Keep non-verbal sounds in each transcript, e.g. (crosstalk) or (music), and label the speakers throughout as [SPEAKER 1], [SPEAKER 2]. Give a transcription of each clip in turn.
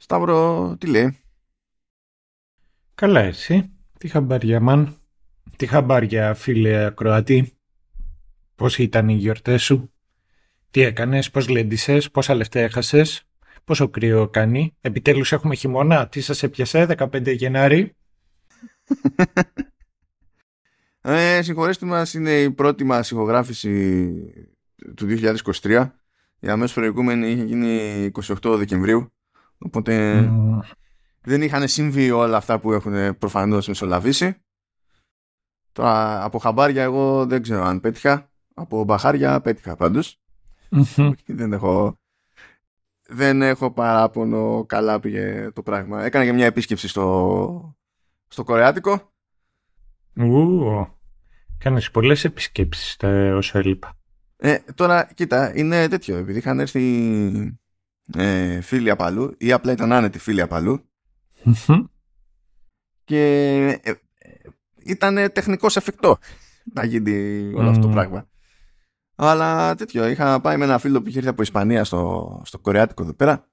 [SPEAKER 1] Σταύρο, τι λέει;
[SPEAKER 2] Καλά εσύ. Τι χαμπάρια, μαν. Τι χαμπάρια, φίλε Ακροατή. Πώς ήταν οι γιορτές σου; Τι έκανες, πώς λέντισες, πόσα λεφτά έχασες, πόσο κρύο κάνει. Επιτέλους έχουμε χειμώνα. Τι σας έπιασε, 15 Γενάρη; (laughs)
[SPEAKER 1] Ε, συγχωρέστε μας, είναι η πρώτη μας ηχογράφηση του 2023. Η αμέσως προηγούμενη είχε γίνει 28 Δεκεμβρίου. Οπότε δεν είχαν συμβεί όλα αυτά που έχουν προφανώς μεσολαβήσει. Τώρα από χαμπάρια εγώ δεν ξέρω αν πέτυχα. Από μπαχάρια πέτυχα πάντως. δεν έχω... Δεν έχω παράπονο καλά πήγε το πράγμα. Έκανα και μια επίσκεψη στο, στο Κορεάτικο.
[SPEAKER 2] Ου, κάνεις πολλές επισκέψεις όσο έλειπα.
[SPEAKER 1] Ε, τώρα, κοίτα, είναι τέτοιο. Επειδή είχαν έρθει ε, φίλοι απαλού ή απλά ήταν άνετοι φίλοι απαλού και ε, ήταν τεχνικός εφικτό να γίνει όλο αυτό το πράγμα. Αλλά τέτοιο, είχα πάει με ένα φίλο που είχε έρθει από Ισπανία στο, στο Κορεάτικο εδώ πέρα.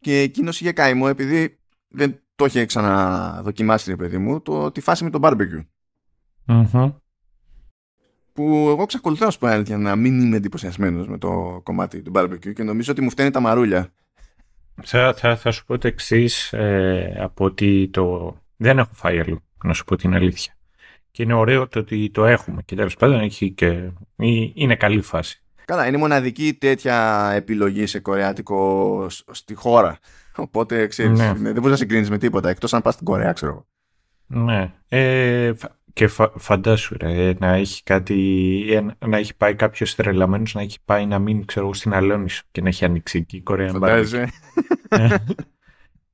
[SPEAKER 1] Και εκείνος είχε καημό επειδή δεν το είχε ξαναδοκιμάσει ρε παιδί μου το, τη φάση με το barbecue που εγώ εξακολουθώ να σου πω αλήθεια να μην είμαι εντυπωσιασμένος με το κομμάτι του barbecue και νομίζω ότι μου φταίνει τα μαρούλια.
[SPEAKER 2] Θα, θα, θα σου πω το εξής ε, από ότι το... δεν έχω φάει αλλού, να σου πω την αλήθεια. Και είναι ωραίο το ότι το έχουμε και τέλος πάντων έχει και... είναι καλή φάση.
[SPEAKER 1] Καλά, είναι μοναδική τέτοια επιλογή σε κορεάτικο στη χώρα. Οπότε ξέρεις, ναι. δεν μπορείς να συγκρίνεις με τίποτα εκτός αν πας στην Κορέα, ξέρω εγώ.
[SPEAKER 2] Ναι. Ε, και φα, φαντάσου ρε, να έχει κάτι, να έχει πάει κάποιος τρελαμένος, να έχει πάει να μείνει ξέρω, στην Αλόνισο και να έχει ανοίξει εκεί η Κορέα.
[SPEAKER 1] Φαντάζεσαι.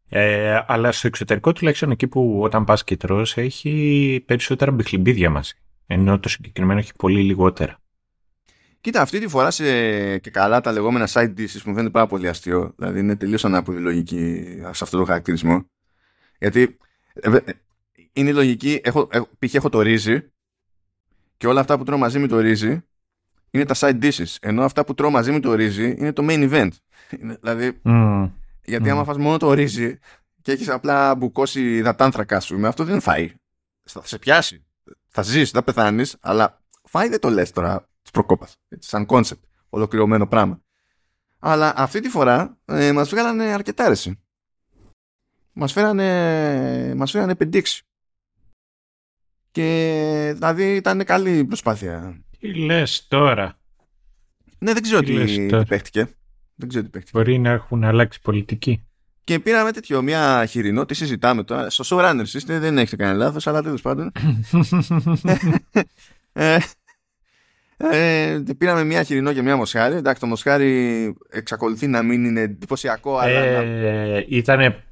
[SPEAKER 2] ε, αλλά στο εξωτερικό τουλάχιστον εκεί που όταν πας και τρως έχει περισσότερα μπιχλιμπίδια μαζί. Ενώ το συγκεκριμένο έχει πολύ λιγότερα.
[SPEAKER 1] Κοίτα, αυτή τη φορά σε και καλά τα λεγόμενα side dishes που μου φαίνεται πάρα πολύ αστείο. Δηλαδή είναι τελείως ανάποδη λογική σε αυτό το χαρακτηρισμό. Γιατί ε, είναι λογική. Έχω, έχω, π.χ. έχω το ρύζι και όλα αυτά που τρώω μαζί με το ρύζι είναι τα side dishes. Ενώ αυτά που τρώω μαζί με το ρύζι είναι το main event. δηλαδή, mm. γιατί mm. άμα φας μόνο το ρύζι και έχεις απλά μπουκώσει υδατάνθρακα σου, με αυτό δεν φάει. Θα σε πιάσει. Θα ζεις, θα πεθάνεις, αλλά φάει δεν το λες τώρα της προκόπας. Σαν concept. Ολοκληρωμένο πράγμα. Αλλά αυτή τη φορά ε, μας βγάλανε αρκετά αρέσει. Μας φέρανε, μας φέρανε πεντήξη. Και δηλαδή ήταν καλή προσπάθεια.
[SPEAKER 2] Τι λες τώρα;
[SPEAKER 1] Ναι, δεν ξέρω τι, τι, τι παίχτηκε. Δεν ξέρω τι παίχτηκε.
[SPEAKER 2] Μπορεί να έχουν αλλάξει πολιτική.
[SPEAKER 1] Και πήραμε τέτοιο, μια χοιρινό, τι συζητάμε τώρα. Στο showrunners είστε, δεν έχετε κάνει λάθος, αλλά τέλος πάντων. (laughs) ε, ε, πήραμε μια χοιρινό και μια μοσχάρι. Εντάξει, το μοσχάρι εξακολουθεί να μην είναι εντυπωσιακό, αλλά.
[SPEAKER 2] Ε, Ήτανε ήταν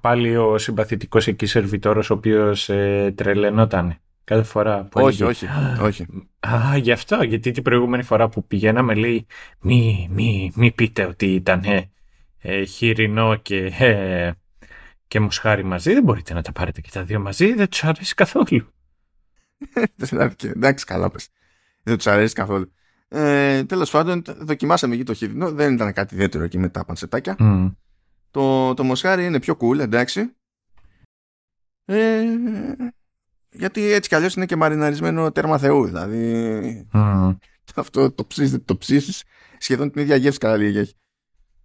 [SPEAKER 2] πάλι ο συμπαθητικός εκεί σερβιτόρος ο οποίος ε, τρελαινόταν κάθε φορά που
[SPEAKER 1] Όχι, όχι, όχι.
[SPEAKER 2] Α, γι' αυτό, γιατί την προηγούμενη φορά που πηγαίναμε λέει μη, μη, μη πείτε ότι ήταν ε, ε, χοιρινό και, ε, και μοσχάρι μαζί. Δεν μπορείτε να τα πάρετε και τα δύο μαζί, δεν τους αρέσει καθόλου. (laughs)
[SPEAKER 1] Εντάξει, καλά πες. Δεν τους αρέσει καθόλου. Ε, Τέλος πάντων, δοκιμάσαμε εκεί το χοιρινό. Δεν ήταν κάτι ιδιαίτερο εκεί με τα πανσετάκια. Το, το μοσχάρι είναι πιο cool, εντάξει. Ε, γιατί έτσι κι αλλιώς είναι και μαριναρισμένο τέρμα θεού. Δηλαδή (laughs) αυτό το ψήσεις, το ψήσεις σχεδόν την ίδια γεύση κατά λίγη έχει.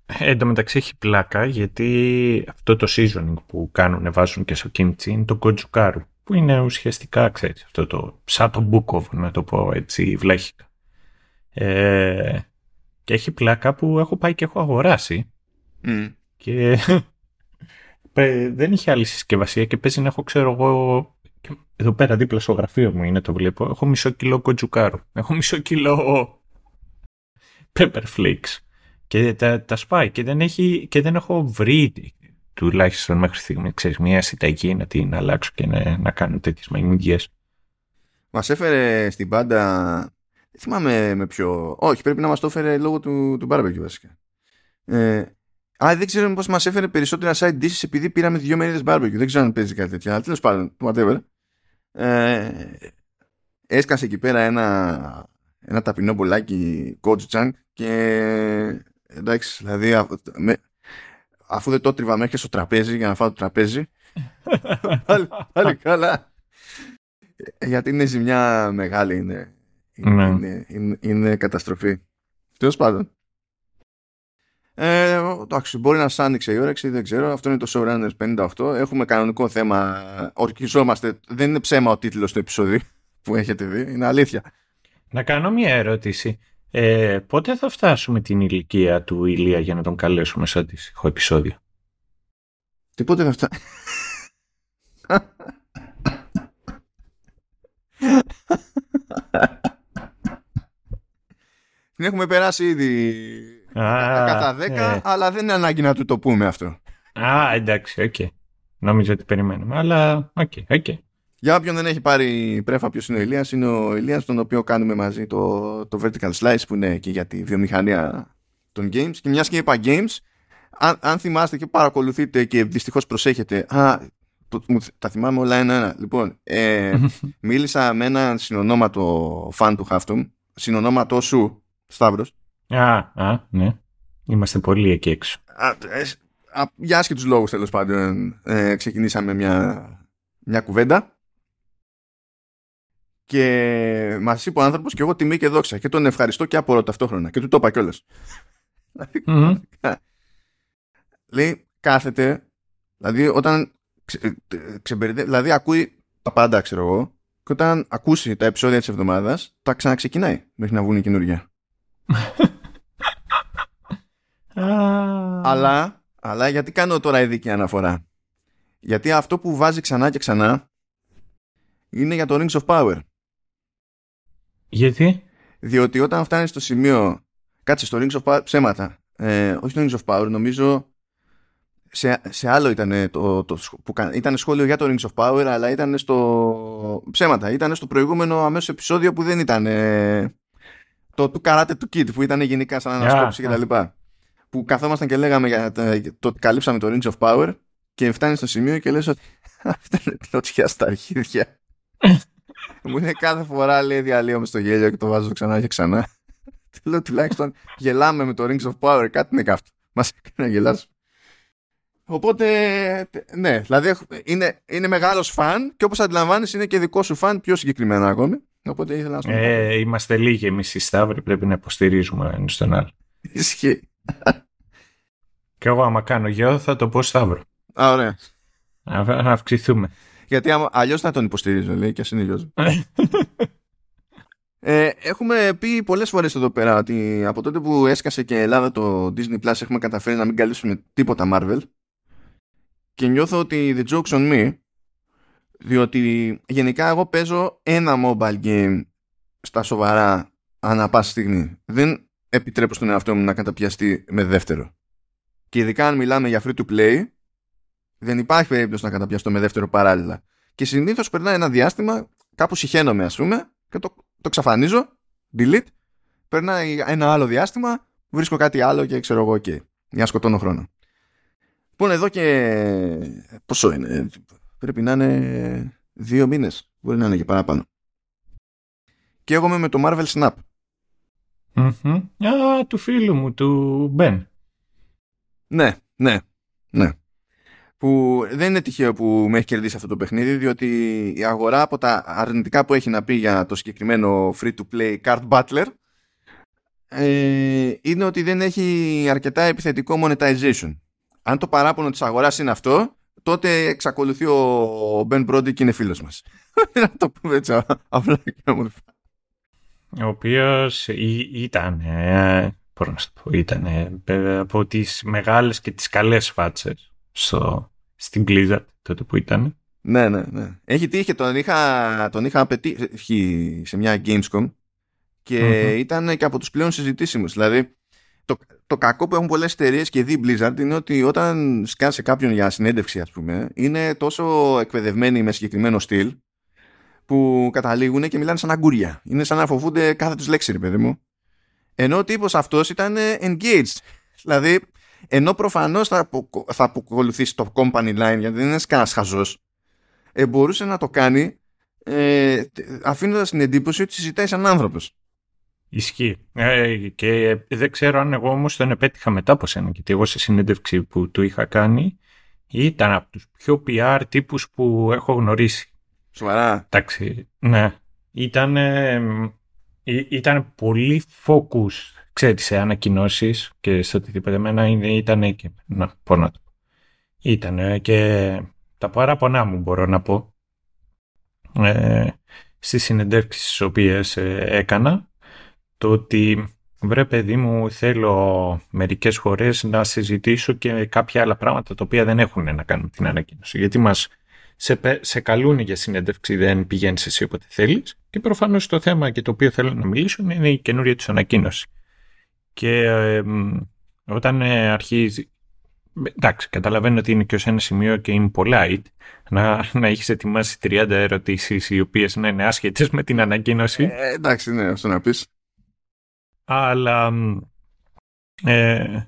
[SPEAKER 2] Ε, εν τω μεταξύ έχει πλάκα γιατί αυτό το seasoning που κάνουν βάζουν και στο kimchi είναι το κοντζουκάρου που είναι ουσιαστικά ξέρεις αυτό το σαν το μπούκοβ να το πω έτσι βλέχικα. Ε, και έχει πλάκα που έχω πάει και έχω αγοράσει και (laughs) δεν είχε άλλη συσκευασία και παίζει να έχω, ξέρω εγώ, εδώ πέρα δίπλα στο γραφείο μου είναι το βλέπω, έχω μισό κιλό κοντζουκάρου, έχω μισό κιλό pepper flakes και τα, τα σπάει και δεν, έχει, και δεν έχω βρει τουλάχιστον μέχρι στιγμή, ξέρεις, μια συνταγή να την αλλάξω και να, να κάνω τέτοιες μαγνητιές.
[SPEAKER 1] Μας έφερε στην πάντα, δεν θυμάμαι με ποιο, όχι πρέπει να μας το έφερε λόγω του, του barbecue βασικά. Ε, Α, δεν ξέρω πώ μας έφερε περισσότερα side dishes επειδή πήραμε δύο μερίδες barbecue. Δεν ξέρω αν παίζει κάτι τέτοιο. Αλλά τέλος πάντων, whatever. Ε, έσκασε εκεί πέρα ένα, ένα ταπεινό μπολάκι chunk και εντάξει, δηλαδή με, αφού δεν το τρίβα μέχρι στο τραπέζι για να φάω το τραπέζι. (laughs) πάλι, πάλι καλά. Γιατί είναι ζημιά μεγάλη, είναι,
[SPEAKER 2] Ναι.
[SPEAKER 1] είναι, είναι, είναι καταστροφή. Τέλος πάντων. Ε, εντάξει, μπορεί να σας άνοιξε η όρεξη, δεν ξέρω. Αυτό είναι το Showrunners 58. Έχουμε κανονικό θέμα. Ορκιζόμαστε. Δεν είναι ψέμα ο τίτλος του επεισόδου (laughs) που έχετε δει. Είναι αλήθεια.
[SPEAKER 2] Να κάνω μια ερώτηση. Ε, πότε θα φτάσουμε την ηλικία του Ηλία για να τον καλέσουμε σε αντίστοιχο επεισόδιο;
[SPEAKER 1] Τι πότε θα φτάσει. (laughs) Την έχουμε περάσει ήδη
[SPEAKER 2] Α,
[SPEAKER 1] κατά 10,
[SPEAKER 2] ε.
[SPEAKER 1] αλλά δεν είναι ανάγκη να του το πούμε αυτό.
[SPEAKER 2] Α, εντάξει, οκ. Νόμιζα ότι περιμένουμε, αλλά οκ, οκ.
[SPEAKER 1] Για όποιον δεν έχει πάρει πρέφα ποιος είναι ο Ηλίας, είναι ο Ηλίας τον οποίο κάνουμε μαζί το, το Vertical Slice που είναι και για τη βιομηχανία των games. Και μιας και είπα games, αν, αν θυμάστε και παρακολουθείτε και δυστυχώς προσέχετε, α, το- μου- τα θυμάμαι όλα ένα-ένα. Λοιπόν, ε, (laughs) μίλησα με έναν συνονόματο φαν του Χάφτομ, συνονόματο σου, Σταύρος,
[SPEAKER 2] Α, α, ναι. Είμαστε πολύ εκεί έξω.
[SPEAKER 1] Α, ε, α, για άσχετους λόγους τέλος πάντων ε, ξεκινήσαμε μια, μια κουβέντα και μας είπε ο άνθρωπος και εγώ τιμή και δόξα και τον ευχαριστώ και απορώ ταυτόχρονα και του το είπα κιόλας.
[SPEAKER 2] Μμμ. (laughs)
[SPEAKER 1] Λέει κάθεται, δηλαδή όταν ξε, ε, ξεμπερδε- δηλαδή ακούει τα πάντα ξέρω εγώ και όταν ακούσει τα επεισόδια της εβδομάδας τα ξαναξεκινάει μέχρι να βγουν οι καινούργια. (laughs)
[SPEAKER 2] Α,
[SPEAKER 1] Αλλά, αλλά γιατί κάνω τώρα ειδική αναφορά; Γιατί αυτό που βάζει ξανά και ξανά είναι για το Rings of Power.
[SPEAKER 2] Γιατί;
[SPEAKER 1] Διότι όταν φτάνει στο σημείο. Κάτσε στο Rings of Power. Ψέματα. Ε, όχι στο Rings of Power, νομίζω. Σε, σε άλλο ήταν το, το, σχ- που κα- ήταν σχόλιο για το Rings of Power, αλλά ήταν στο. Ψέματα. Ήταν στο προηγούμενο αμέσως επεισόδιο που δεν ήταν. ε, το του Karate του Kid, που ήταν γενικά σαν ανασκόπηση
[SPEAKER 2] Α,
[SPEAKER 1] κτλ. Που καθόμασταν και λέγαμε για τα- για το ότι καλύψαμε το Rings of Power και φτάνει στο σημείο και λες ότι (laughs) αυτά είναι κλωτσιά στα αρχίδια. Μου είναι κάθε φορά λέει διαλύομαι στο γέλιο και το βάζω ξανά και ξανά. Του λέω τουλάχιστον γελάμε με το Rings of Power, κάτι είναι καυτό. Μας έκανε να γελάσουμε. Οπότε, ναι, δηλαδή έχω- είναι, είναι μεγάλος φαν και όπως αντιλαμβάνεις είναι και δικό σου φαν πιο συγκεκριμένα ακόμη. Οπότε ήθελα να σου πω.
[SPEAKER 2] Ε, είμαστε λίγοι εμείς οι Σταύροι, πρέπει να υποστηρίζουμε ένα τον άλλο.
[SPEAKER 1] Ισχύει.
[SPEAKER 2] Και εγώ, άμα κάνω γιο, θα το πω Σταύρο.
[SPEAKER 1] Α, ωραία.
[SPEAKER 2] Να να αυξηθούμε.
[SPEAKER 1] Γιατί αλλιώς θα τον υποστηρίζω, λέει, και ας είναι γιος μου. Ε, έχουμε πει πολλές φορές εδώ πέρα ότι από τότε που έσκασε και η Ελλάδα το Disney Plus έχουμε καταφέρει να μην καλύψουμε τίποτα Marvel. Και νιώθω ότι the joke's on me. Διότι γενικά εγώ παίζω ένα mobile game στα σοβαρά ανά πάση στιγμή. Δεν επιτρέπω στον εαυτό μου να καταπιαστεί με δεύτερο. Και ειδικά αν μιλάμε για free to play, δεν υπάρχει περίπτωση να καταπιαστώ με δεύτερο παράλληλα. Και συνήθως περνάει ένα διάστημα, κάπου συχαίνομαι ας πούμε, και το, το ξαφανίζω, delete, περνάει ένα άλλο διάστημα, βρίσκω κάτι άλλο και ξέρω εγώ, ok, για να σκοτώνω χρόνο. Λοιπόν, εδώ και. Πόσο είναι, πρέπει να είναι δύο μήνες, μπορεί να είναι και παραπάνω. Και εγώ είμαι με το Marvel Snap.
[SPEAKER 2] Μμμ. Α, του φίλου μου, του Μπεν.
[SPEAKER 1] Ναι, ναι, ναι. Που δεν είναι τυχαίο που με έχει κερδίσει αυτό το παιχνίδι, διότι η αγορά από τα αρνητικά που έχει να πει για το συγκεκριμένο free-to-play card butler ε, είναι ότι δεν έχει αρκετά επιθετικό monetization. Αν το παράπονο της αγοράς είναι αυτό, τότε εξακολουθεί ο Ben Brody και είναι φίλος μας. (laughs) να το πούμε έτσι απλά και όμορφα.
[SPEAKER 2] Ο οποίος ήταν, ε, μπορώ να σου το πω, ήταν από τις μεγάλες και τις καλές φάτσες στο, στην Blizzard τότε που ήταν.
[SPEAKER 1] Ναι, ναι, ναι. Έχει τύχει και τον είχα, τον είχα πετύχει σε μια Gamescom και
[SPEAKER 2] Μμμ.
[SPEAKER 1] ήταν και από τους πλέον συζητήσιμους. Δηλαδή, το, το κακό που έχουν πολλές εταιρείες και δει η Blizzard είναι ότι όταν σκάσει κάποιον για συνέντευξη, ας πούμε, είναι τόσο εκπαιδευμένοι με συγκεκριμένο στυλ που καταλήγουν και μιλάνε σαν αγκούρια. Είναι σαν να φοβούνται κάθε τους λέξη, ρε παιδί μου. Ενώ ο τύπος αυτός ήταν engaged. Δηλαδή, ενώ προφανώς θα, απο- θα αποκολουθήσει το company line, γιατί δεν είναι κανένας χαζός, ε, μπορούσε να το κάνει ε, αφήνοντας την εντύπωση ότι συζητάει σαν άνθρωπος.
[SPEAKER 2] Ισχύει. Ε, και δεν ξέρω αν εγώ όμως τον επέτυχα μετά από σένα, γιατί εγώ σε συνέντευξη που του είχα κάνει ήταν από τους πιο PR τύπους που έχω γνωρίσει.
[SPEAKER 1] Σοβαρά.
[SPEAKER 2] Εντάξει, ναι. Ήταν, ήταν πολύ focus, ξέρετε, σε ανακοινώσεις και σε οτιδήποτε. Εμένα ήταν και, να πω να το Ήταν και τα παράπονά μου μπορώ να πω ε, στις συνεντεύξεις τις οποίες ε, έκανα το ότι βρε παιδί μου θέλω μερικές φορές να συζητήσω και κάποια άλλα πράγματα τα οποία δεν έχουν να κάνουν την ανακοίνωση γιατί μας σε, σε καλούν για συνέντευξη δεν πηγαίνεις εσύ όποτε θέλεις. Και προφανώς το θέμα και το οποίο θέλω να μιλήσουν είναι η καινούρια του ανακοίνωσης. Και ε, όταν αρχίζει εντάξει καταλαβαίνω ότι είναι και ως ένα σημείο και είναι polite να, να έχεις ετοιμάσει 30 ερωτήσεις οι οποίες να είναι άσχετες με την ανακοίνωση.
[SPEAKER 1] Ε, εντάξει ναι αυτό να πεις.
[SPEAKER 2] Αλλά ε,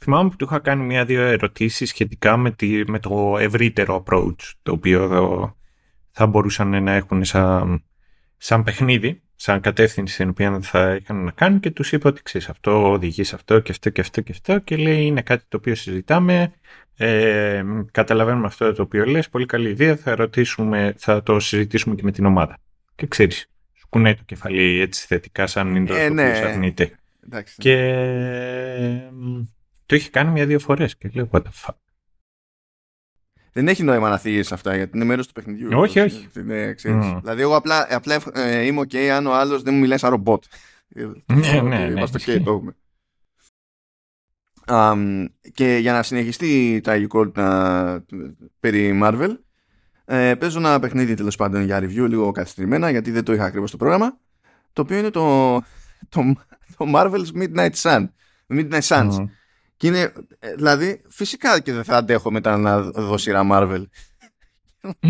[SPEAKER 2] θυμάμαι που του είχα κάνει μία-δύο ερωτήσεις σχετικά με, τη, με το ευρύτερο approach το οποίο θα μπορούσαν να έχουν σαν, σαν παιχνίδι, σαν κατεύθυνση την οποία θα είχαν να κάνουν και τους είπα ότι ξέρεις αυτό οδηγεί σε αυτό και αυτό και αυτό και αυτό και λέει είναι κάτι το οποίο συζητάμε ε, καταλαβαίνουμε αυτό το οποίο λες, πολύ καλή ιδέα, θα, ρωτήσουμε, θα το συζητήσουμε και με την ομάδα. Και ξέρεις, κουνάει το κεφάλι έτσι θετικά σαν είναι το ε, ναι. αρνείται. Εντάξει. Και το έχει κάνει μια-δύο φορές και λέω what the fuck.
[SPEAKER 1] Δεν έχει νόημα να θίγεις αυτά γιατί είναι μέρος του παιχνιδιού.
[SPEAKER 2] Όχι, όχι.
[SPEAKER 1] Ναι, mm. Δηλαδή εγώ απλά, απλά ε, είμαι ok αν ο άλλος δεν μου μιλάει σαν ρομπότ.
[SPEAKER 2] Ναι, ναι, ναι.
[SPEAKER 1] Είμαστε ok, το έχουμε. Um, και για να συνεχιστεί η τραγικότητα περί Marvel ε, παίζω ένα παιχνίδι τέλος πάντων για review λίγο καθυστερημένα γιατί δεν το είχα ακριβώς στο πρόγραμμα. Το οποίο είναι το, το, το Marvel's Midnight Sun. Midnight Suns. Mm. Και είναι, ε, δηλαδή, φυσικά και δεν θα αντέχω μετά να δω σειρά Marvel. (laughs)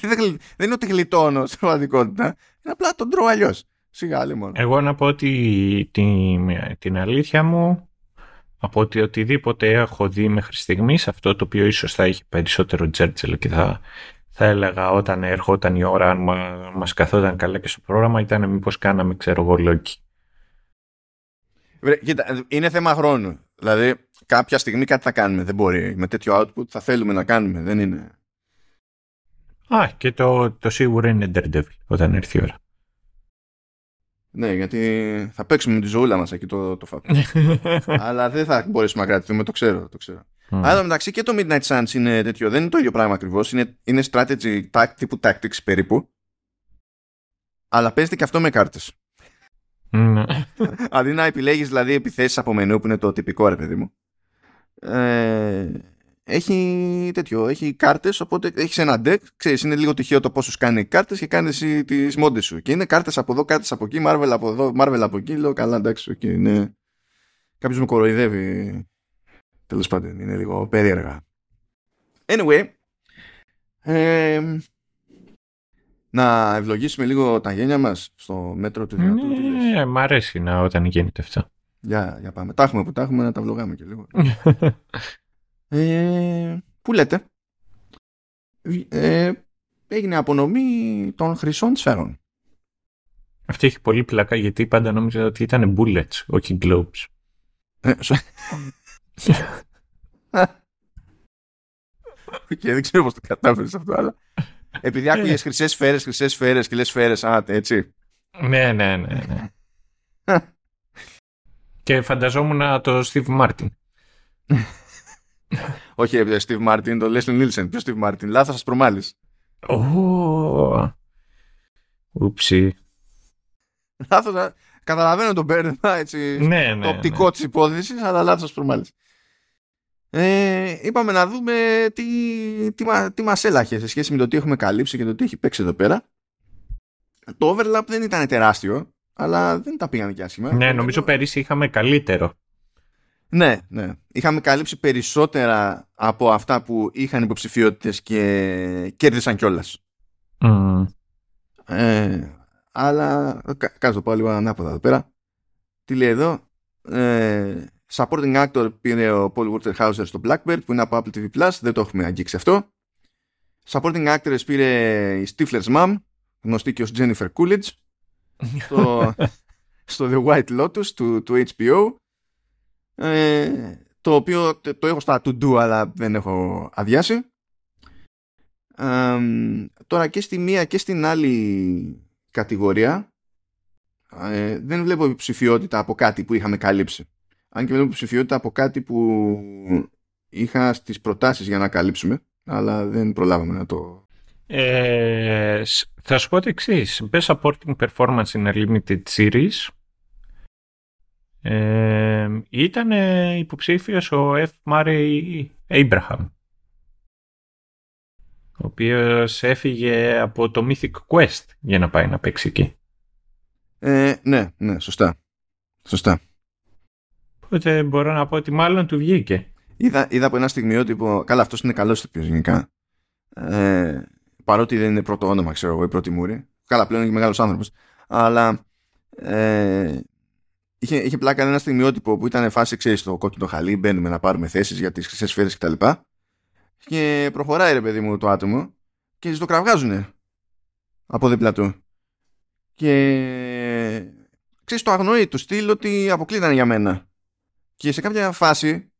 [SPEAKER 1] δεν, είναι ότι γλιτώνω στην πραγματικότητα. Είναι απλά τον τρώω αλλιώς. Σιγά λοιπόν.
[SPEAKER 2] Εγώ να πω ότι την, την αλήθεια μου από ότι οτιδήποτε έχω δει μέχρι στιγμής, αυτό το οποίο ίσως θα έχει περισσότερο Τζέρτσελ και θα, θα έλεγα όταν ερχόταν η ώρα, αν μα, μας καθόταν καλά και στο πρόγραμμα, ήταν μήπως κάναμε, ξέρω εγώ, Λόκι.
[SPEAKER 1] Κοίτα, είναι θέμα χρόνου. Δηλαδή, κάποια στιγμή κάτι θα κάνουμε. Δεν μπορεί. Με τέτοιο output θα θέλουμε να κάνουμε. Δεν είναι.
[SPEAKER 2] Α, και το, το σίγουρο είναι Daredevil όταν έρθει η ώρα.
[SPEAKER 1] Ναι, γιατί θα παίξουμε με τη ζωούλα μας εκεί το, το φάτο. (laughs) Αλλά δεν θα μπορέσουμε να κρατηθούμε, το ξέρω. Το ξέρω. Mm. Αλλά μεταξύ και το Midnight Suns είναι τέτοιο, δεν είναι το ίδιο πράγμα ακριβώς. Είναι, είναι strategy tactic, τύπου tactics περίπου. Αλλά παίζεται και αυτό με κάρτες.
[SPEAKER 2] Mm.
[SPEAKER 1] Αντί να επιλέγεις δηλαδή επιθέσεις από μενού που είναι το τυπικό ρε παιδί μου. Ε, έχει τέτοιο, έχει κάρτες, οπότε έχεις ένα deck. Ξέρεις, είναι λίγο τυχαίο το πόσο κάνει κάρτες και κάνεις εσύ τις μόντες σου. Και είναι κάρτες από εδώ, κάρτες από εκεί, Marvel από εδώ, Marvel από εκεί. Λέω καλά, εντάξει, okay, είναι. Κάποιος με κοροϊδεύει. Τέλος πάντων, είναι λίγο περίεργα. Anyway, ε, να ευλογήσουμε λίγο τα γένια μας στο μέτρο του δυνατού.
[SPEAKER 2] Ναι, μ' αρέσει να όταν γίνεται αυτό.
[SPEAKER 1] Για, για πάμε. Τα έχουμε που τα έχουμε να τα βλογάμε και λίγο. (laughs) ε, που λέτε; Ε, έγινε απονομή των χρυσών σφαίρων.
[SPEAKER 2] Αυτή έχει πολύ πλάκα γιατί πάντα νόμιζα ότι ήταν bullets, όχι globes.
[SPEAKER 1] Ε, (laughs) (laughs) και δεν ξέρω πώς το κατάφερες αυτό, αλλά επειδή άκουγες χρυσές σφαίρες, χρυσές σφαίρες και λες σφαίρες, α, έτσι.
[SPEAKER 2] Ναι, ναι, ναι, ναι. και φανταζόμουν το Steve Martin. (laughs)
[SPEAKER 1] Όχι, ε, Steve Martin, το Leslie Nielsen. Ποιος Steve Martin, λάθος σα προμάλεις.
[SPEAKER 2] Ούψι.
[SPEAKER 1] Λάθος. Καταλαβαίνω τον μπέρδεμα, έτσι.
[SPEAKER 2] Ναι, ναι,
[SPEAKER 1] το οπτικό ναι. της υπόθεσης, αλλά λάθος προμάλεις. Ε, είπαμε να δούμε τι, τι, τι μας έλαχε σε σχέση με το τι έχουμε καλύψει και το τι έχει παίξει εδώ πέρα. Το overlap δεν ήταν τεράστιο, αλλά δεν τα πήγαν και άσχημα.
[SPEAKER 2] Ναι, νομίζω πέρυσι είχαμε καλύτερο.
[SPEAKER 1] Ναι, ναι. Είχαμε καλύψει περισσότερα από αυτά που είχαν υποψηφιότητες και κέρδισαν κιόλας.
[SPEAKER 2] Mm.
[SPEAKER 1] Ε, αλλά κάτω το πάω λίγο ανάποδα εδώ πέρα. Τι λέει εδώ; Ε, supporting actor πήρε ο Paul Waterhauser στο Blackbird που είναι από Apple TV Plus. Δεν το έχουμε αγγίξει αυτό. Supporting actress πήρε η Stifler's Mom γνωστή και ως Jennifer Coolidge. στο, (laughs) στο The White Lotus του, του HBO ε, το οποίο το έχω στα to-do αλλά δεν έχω αδειάσει. τώρα και στη μία και στην άλλη κατηγορία ε, δεν βλέπω υποψηφιότητα από κάτι που είχαμε καλύψει. Αν και βλέπω υποψηφιότητα από κάτι που είχα στις προτάσεις για να καλύψουμε αλλά δεν προλάβαμε να το...
[SPEAKER 2] Ε, θα σου πω το εξής. Best Supporting Performance in a Limited Series ε, ήταν υποψήφιος ο F. Murray Abraham ο οποίος έφυγε από το Mythic Quest για να πάει να παίξει εκεί.
[SPEAKER 1] Ε, ναι, ναι, σωστά. Σωστά.
[SPEAKER 2] Οπότε μπορώ να πω ότι μάλλον του βγήκε.
[SPEAKER 1] Είδα, είδα από ένα στιγμιότυπο. Καλά, αυτός είναι καλός τύπο γενικά. Ε, παρότι δεν είναι πρώτο όνομα, ξέρω εγώ, η πρώτη μούρη. Καλά, πλέον είναι και μεγάλος άνθρωπος. Αλλά ε, είχε, είχε πλάκα ένα στιγμιότυπο που ήταν φάση, ξέρεις, στο κόκκινο χαλί. Μπαίνουμε να πάρουμε θέσεις για τις χρυσές σφαίρες κτλ. Και, και προχωράει, ρε παιδί μου, το άτομο και το κραυγάζουνε από δίπλα του. Και ξέρεις, το αγνοεί του στυλ ότι αποκλείταν για μένα. Και σε κάποια φάση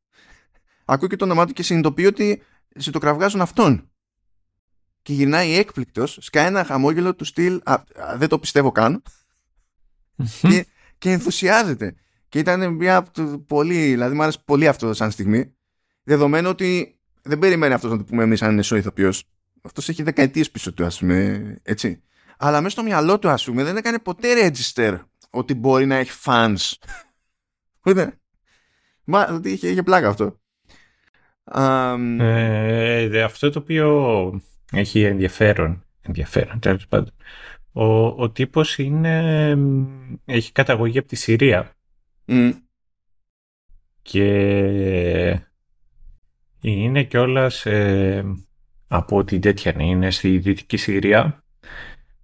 [SPEAKER 1] ακούει και το όνομά του και συνειδητοποιεί ότι σε το κραυγάζουν αυτόν. Και γυρνάει έκπληκτος, σκάει ένα χαμόγελο του στυλ. δεν το πιστεύω καν. και, και ενθουσιάζεται. Και ήταν μια πολύ, δηλαδή μου άρεσε πολύ αυτό σαν στιγμή. Δεδομένου ότι δεν περιμένει αυτός να το πούμε εμείς αν είναι σο ηθοποιός. Αυτός έχει δεκαετίες πίσω του, ας πούμε. Έτσι. Αλλά μέσα στο μυαλό του, ας πούμε, δεν έκανε ποτέ register ότι μπορεί να έχει fans. (laughs) Μα είχε, είχε πλάκα αυτό.
[SPEAKER 2] Ε, αυτό το οποίο έχει ενδιαφέρον, ενδιαφέρον τέλος πάντων, ο, ο τύπος είναι, έχει καταγωγή από τη Συρία. Και είναι κιόλας ε, από την τέτοια είναι στη Δυτική Συρία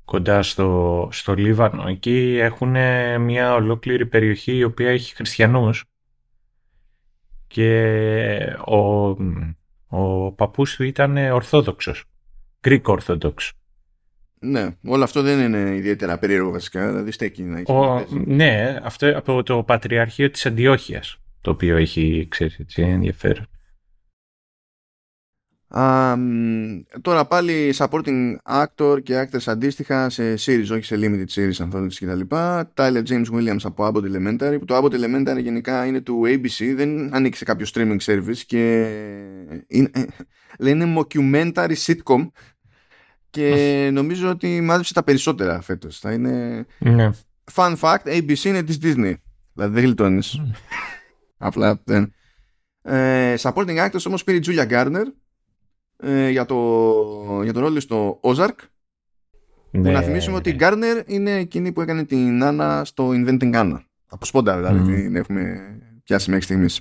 [SPEAKER 2] κοντά στο, στο Λίβανο. Εκεί έχουν μια ολόκληρη περιοχή η οποία έχει χριστιανούς και ο, ο παππούς του ήταν Ορθόδοξος, Greek Orthodox.
[SPEAKER 1] Ναι, όλο αυτό δεν είναι ιδιαίτερα περίεργο βασικά, δηλαδή στέκει να έχει.
[SPEAKER 2] Ο, ναι, αυτό από το Πατριαρχείο της Αντιόχειας, το οποίο έχει, ξέρεις, έτσι, ενδιαφέρον
[SPEAKER 1] Τώρα πάλι supporting actor και actors αντίστοιχα σε series, όχι σε limited series ανθρώπινες και τα λοιπά. Tyler James Williams από Abbott Elementary, που το Abbott Elementary γενικά είναι του ABC, δεν ανοίξει κάποιο streaming service και είναι, ε, λένε mockumentary sitcom και νομίζω ότι μάζεψε τα περισσότερα φέτος.
[SPEAKER 2] Ναι.
[SPEAKER 1] Fun fact, ABC είναι της Disney. Δηλαδή δεν γλιτώνεις. Απλά δεν. Ε, supporting actors όμως πήρε η Julia Garner ε, για, το, για το ρόλο στο Ozark. Ναι, που να θυμίσουμε ότι η Garner είναι εκείνη που έκανε την Anna στο Inventing Anna. Από σπόντα δηλαδή mm. την έχουμε πιάσει μέχρι στιγμής.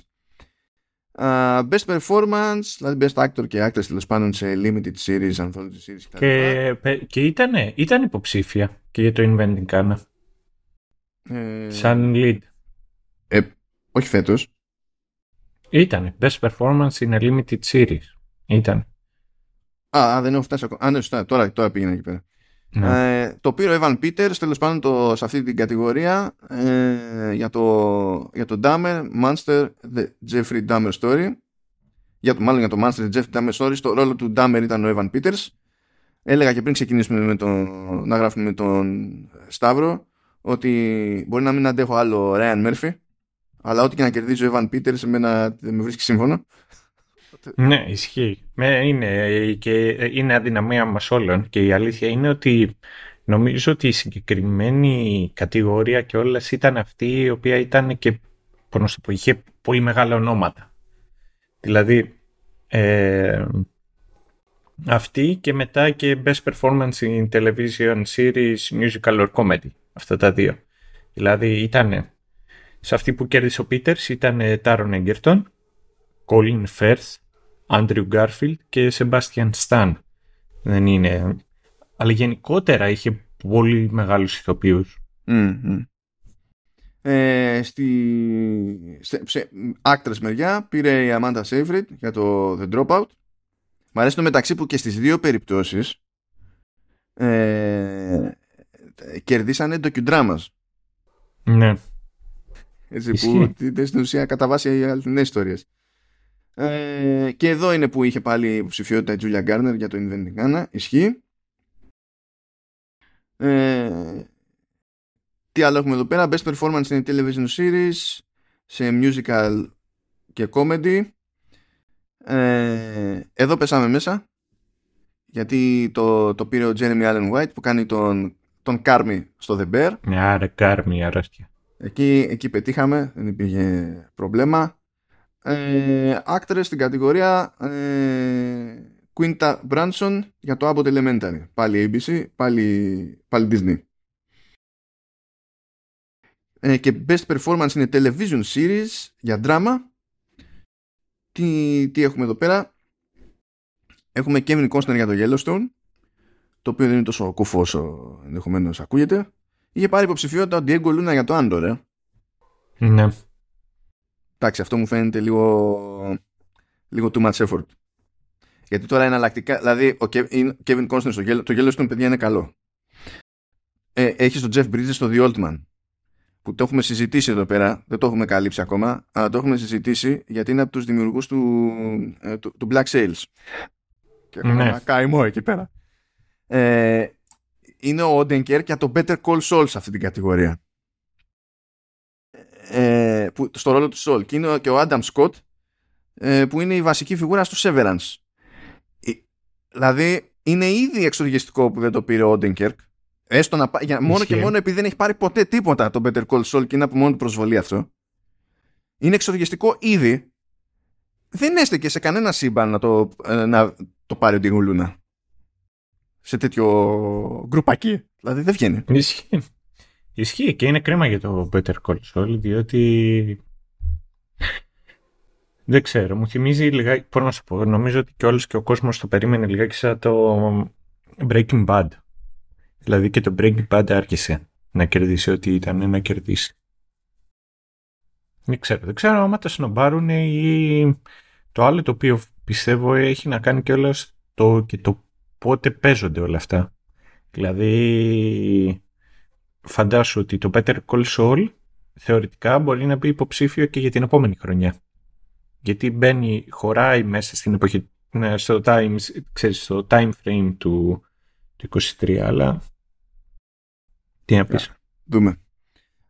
[SPEAKER 1] Uh, best performance, δηλαδή best actor και actress τέλος πάντων σε limited series, anthology series κτλ.
[SPEAKER 2] Και, και ήταν, ήταν υποψήφια και για το Inventing Anna. Ε, Σαν lead.
[SPEAKER 1] Ε, όχι φέτος.
[SPEAKER 2] Ήταν. Best performance in a limited series. Ήταν.
[SPEAKER 1] Α, δεν έχω φτάσει ακόμα. Α, ναι, σωστά. Τώρα, τώρα πήγαινε εκεί πέρα. Ναι. Ε, το πήρε ο Evan Peters τέλος πάντων το, σε αυτή την κατηγορία ε, για, το, για το Dahmer Monster The Jeffrey Dahmer Story για το, μάλλον για το Monster The Jeffrey Dahmer Story στο ρόλο του Dahmer ήταν ο Evan Peters έλεγα και πριν ξεκινήσουμε με τον, να γράφουμε με τον Σταύρο ότι μπορεί να μην αντέχω άλλο Ryan Murphy αλλά ό,τι και να κερδίζει ο Evan Peters εμένα με βρίσκει σύμφωνο
[SPEAKER 2] ναι, ισχύει. Είναι, και είναι αδυναμία μας όλων και η αλήθεια είναι ότι νομίζω ότι η συγκεκριμένη κατηγορία και όλες ήταν αυτή η οποία ήταν και πώς το πω, είχε πολύ μεγάλα ονόματα. Δηλαδή ε, αυτή και μετά και Best Performance in Television Series Musical or Comedy. Αυτά τα δύο. Δηλαδή ήταν σε αυτή που κέρδισε ο Peters ήταν Taron Egerton, Colin Firth, Άντριου Γκάρφιλτ και Σεμπάστιαν Σταν. Δεν είναι... Αλλά γενικότερα είχε πολύ μεγάλους ηθοποιούς.
[SPEAKER 1] Ε, στη, σε, σε άκτρες μεριά πήρε η Amanda Seyfried για το The Dropout. Μ' αρέσει το μεταξύ που και στις δύο περιπτώσεις ε, ε, κερδίσανε ντοκιουντράμας.
[SPEAKER 2] Ναι.
[SPEAKER 1] Έτσι,
[SPEAKER 2] Ισχύει.
[SPEAKER 1] που ήταν στην ουσία κατά βάση αληθινές ιστορίες. Ε, και εδώ είναι που είχε πάλι υποψηφιότητα η Τζούλια Γκάρνερ για το Inventing Anna. Ισχύει. Ε, τι άλλο έχουμε εδώ πέρα; Best performance in a television series σε musical και comedy. Ε, εδώ πέσαμε μέσα γιατί το, το πήρε ο Jeremy Allen White που κάνει τον, τον Κάρμι στο The Bear.
[SPEAKER 2] Ναι, άρα κάρμη, αρρώστια.
[SPEAKER 1] Εκεί, εκεί πετύχαμε, δεν υπήρχε πρόβλημα. Ε, actress στην κατηγορία ε, Quinta Brunson για το Abbott Elementary. Πάλι ABC, πάλι, πάλι Disney. Ε, και Best Performance είναι Television Series για drama. Τι, τι έχουμε εδώ πέρα; Έχουμε Kevin Costner για το Yellowstone το οποίο δεν είναι τόσο κουφό όσο ενδεχομένως ακούγεται. Είχε πάρει υποψηφιότητα ο Diego Luna για το Andor, ε.
[SPEAKER 2] Ναι.
[SPEAKER 1] Εντάξει, αυτό μου φαίνεται λίγο, λίγο too much effort. Γιατί τώρα εναλλακτικά, δηλαδή ο Kevin Kevin Costner στο Yellow- το Yellowstone παιδιά είναι καλό. Ε, έχει τον Jeff Bridges στο The Old Man που το έχουμε συζητήσει εδώ πέρα, δεν το έχουμε καλύψει ακόμα, αλλά το έχουμε συζητήσει γιατί είναι από τους δημιουργούς του, ε, του, του Black Sails. Και έχουμε
[SPEAKER 2] Ναι.
[SPEAKER 1] ένα καημό εκεί πέρα. Ε, είναι ο Odenkirk για το Better Call Saul σε αυτή την κατηγορία. Ε, που, στο ρόλο του Saul. Και είναι ο- και ο Adam Scott ε, που είναι η βασική φιγούρα στο Severance. Ε, δηλαδή είναι ήδη εξοργιστικό που δεν το πήρε ο Odenkirk. Έστω να, πά- για, μόνο και
[SPEAKER 2] Ισχύει.
[SPEAKER 1] μόνο επειδή δεν έχει πάρει ποτέ τίποτα το Better Call Saul και είναι από μόνο του προσβολή αυτό. Είναι εξοργιστικό ήδη. Δεν έστεκε σε κανένα σύμπαν να το, ε, να το πάρει ο Ντίγου Λούνα. Σε τέτοιο γκρουπάκι. Δηλαδή δεν βγαίνει.
[SPEAKER 2] Ισχύει. Ισχύει και είναι κρίμα για το Better Call Saul, διότι δεν ξέρω, μου θυμίζει λιγάκι, πώς να σου πω, νομίζω ότι και όλος και ο κόσμος το περίμενε λιγάκι σαν το Breaking Bad. Δηλαδή και το Breaking Bad άρχισε να κερδίσει ό,τι ήταν να κερδίσει. Δεν ξέρω, δεν ξέρω άμα τα σνομπάρουν ή το άλλο το οποίο πιστεύω έχει να κάνει και όλα το, και το πότε παίζονται όλα αυτά. Δηλαδή, φαντάσου ότι το Better Call Saul θεωρητικά μπορεί να μπει υποψήφιο και για την επόμενη χρονιά. Γιατί μπαίνει, χωράει μέσα στην εποχή, ναι, στο, time, ξέρεις, στο time frame του, του 23, αλλά τι να πεις.
[SPEAKER 1] Δούμε.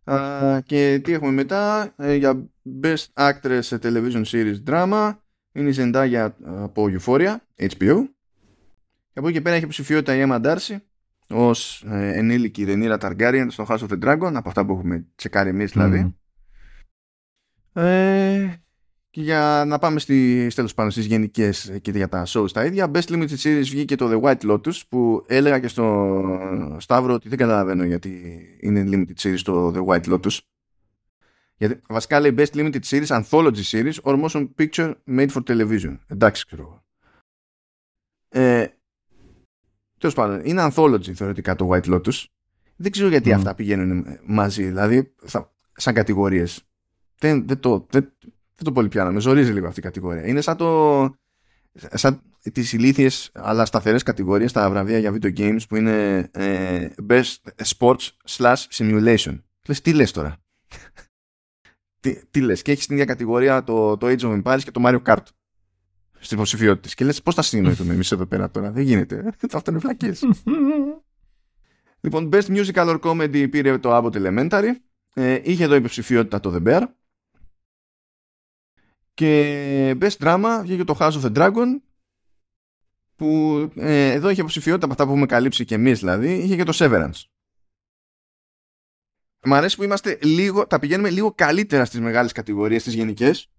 [SPEAKER 1] Α, και τι έχουμε μετά ε, για Best Actress σε Television Series Drama είναι η Zendaya από Euphoria, HBO και από εκεί και πέρα έχει ψηφιότητα η Emma Darcy ως ε, ενήλικη Rhaenyra Targaryen στο House of the Dragon από αυτά που έχουμε τσεκάρει εμείς δηλαδή.
[SPEAKER 2] Μμμ.
[SPEAKER 1] ε, και για να πάμε στη, τέλος πάνω στις γενικές και για τα shows τα ίδια Best Limited Series βγήκε το The White Lotus που έλεγα και στο Σταύρο ότι δεν καταλαβαίνω γιατί είναι Limited Series το The White Lotus. Γιατί βασικά λέει Best Limited Series Anthology Series or Motion Picture Made for Television. Εντάξει ξέρω εγώ. Ε, τέλος πάντων είναι Anthology θεωρητικά το White Lotus δεν ξέρω γιατί
[SPEAKER 2] Μμ.
[SPEAKER 1] αυτά πηγαίνουν μαζί δηλαδή θα, σαν κατηγορίες δεν, δεν, το, δεν, δεν το πολύ πιάνω. Με ζορίζει λίγο αυτή η κατηγορία. Είναι σαν το. σαν τις ηλίθιες αλλά σταθερές κατηγορίες στα βραβεία για video games που είναι ε, best sports slash simulation. Λες τι λες τώρα; (laughs) τι, τι λες; Και έχεις την ίδια κατηγορία το, το Age of Empires και το Mario Kart στις υποψηφιότητες. Και λες πώς θα συνοηθούμε εμείς εδώ πέρα τώρα; Δεν γίνεται. (laughs) Αυτό είναι βλακίες. (laughs) Λοιπόν, Best Musical or Comedy πήρε το Abbott Elementary. Ε, είχε εδώ υποψηφιότητα το The Bear. Και Best Drama βγήκε το House of the Dragon που ε, εδώ είχε υποψηφιότητα από αυτά που έχουμε καλύψει και εμείς δηλαδή, είχε και το Severance. Μ' αρέσει που είμαστε λίγο, τα πηγαίνουμε λίγο καλύτερα στις μεγάλες κατηγορίες, στις γενικές,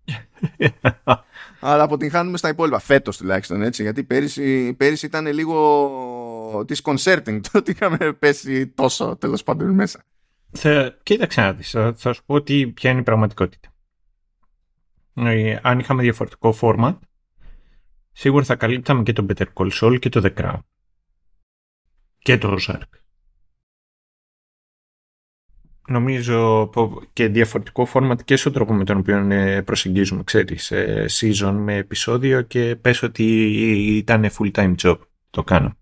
[SPEAKER 1] (laughs) αλλά αποτυγχάνουμε στα υπόλοιπα, φέτος τουλάχιστον έτσι, γιατί πέρυσι, πέρυσι ήταν λίγο disconcerting το ότι είχαμε πέσει τόσο τέλος πάντων μέσα.
[SPEAKER 2] Θα, κοίταξε να δεις, θα, θα σου πω ότι ποια είναι η πραγματικότητα. Ε, αν είχαμε διαφορετικό format, σίγουρα θα καλύπταμε και το Better Call Saul και το The Crown. Και το Ozark. Νομίζω πω- και διαφορετικό format και στον τρόπο με τον οποίο ε, προσεγγίζουμε, ξέρεις, ε, season με επεισόδιο και πες ότι ήταν full time job. Το κάνω.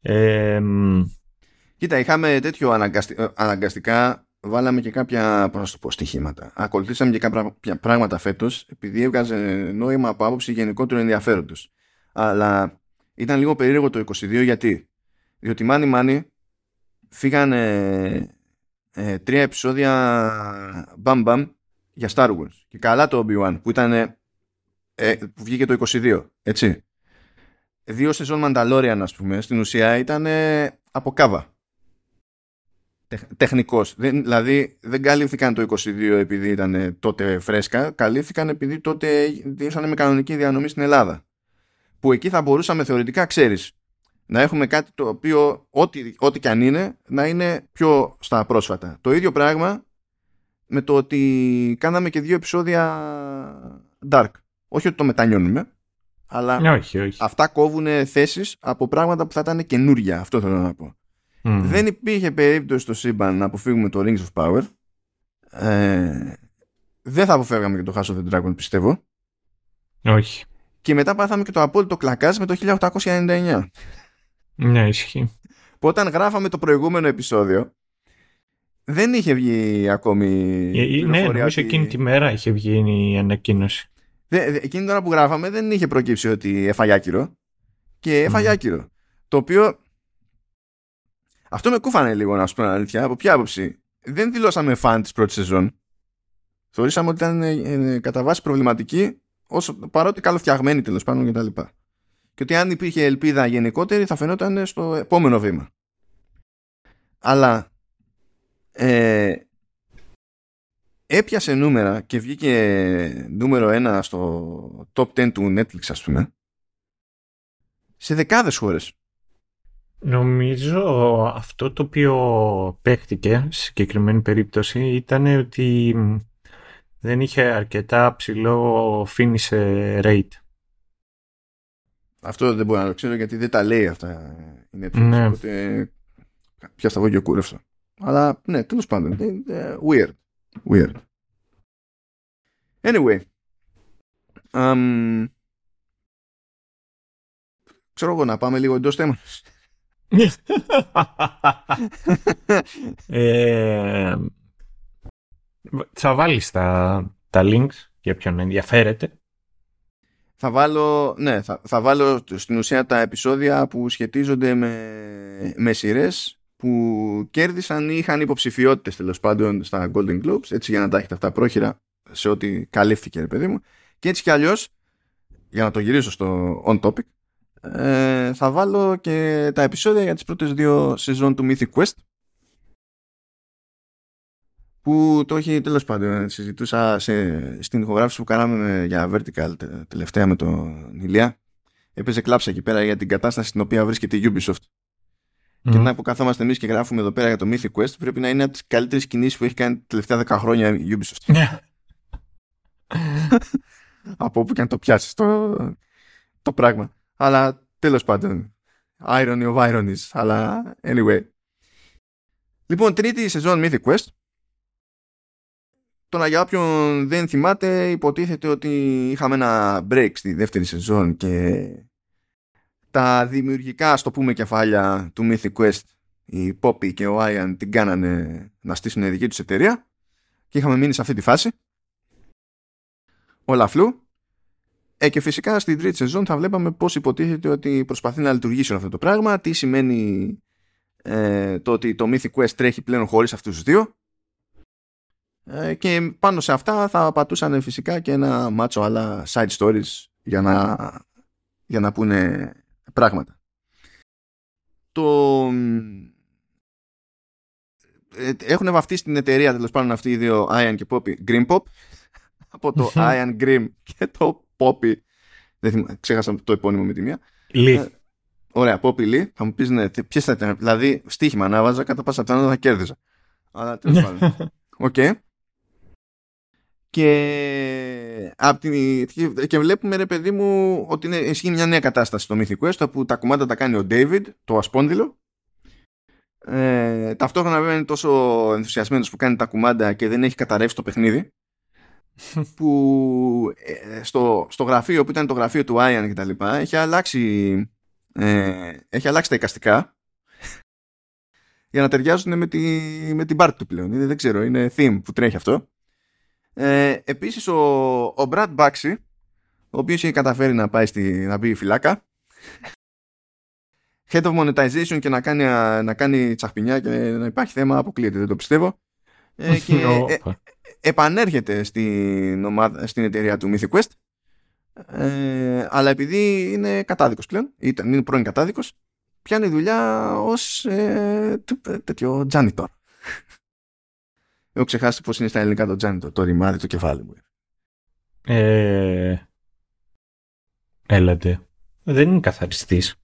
[SPEAKER 2] Ε, μ,
[SPEAKER 1] Κοίτα, είχαμε τέτοιο αναγκαστι... Ε, αναγκαστικά βάλαμε και κάποια πώς το πω, στοιχήματα. Ακολουθήσαμε και κάποια πράγματα φέτος επειδή έβγαζε νόημα από άποψη γενικότερου ενδιαφέροντος. Αλλά ήταν λίγο περίεργο το 22 γιατί; Διότι μάνι μάνι φύγανε ε, τρία επεισόδια μπαμ μπαμ για Star Wars. Και καλά το Obi-Wan που ήταν ε, που βγήκε το 22, έτσι. Δύο σεζόν Mandalorian, ας πούμε, στην ουσία ήταν από κάβα. Τεχνικός. δηλαδή δεν καλύφθηκαν το 22 επειδή ήταν τότε φρέσκα, καλύφθηκαν επειδή τότε ήσαν με κανονική διανομή στην Ελλάδα. Που εκεί θα μπορούσαμε θεωρητικά, ξέρεις, να έχουμε κάτι το οποίο, ό,τι, ό,τι και αν είναι, να είναι πιο στα πρόσφατα. Το ίδιο πράγμα με το ότι κάναμε και δύο επεισόδια Dark. Όχι ότι το μετανιώνουμε, αλλά
[SPEAKER 2] ναι, όχι, όχι.
[SPEAKER 1] αυτά κόβουν θέσεις από πράγματα που θα ήταν καινούρια. Αυτό θέλω να πω. Δεν υπήρχε περίπτωση στο σύμπαν να αποφύγουμε το Rings of Power. Ε, δεν θα αποφεύγαμε και το House of the Dragon, πιστεύω.
[SPEAKER 2] Όχι.
[SPEAKER 1] Και μετά πάθαμε και το απόλυτο κλακάζ με το 1899.
[SPEAKER 2] Ναι, ισχύει.
[SPEAKER 1] Που όταν γράφαμε το προηγούμενο επεισόδιο, δεν είχε βγει ακόμη.
[SPEAKER 2] Ε, ε ναι, νομίζω εκείνη τη μέρα είχε βγει η ανακοίνωση.
[SPEAKER 1] Δε, εκείνη την ώρα που γράφαμε δεν είχε προκύψει ότι έφαγε άκυρο. Και έφαγε άκυρο. Το οποίο. Αυτό με κούφανε λίγο να σου πω αλήθεια. Από ποια άποψη; Δεν δηλώσαμε φαν της πρώτης σεζόν. Θεωρήσαμε ότι ήταν ε, ε, κατά βάση προβληματική, όσο, παρότι καλοφτιαγμένη τέλος πάντων κτλ. Και, και ότι αν υπήρχε ελπίδα γενικότερη θα φαινόταν στο επόμενο βήμα. Αλλά ε, έπιασε νούμερα και βγήκε νούμερο ένα στο top 10 του Netflix ας πούμε σε δεκάδες χώρες.
[SPEAKER 2] Νομίζω αυτό το οποίο παίχτηκε σε συγκεκριμένη περίπτωση ήταν ότι δεν είχε αρκετά ψηλό finisher rate.
[SPEAKER 1] Αυτό δεν μπορώ να το ξέρω γιατί δεν τα λέει αυτά η Netflix. Ναι. Οπότε πιάστα εγώ και κούρευσα. Αλλά ναι, τέλος πάντων. Weird. Weird. Anyway. Um, ξέρω εγώ να πάμε λίγο εντός θέματος.
[SPEAKER 2] ε, θα βάλεις τα, τα links για ποιον ενδιαφέρεται.
[SPEAKER 1] Θα βάλω, ναι, θα, θα βάλω στην ουσία τα επεισόδια που σχετίζονται με, με σειρές που κέρδισαν ή είχαν υποψηφιότητες τέλος πάντων στα Golden Globes έτσι για να τα έχετε αυτά πρόχειρα σε ό,τι καλύφθηκε ρε παιδί μου. Και έτσι κι αλλιώς για να το γυρίσω στο on topic ε, θα βάλω και τα επεισόδια για τις πρώτες δύο σεζόν του Mythic Quest που το έχει τέλος πάντων συζητούσα σε, στην ηχογράφηση που κάναμε για Vertical τελευταία με τον Ηλία έπαιζε κλάψα εκεί πέρα για την κατάσταση στην οποία βρίσκεται η Ubisoft Mm. Και να που καθόμαστε εμείς και γράφουμε εδώ πέρα για το Mythic Quest, πρέπει να είναι από τις καλύτερες κινήσεις που έχει κάνει τα τελευταία 10 χρόνια η Ubisoft.
[SPEAKER 2] Yeah. (laughs)
[SPEAKER 1] από όπου και αν το πιάσεις το, το πράγμα. Αλλά τέλος πάντων. Irony of ironies. Αλλά anyway. Λοιπόν, τρίτη σεζόν Mythic Quest. Τώρα για όποιον δεν θυμάται, υποτίθεται ότι είχαμε ένα break στη δεύτερη σεζόν και τα δημιουργικά, στο πούμε, κεφάλια του Mythic Quest, η Poppy και ο Ian την κάνανε να στήσουν δική τους εταιρεία και είχαμε μείνει σε αυτή τη φάση. Όλα φλού. Ε, και φυσικά στην τρίτη σεζόν θα βλέπαμε πώς υποτίθεται ότι προσπαθεί να λειτουργήσει αυτό το πράγμα, τι σημαίνει ε, το ότι το Mythic Quest τρέχει πλέον χωρίς αυτούς τους δύο ε, και πάνω σε αυτά θα πατούσαν φυσικά και ένα μάτσο άλλα side stories για να, για να πούνε πράγματα. Το... Ε, έχουν βαφτίσει την εταιρεία τέλος πάντων αυτοί οι δύο Ian και Poppy Green Pop. (laughs) Από το Ian Grim και το Poppy. Δεν θυμά, ξέχασα το επώνυμο με τη μία.
[SPEAKER 2] Lee. Ε,
[SPEAKER 1] ωραία, Poppy Lee. Θα μου πεις ναι, ποιες θα ήταν δηλαδή στοίχημα να βάζα κατά πάσα πιθανότητα θα κέρδιζα. Αλλά τέλος πάντων. (laughs) Οκ. okay και, απ την, και βλέπουμε ρε παιδί μου ότι είναι, ισχύει μια νέα κατάσταση στο Mythic Quest που τα κουμάντα τα κάνει ο David, το ασπόνδυλο ε, ταυτόχρονα βέβαια είναι τόσο ενθουσιασμένος που κάνει τα κουμάντα και δεν έχει καταρρεύσει το παιχνίδι (laughs) που ε, στο, στο γραφείο που ήταν το γραφείο του Ian και τα λοιπά έχει αλλάξει ε, έχει αλλάξει τα εικαστικά (laughs) για να ταιριάζουν με, τη, με την πάρτι του πλέον. Είναι, δεν ξέρω, είναι theme που τρέχει αυτό. Ε, επίσης ο, ο Brad Baxi, ο οποίος έχει καταφέρει να πάει στη, να μπει φυλάκα, head of monetization και να κάνει, να κάνει τσαχπινιά και να υπάρχει θέμα, αποκλείεται, δεν το πιστεύω. Ε, (laughs) και ε, επανέρχεται στην, ομάδα, στην εταιρεία του Mythic Quest ε, αλλά επειδή είναι κατάδικος πλέον, ήταν, είναι πρώην κατάδικος, πιάνει δουλειά ως ε, τέτοιο janitor. Έχω ξεχάσει πώς είναι στα ελληνικά το janitor, το ρημάδι, το κεφάλι μου.
[SPEAKER 2] Ε, έλατε. Δεν είναι καθαριστής.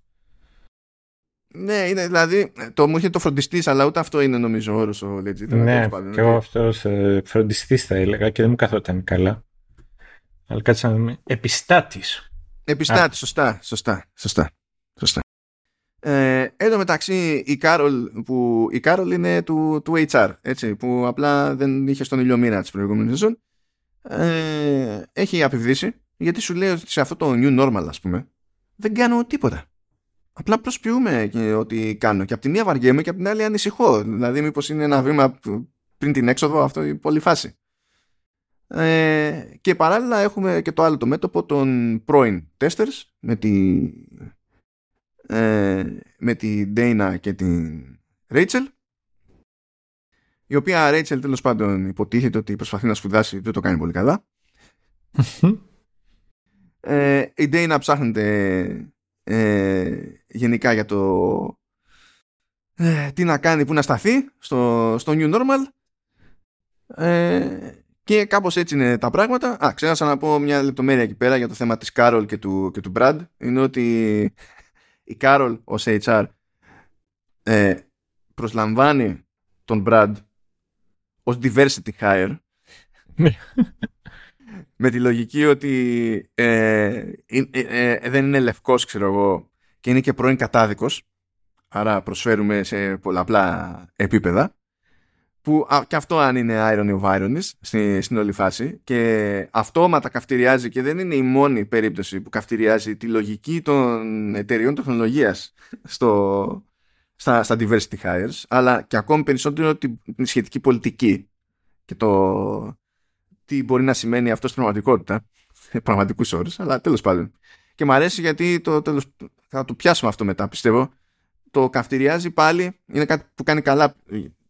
[SPEAKER 1] Ναι, είναι δηλαδή. Το μου είχε το φροντιστής, αλλά ούτε αυτό είναι νομίζω όρος legit.
[SPEAKER 2] Ναι, και εγώ αυτός ε, φροντιστής θα έλεγα και δεν μου καθόταν καλά. Αλλά κάτσε να δούμε. Επιστάτης.
[SPEAKER 1] Επιστάτης, σωστά, σωστά, σωστά. σωστά. Ε, εν τω μεταξύ η Κάρολ, που, η Κάρολ είναι του, του HR, έτσι, που απλά δεν είχε στον ηλιομήνα της προηγούμενης σεζόν. Ε, έχει απειβδίσει γιατί σου λέει ότι σε αυτό το new normal ας πούμε δεν κάνω τίποτα. Απλά προσποιούμε ότι κάνω. Και από τη μία βαριέμαι και από την άλλη ανησυχώ. Δηλαδή, μήπως είναι ένα βήμα πριν την έξοδο αυτό η πόλη φάση. Ε, και παράλληλα έχουμε και το άλλο το μέτωπο των πρώην testers με τη, ε, με τη Dana και την Rachel η οποία Rachel τέλος πάντων υποτίθεται ότι προσπαθεί να σπουδάσει δεν το κάνει πολύ καλά (laughs) ε, η Dana ψάχνεται ε, γενικά για το ε, τι να κάνει, που να σταθεί στο, στο New Normal ε, και κάπως έτσι είναι τα πράγματα. Α, ξέχασα να πω μια λεπτομέρεια εκεί πέρα για το θέμα της Carol και του, και του Brad. Είναι ότι η Carol ως HR ε, προσλαμβάνει τον Brad ως diversity hire. Ναι. με τη λογική ότι ε, ε, δεν είναι λευκός ξέρω εγώ και είναι και πρώην κατάδικος. Άρα προσφέρουμε σε πολλαπλά επίπεδα που και αυτό αν είναι irony of ironies στην, στην όλη φάση. Και αυτόματα καυτηριάζει και δεν είναι η μόνη περίπτωση που καυτηριάζει τη λογική των εταιριών τεχνολογίας στο, στα, στα diversity hires. Αλλά και ακόμη περισσότερο την σχετική πολιτική και το τι μπορεί να σημαίνει αυτό στην πραγματικότητα. Πραγματικούς όρους αλλά τέλος πάντων. Και μου αρέσει γιατί το, τέλος, θα το πιάσουμε αυτό μετά πιστεύω. Το καυτηριάζει πάλι είναι κάτι που κάνει καλά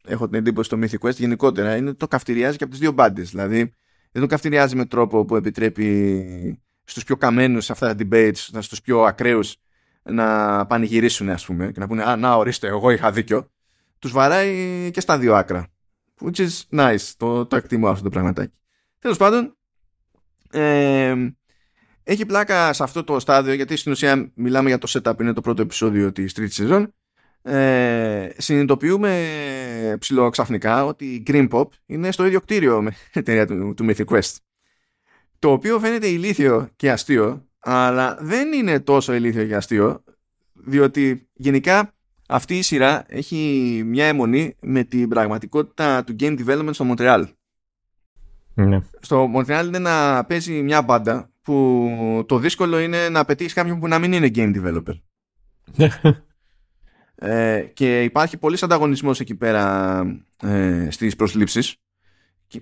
[SPEAKER 1] έχω την εντύπωση στο Mythic Quest γενικότερα, είναι το καυτηριάζει και από τις δύο μπάντες. Δηλαδή, δεν το καυτηριάζει με τρόπο που επιτρέπει στους πιο καμένους σε αυτά τα debates, στους πιο ακραίους, να πανηγυρίσουν, ας πούμε, και να πούνε Α, να ορίστε, εγώ είχα δίκιο. Τους βαράει και στα δύο άκρα. Which is nice. Το, το εκτιμώ αυτό το πραγματάκι. Τέλος πάντων, ε, έχει πλάκα σε αυτό το στάδιο γιατί στην ουσία μιλάμε για το setup, είναι το πρώτο επεισόδιο της τρίτης σεζόν ε, συνειδητοποιούμε ψηλοξαφνικά ότι η Green Pop είναι στο ίδιο κτίριο με την εταιρεία του, του Mythic Quest. Το οποίο φαίνεται ηλίθιο και αστείο, αλλά δεν είναι τόσο ηλίθιο και αστείο, διότι γενικά αυτή η σειρά έχει μια αιμονή με την πραγματικότητα του game development στο Montreal.
[SPEAKER 2] Ναι.
[SPEAKER 1] Στο Montreal είναι να παίζει μια μπάντα που το δύσκολο είναι να πετύχεις κάποιον που να μην είναι game developer. (laughs) Ε, και υπάρχει πολύς ανταγωνισμός εκεί πέρα ε, στις προσλήψεις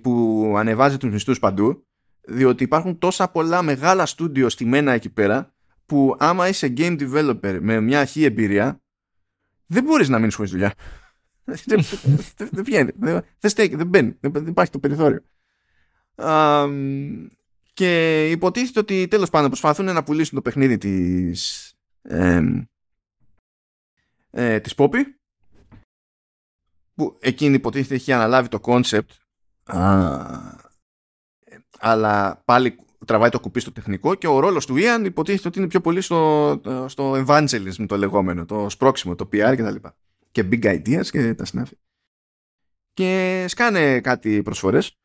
[SPEAKER 1] που ανεβάζει τους μισθούς παντού διότι υπάρχουν τόσα πολλά μεγάλα στούντιο στημένα εκεί πέρα που άμα είσαι game developer με μια αρχή εμπειρία δεν μπορείς να μείνεις χωρίς δουλειά. (laughs) Δεν βγαίνει δεν στέκει, δεν μπαίνει δεν υπάρχει το περιθώριο. Και υποτίθεται ότι τέλος πάντων προσπαθούν να πουλήσουν το παιχνίδι της ε, της Poppy που εκείνη υποτίθεται έχει αναλάβει το concept αλλά πάλι τραβάει το κουπί στο τεχνικό και ο ρόλος του Ian υποτίθεται ότι είναι πιο πολύ στο, στο evangelism το λεγόμενο, το σπρώξιμο, το PR και τα λοιπά. Και big ideas και τα συνάφη. Και σκάνε κάτι προσφορές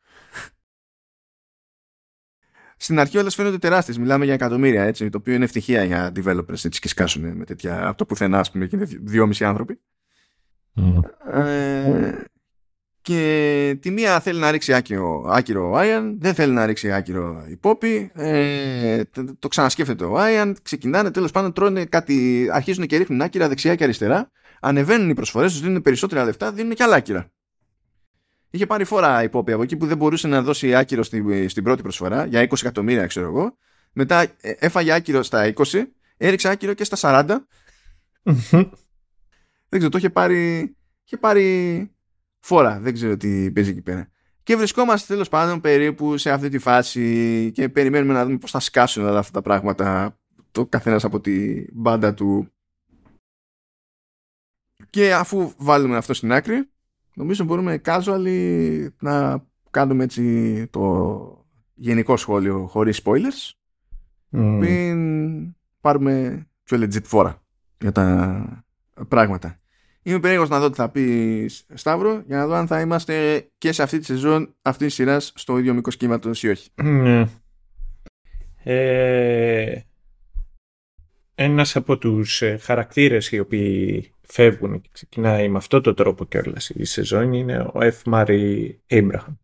[SPEAKER 1] στην αρχή όλες φαίνονται τεράστιες. Μιλάμε για εκατομμύρια, έτσι, το οποίο είναι ευτυχία για developers έτσι, και σκάσουν με τέτοια από το πουθενά, ας πούμε, και είναι δυόμισι άνθρωποι. Mm. Ε, και τη μία θέλει να ρίξει άκυρο, άκυρο ο Άιαν, δεν θέλει να ρίξει άκυρο η Πόπη. Ε, το, το ξανασκέφτεται ο Άιαν, ξεκινάνε τέλος πάντων, τρώνε κάτι, αρχίζουν και ρίχνουν άκυρα δεξιά και αριστερά. ανεβαίνουν οι προσφορές, τους δίνουν περισσότερα λεφτά, δίνουν και άλλα άκυρα. Είχε πάρει φορά υπόπη από εκεί που δεν μπορούσε να δώσει άκυρο στην, στην πρώτη προσφορά για 20 εκατομμύρια, ξέρω εγώ. Μετά ε, έφαγε άκυρο στα 20, έριξε άκυρο και στα 40. δεν ξέρω, το είχε πάρει, είχε πάρει φόρα. Δεν ξέρω τι παίζει εκεί πέρα. Και βρισκόμαστε τέλος πάντων περίπου σε αυτή τη φάση και περιμένουμε να δούμε πώς θα σκάσουν όλα αυτά τα πράγματα το καθένας από τη μπάντα του και αφού βάλουμε αυτό στην άκρη νομίζω μπορούμε casually να κάνουμε έτσι το γενικό σχόλιο χωρίς spoilers mm. πριν πάρουμε πιο legit φόρα για τα πράγματα. Είμαι περίεργος να δω τι θα πει Σταύρο για να δω αν θα είμαστε και σε αυτή τη σεζόν αυτή τη σειράς στο ίδιο μήκος κύματος ή όχι.
[SPEAKER 2] Ναι. Ε, ένας από τους ε, χαρακτήρες οι οποίοι φεύγουν και ξεκινάει με αυτόν τον τρόπο κιόλας η σεζόν είναι ο F. Murray Abraham.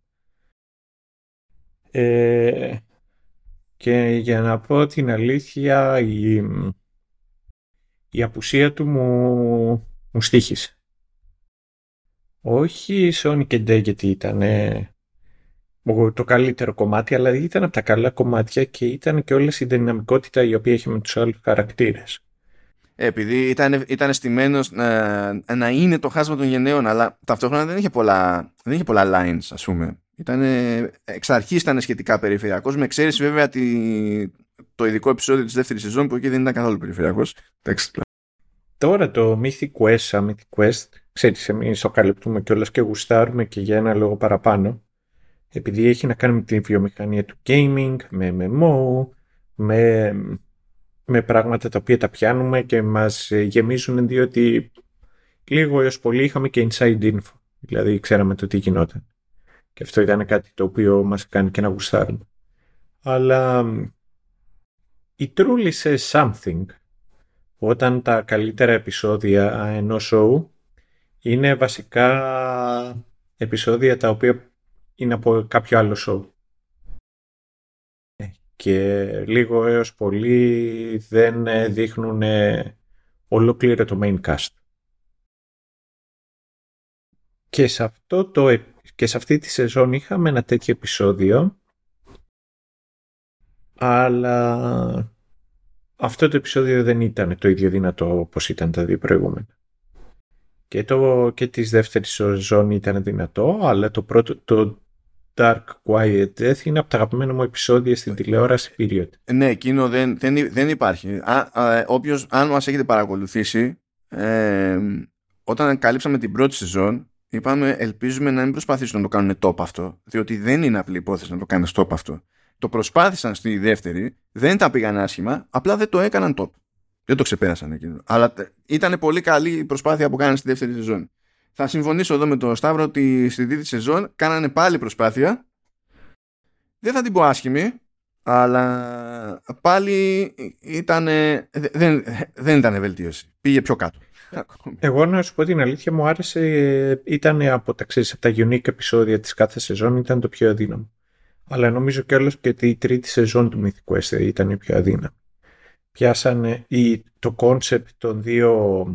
[SPEAKER 2] Ε, και για να πω την αλήθεια η, η απουσία του μου, μου στήχησε. Όχι Sonic και Day γιατί ήταν το καλύτερο κομμάτι, αλλά ήταν από τα καλά κομμάτια και ήταν και όλες η δυναμικότητα η οποία είχε με τους άλλους χαρακτήρες.
[SPEAKER 1] Επειδή ήταν, ήταν στημένος να, να είναι το χάσμα των γενναίων, αλλά ταυτόχρονα δεν είχε πολλά, δεν είχε πολλά lines, ας πούμε. Ήταν, εξ αρχής ήταν σχετικά περιφερειακός, με εξαίρεση βέβαια τη, το ειδικό επεισόδιο της δεύτερης σεζόν που εκεί δεν ήταν καθόλου περιφερειακός.
[SPEAKER 2] Τώρα το Mythic Quest, Mythic Quest, ξέρεις, εμείς το καλύπτουμε κιόλας και γουστάρουμε και για ένα λόγο παραπάνω επειδή έχει να κάνει με τη βιομηχανία του gaming, με MMO, με, με πράγματα τα οποία τα πιάνουμε και μας γεμίζουν διότι λίγο έως πολύ είχαμε και inside info. Δηλαδή ξέραμε το τι γινόταν. Και αυτό ήταν κάτι το οποίο μας κάνει και να γουστάρουμε. Αλλά η truly says something όταν τα καλύτερα επεισόδια ενός show είναι βασικά επεισόδια τα οποία είναι από κάποιο άλλο show. Ε, και λίγο έως πολύ δεν ε, δείχνουν ε, ολόκληρο το main cast. Και σε, αυτό το, και σε αυτή τη σεζόν είχαμε ένα τέτοιο επεισόδιο αλλά αυτό το επεισόδιο δεν ήταν το ίδιο δυνατό όπως ήταν τα δύο προηγούμενα. Και, το, και της δεύτερης σεζόν ήταν δυνατό, αλλά το, πρώτο, το Dark Quiet Death είναι από τα αγαπημένα μου επεισόδια στην τηλεόραση period.
[SPEAKER 1] Ναι, εκείνο δεν, δεν, δεν υπάρχει. Α, α, όποιος, αν μας έχετε παρακολουθήσει, ε, όταν καλύψαμε την πρώτη σεζόν, είπαμε ελπίζουμε να μην προσπαθήσουν να το κάνουν top αυτό, διότι δεν είναι απλή υπόθεση να το κάνουν top αυτό. Το προσπάθησαν στη δεύτερη, δεν τα πήγαν άσχημα, απλά δεν το έκαναν top. Δεν το ξεπέρασαν εκείνο. Αλλά ήταν πολύ καλή η προσπάθεια που κάνανε στη δεύτερη σεζόν θα συμφωνήσω εδώ με τον Σταύρο ότι στη τρίτη σεζόν κάνανε πάλι προσπάθεια. Δεν θα την πω άσχημη, αλλά πάλι ήταν, δεν, δεν ήταν βελτίωση. Πήγε πιο κάτω. (laughs)
[SPEAKER 2] Εγώ να σου πω την αλήθεια μου άρεσε, ήταν από τα, ξέρεις, από τα unique επεισόδια της κάθε σεζόν ήταν το πιο αδύναμο. Αλλά νομίζω κιόλας και η τρίτη σεζόν του Mythic Quest ήταν η πιο αδύναμη. Πιάσανε το concept των δύο,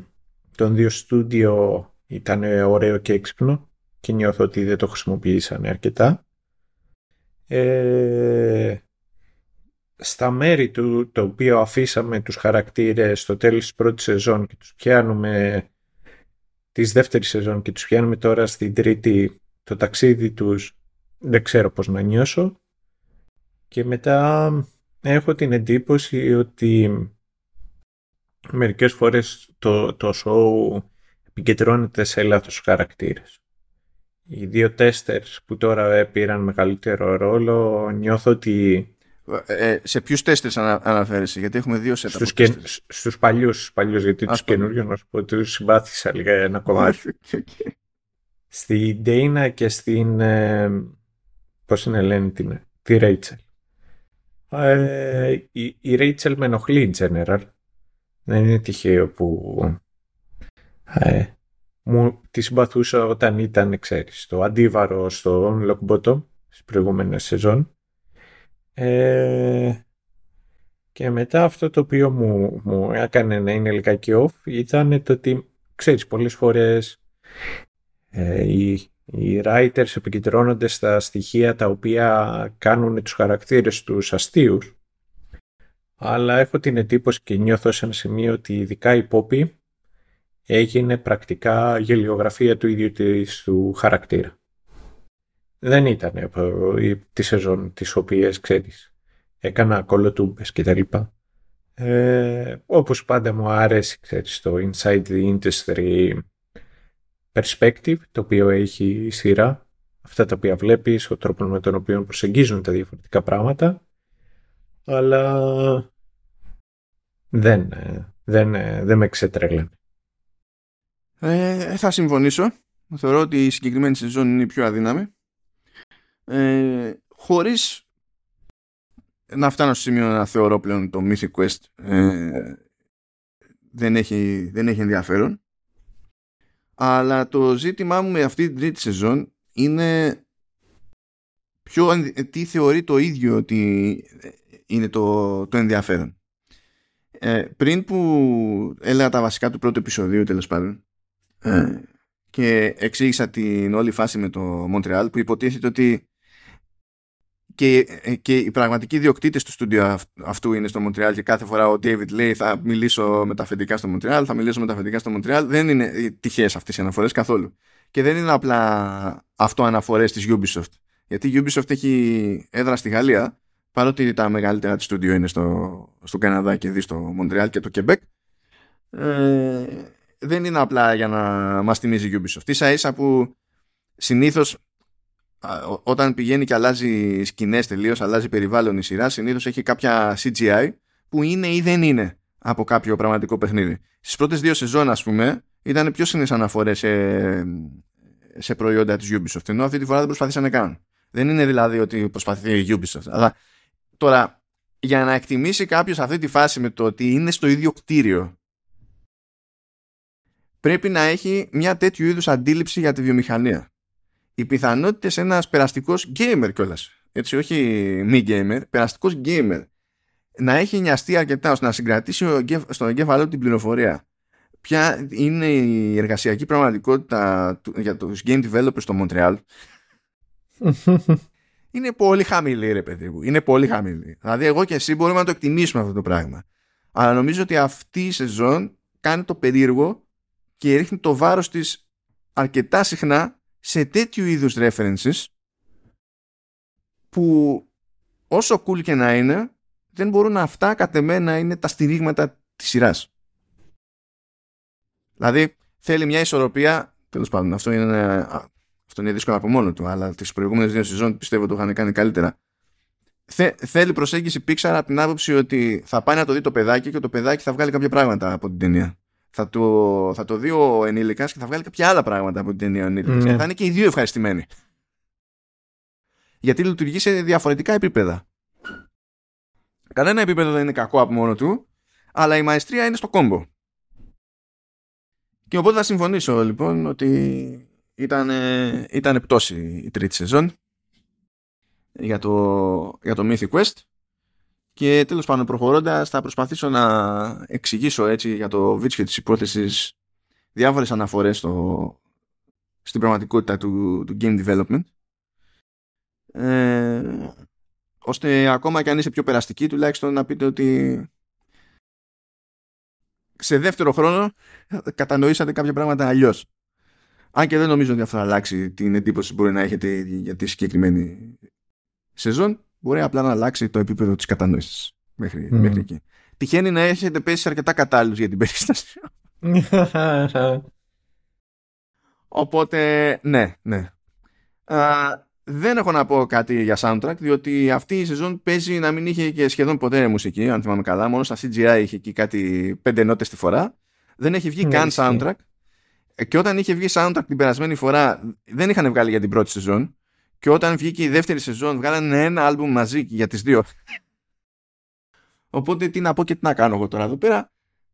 [SPEAKER 2] των δύο στούντιο ήταν ωραίο και έξυπνο και νιώθω ότι δεν το χρησιμοποιήσανε αρκετά. Ε, στα μέρη του το οποίο αφήσαμε τους χαρακτήρες στο τέλος της πρώτης σεζόν και τους πιάνουμε της δεύτερης σεζόν και τους πιάνουμε τώρα στην τρίτη το ταξίδι τους δεν ξέρω πώς να νιώσω και μετά έχω την εντύπωση ότι μερικές φορές το, το show επικεντρώνεται σε λάθος χαρακτήρες. Οι δύο τέστερς που τώρα πήραν μεγαλύτερο ρόλο νιώθω ότι...
[SPEAKER 1] Ε, σε ποιους τέστερς ανα, αναφέρεσαι, γιατί έχουμε δύο σετ
[SPEAKER 2] στους, και, στους παλιούς, στους παλιούς, γιατί τους καινούριους να σου πω τους συμπάθησα λίγα ένα κομμάτι. (laughs) Στην Ντέινα και στην... Ε, πώς είναι λένε την, τη Ρέιτσελ. Ε, η Ρέιτσελ με ενοχλεί in general. Δεν είναι τυχαίο που ε, μου τη συμπαθούσα όταν ήταν, ξέρεις, το αντίβαρο στο Unlock Bottom στις προηγούμενες σεζόν. Ε, και μετά αυτό το οποίο μου, μου έκανε να είναι λιγάκι off ήταν το ότι ξέρεις, πολλές φορές ε, οι, οι writers επικεντρώνονται στα στοιχεία τα οποία κάνουν τους χαρακτήρες τους αστείους αλλά έχω την εντύπωση και νιώθω σε ένα σημείο ότι ειδικά η Poppy έγινε πρακτικά γελιογραφία του ίδιου της του χαρακτήρα. Δεν ήταν από τη σεζόν τις οποίες ξέρεις έκανα κολοτούμπες και τα λοιπά. Ε, όπως πάντα μου άρεσε ξέρεις, το Inside the Industry Perspective το οποίο έχει η σειρά αυτά τα οποία βλέπεις, ο τρόπος με τον οποίο προσεγγίζουν τα διαφορετικά πράγματα αλλά δεν, δεν, δεν με ξετρέλανε.
[SPEAKER 1] Ε, θα συμφωνήσω. Θεωρώ ότι η συγκεκριμένη σεζόν είναι η πιο αδύναμη. Ε, χωρίς να φτάνω στο σημείο να θεωρώ πλέον το Mythic Quest ε, δεν, έχει, δεν έχει ενδιαφέρον. Αλλά το ζήτημά μου με αυτή την τρίτη σεζόν είναι ποιο, τι θεωρεί το ίδιο ότι είναι το, το ενδιαφέρον. Ε, πριν που έλεγα τα βασικά του πρώτου επεισοδίου τέλος πάντων ε, και εξήγησα την όλη φάση με το Μοντρεάλ που υποτίθεται ότι και, ε, και οι πραγματικοί διοκτήτες του στούντιο αυτού είναι στο Μοντρεάλ και κάθε φορά ο David λέει θα μιλήσω με τα αφεντικά στο Μοντρεάλ, θα μιλήσω με τα αφεντικά στο Μοντρεάλ. Δεν είναι τυχαίες αυτές οι αναφορές καθόλου. Και δεν είναι απλά αυτό αναφορές της Ubisoft. Γιατί η Ubisoft έχει έδρα στη Γαλλία, παρότι τα μεγαλύτερα της στούντιο είναι στο, στο Καναδά και δει στο Μοντρεάλ και το Quebec. Ε, δεν είναι απλά για να μας θυμίζει η Ubisoft. Ίσα ίσα που συνήθως όταν πηγαίνει και αλλάζει σκηνές τελείως, αλλάζει περιβάλλον η σειρά, συνήθως έχει κάποια CGI που είναι ή δεν είναι από κάποιο πραγματικό παιχνίδι. Στις πρώτες δύο σεζόν, ας πούμε, ήταν πιο συνήθω αναφορές σε, σε προϊόντα της Ubisoft, ενώ αυτή τη φορά δεν προσπαθήσαν να κάνουν. Δεν είναι δηλαδή ότι προσπαθεί η Ubisoft. Αλλά τώρα, για να εκτιμήσει κάποιος αυτή τη φάση με το ότι είναι στο ίδιο κτίριο πρέπει να έχει μια τέτοιου είδους αντίληψη για τη βιομηχανία. Οι πιθανότητες ένας περαστικός gamer κιόλας. έτσι όχι μη gamer, περαστικός gamer να έχει νοιαστεί αρκετά ώστε να συγκρατήσει στον εγκέφαλό την πληροφορία ποια είναι η εργασιακή πραγματικότητα για τους game developers στο Montreal. (laughs) Είναι πολύ χαμηλή ρε παιδί μου είναι πολύ χαμηλή. Δηλαδή εγώ και εσύ μπορούμε να το εκτιμήσουμε αυτό το πράγμα. Αλλά νομίζω ότι αυτή η σεζόν κάνει το περίεργο και ρίχνει το βάρος της αρκετά συχνά σε τέτοιου είδους references που όσο cool και να είναι δεν μπορούν αυτά κατ' εμέ να είναι τα στηρίγματα της σειράς. Δηλαδή θέλει μια ισορροπία, τέλος πάντων αυτό είναι, αυτό είναι δύσκολο από μόνο του, αλλά τις προηγούμενες δύο σεζόν πιστεύω το είχαν κάνει καλύτερα. Θε, θέλει προσέγγιση Pixar από την άποψη ότι θα πάει να το δει το παιδάκι και το παιδάκι θα βγάλει κάποια πράγματα από την ταινία θα το, θα το δει ο ενήλικας και θα βγάλει κάποια άλλα πράγματα από την ταινία ο ενήλικας. Και θα είναι και οι δύο ευχαριστημένοι. Γιατί λειτουργεί σε διαφορετικά επίπεδα. Κανένα επίπεδο δεν είναι κακό από μόνο του, αλλά η μαεστρία είναι στο κόμπο. Και οπότε θα συμφωνήσω λοιπόν ότι ήταν, ήταν πτώση η τρίτη σεζόν για το, για το Mythic Quest και τέλος πάντων προχωρώντας θα προσπαθήσω να εξηγήσω έτσι για το βίτσιο της υπόθεσης διάφορες αναφορές στο, στην πραγματικότητα του, του game development ε, ώστε ακόμα και αν είσαι πιο περαστική τουλάχιστον να πείτε ότι σε δεύτερο χρόνο κατανοήσατε κάποια πράγματα αλλιώς. Αν και δεν νομίζω ότι αυτό θα αλλάξει την εντύπωση που μπορεί να έχετε για τη συγκεκριμένη σεζόν μπορεί απλά να αλλάξει το επίπεδο της κατανόησης μέχρι, mm. μέχρι εκεί. Τυχαίνει να έχετε πέσει αρκετά κατάλληλους για την περίσταση. (laughs) Οπότε, ναι, ναι. Α, δεν έχω να πω κάτι για soundtrack, διότι αυτή η σεζόν παίζει να μην είχε και σχεδόν ποτέ μουσική, αν θυμάμαι καλά. Μόνο στα CGI είχε εκεί κάτι πέντε νότες τη φορά. Δεν έχει βγει ναι, καν soundtrack. Και όταν είχε βγει soundtrack την περασμένη φορά, δεν είχαν βγάλει για την πρώτη σεζόν. Και όταν βγήκε η δεύτερη σεζόν, βγάλανε ένα άλμπουμ μαζί για τις δύο. Οπότε τι να πω και τι να κάνω εγώ τώρα εδώ πέρα.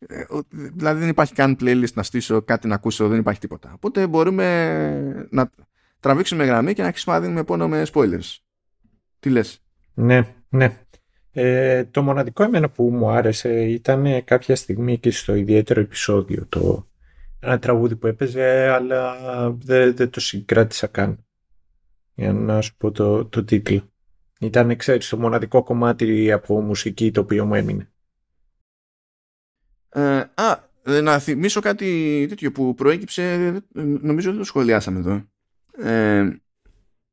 [SPEAKER 1] Ε, δηλαδή δεν υπάρχει καν playlist να στήσω, κάτι να ακούσω, δεν υπάρχει τίποτα. Οπότε μπορούμε να τραβήξουμε γραμμή και να αρχίσουμε να δίνουμε πόνο με spoilers. Τι λες;
[SPEAKER 2] Ναι, ναι. Ε, το μοναδικό εμένα που μου άρεσε ήταν κάποια στιγμή και στο ιδιαίτερο επεισόδιο το ένα τραγούδι που έπαιζε, αλλά δεν, δεν το συγκράτησα καν. Για να σου πω το, το τίτλο. Ήταν, ξέρεις, το μοναδικό κομμάτι από μουσική το οποίο μου έμεινε.
[SPEAKER 1] Ε, α, ε, να θυμίσω κάτι τέτοιο που προέκυψε, νομίζω δεν το σχολιάσαμε εδώ. Ε,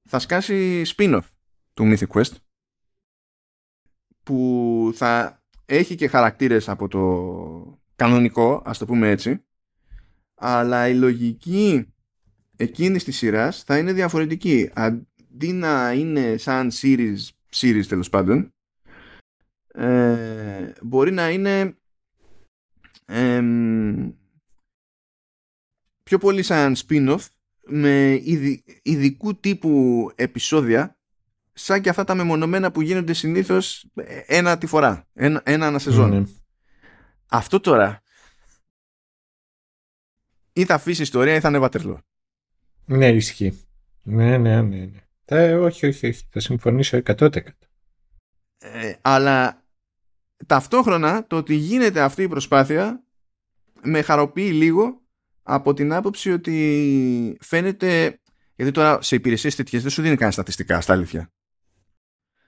[SPEAKER 1] θα σκάσει spin-off του Mythic Quest που θα έχει και χαρακτήρες από το κανονικό, ας το πούμε έτσι αλλά η λογική εκείνης της σειράς θα είναι διαφορετική αντί να είναι σαν series, series τέλος πάντων ε, μπορεί να είναι πιο πολύ σαν spin-off με ειδικού τύπου επεισόδια σαν και αυτά τα μεμονωμένα που γίνονται συνήθως ένα τη φορά, ένα, ένα ανασεζόν. Ναι. Αυτό τώρα ή θα αφήσει ιστορία ή θα είναι βατερλό.
[SPEAKER 2] Ναι, ισχύει. Ναι, ναι, ναι. ναι. Ε, όχι, όχι, όχι. Θα συμφωνήσω 100%.
[SPEAKER 1] Ε, αλλά ταυτόχρονα το ότι γίνεται αυτή η προσπάθεια με χαροποιεί λίγο από την άποψη ότι φαίνεται γιατί τώρα σε υπηρεσίες τέτοιες δεν σου δίνει καν στατιστικά στα αλήθεια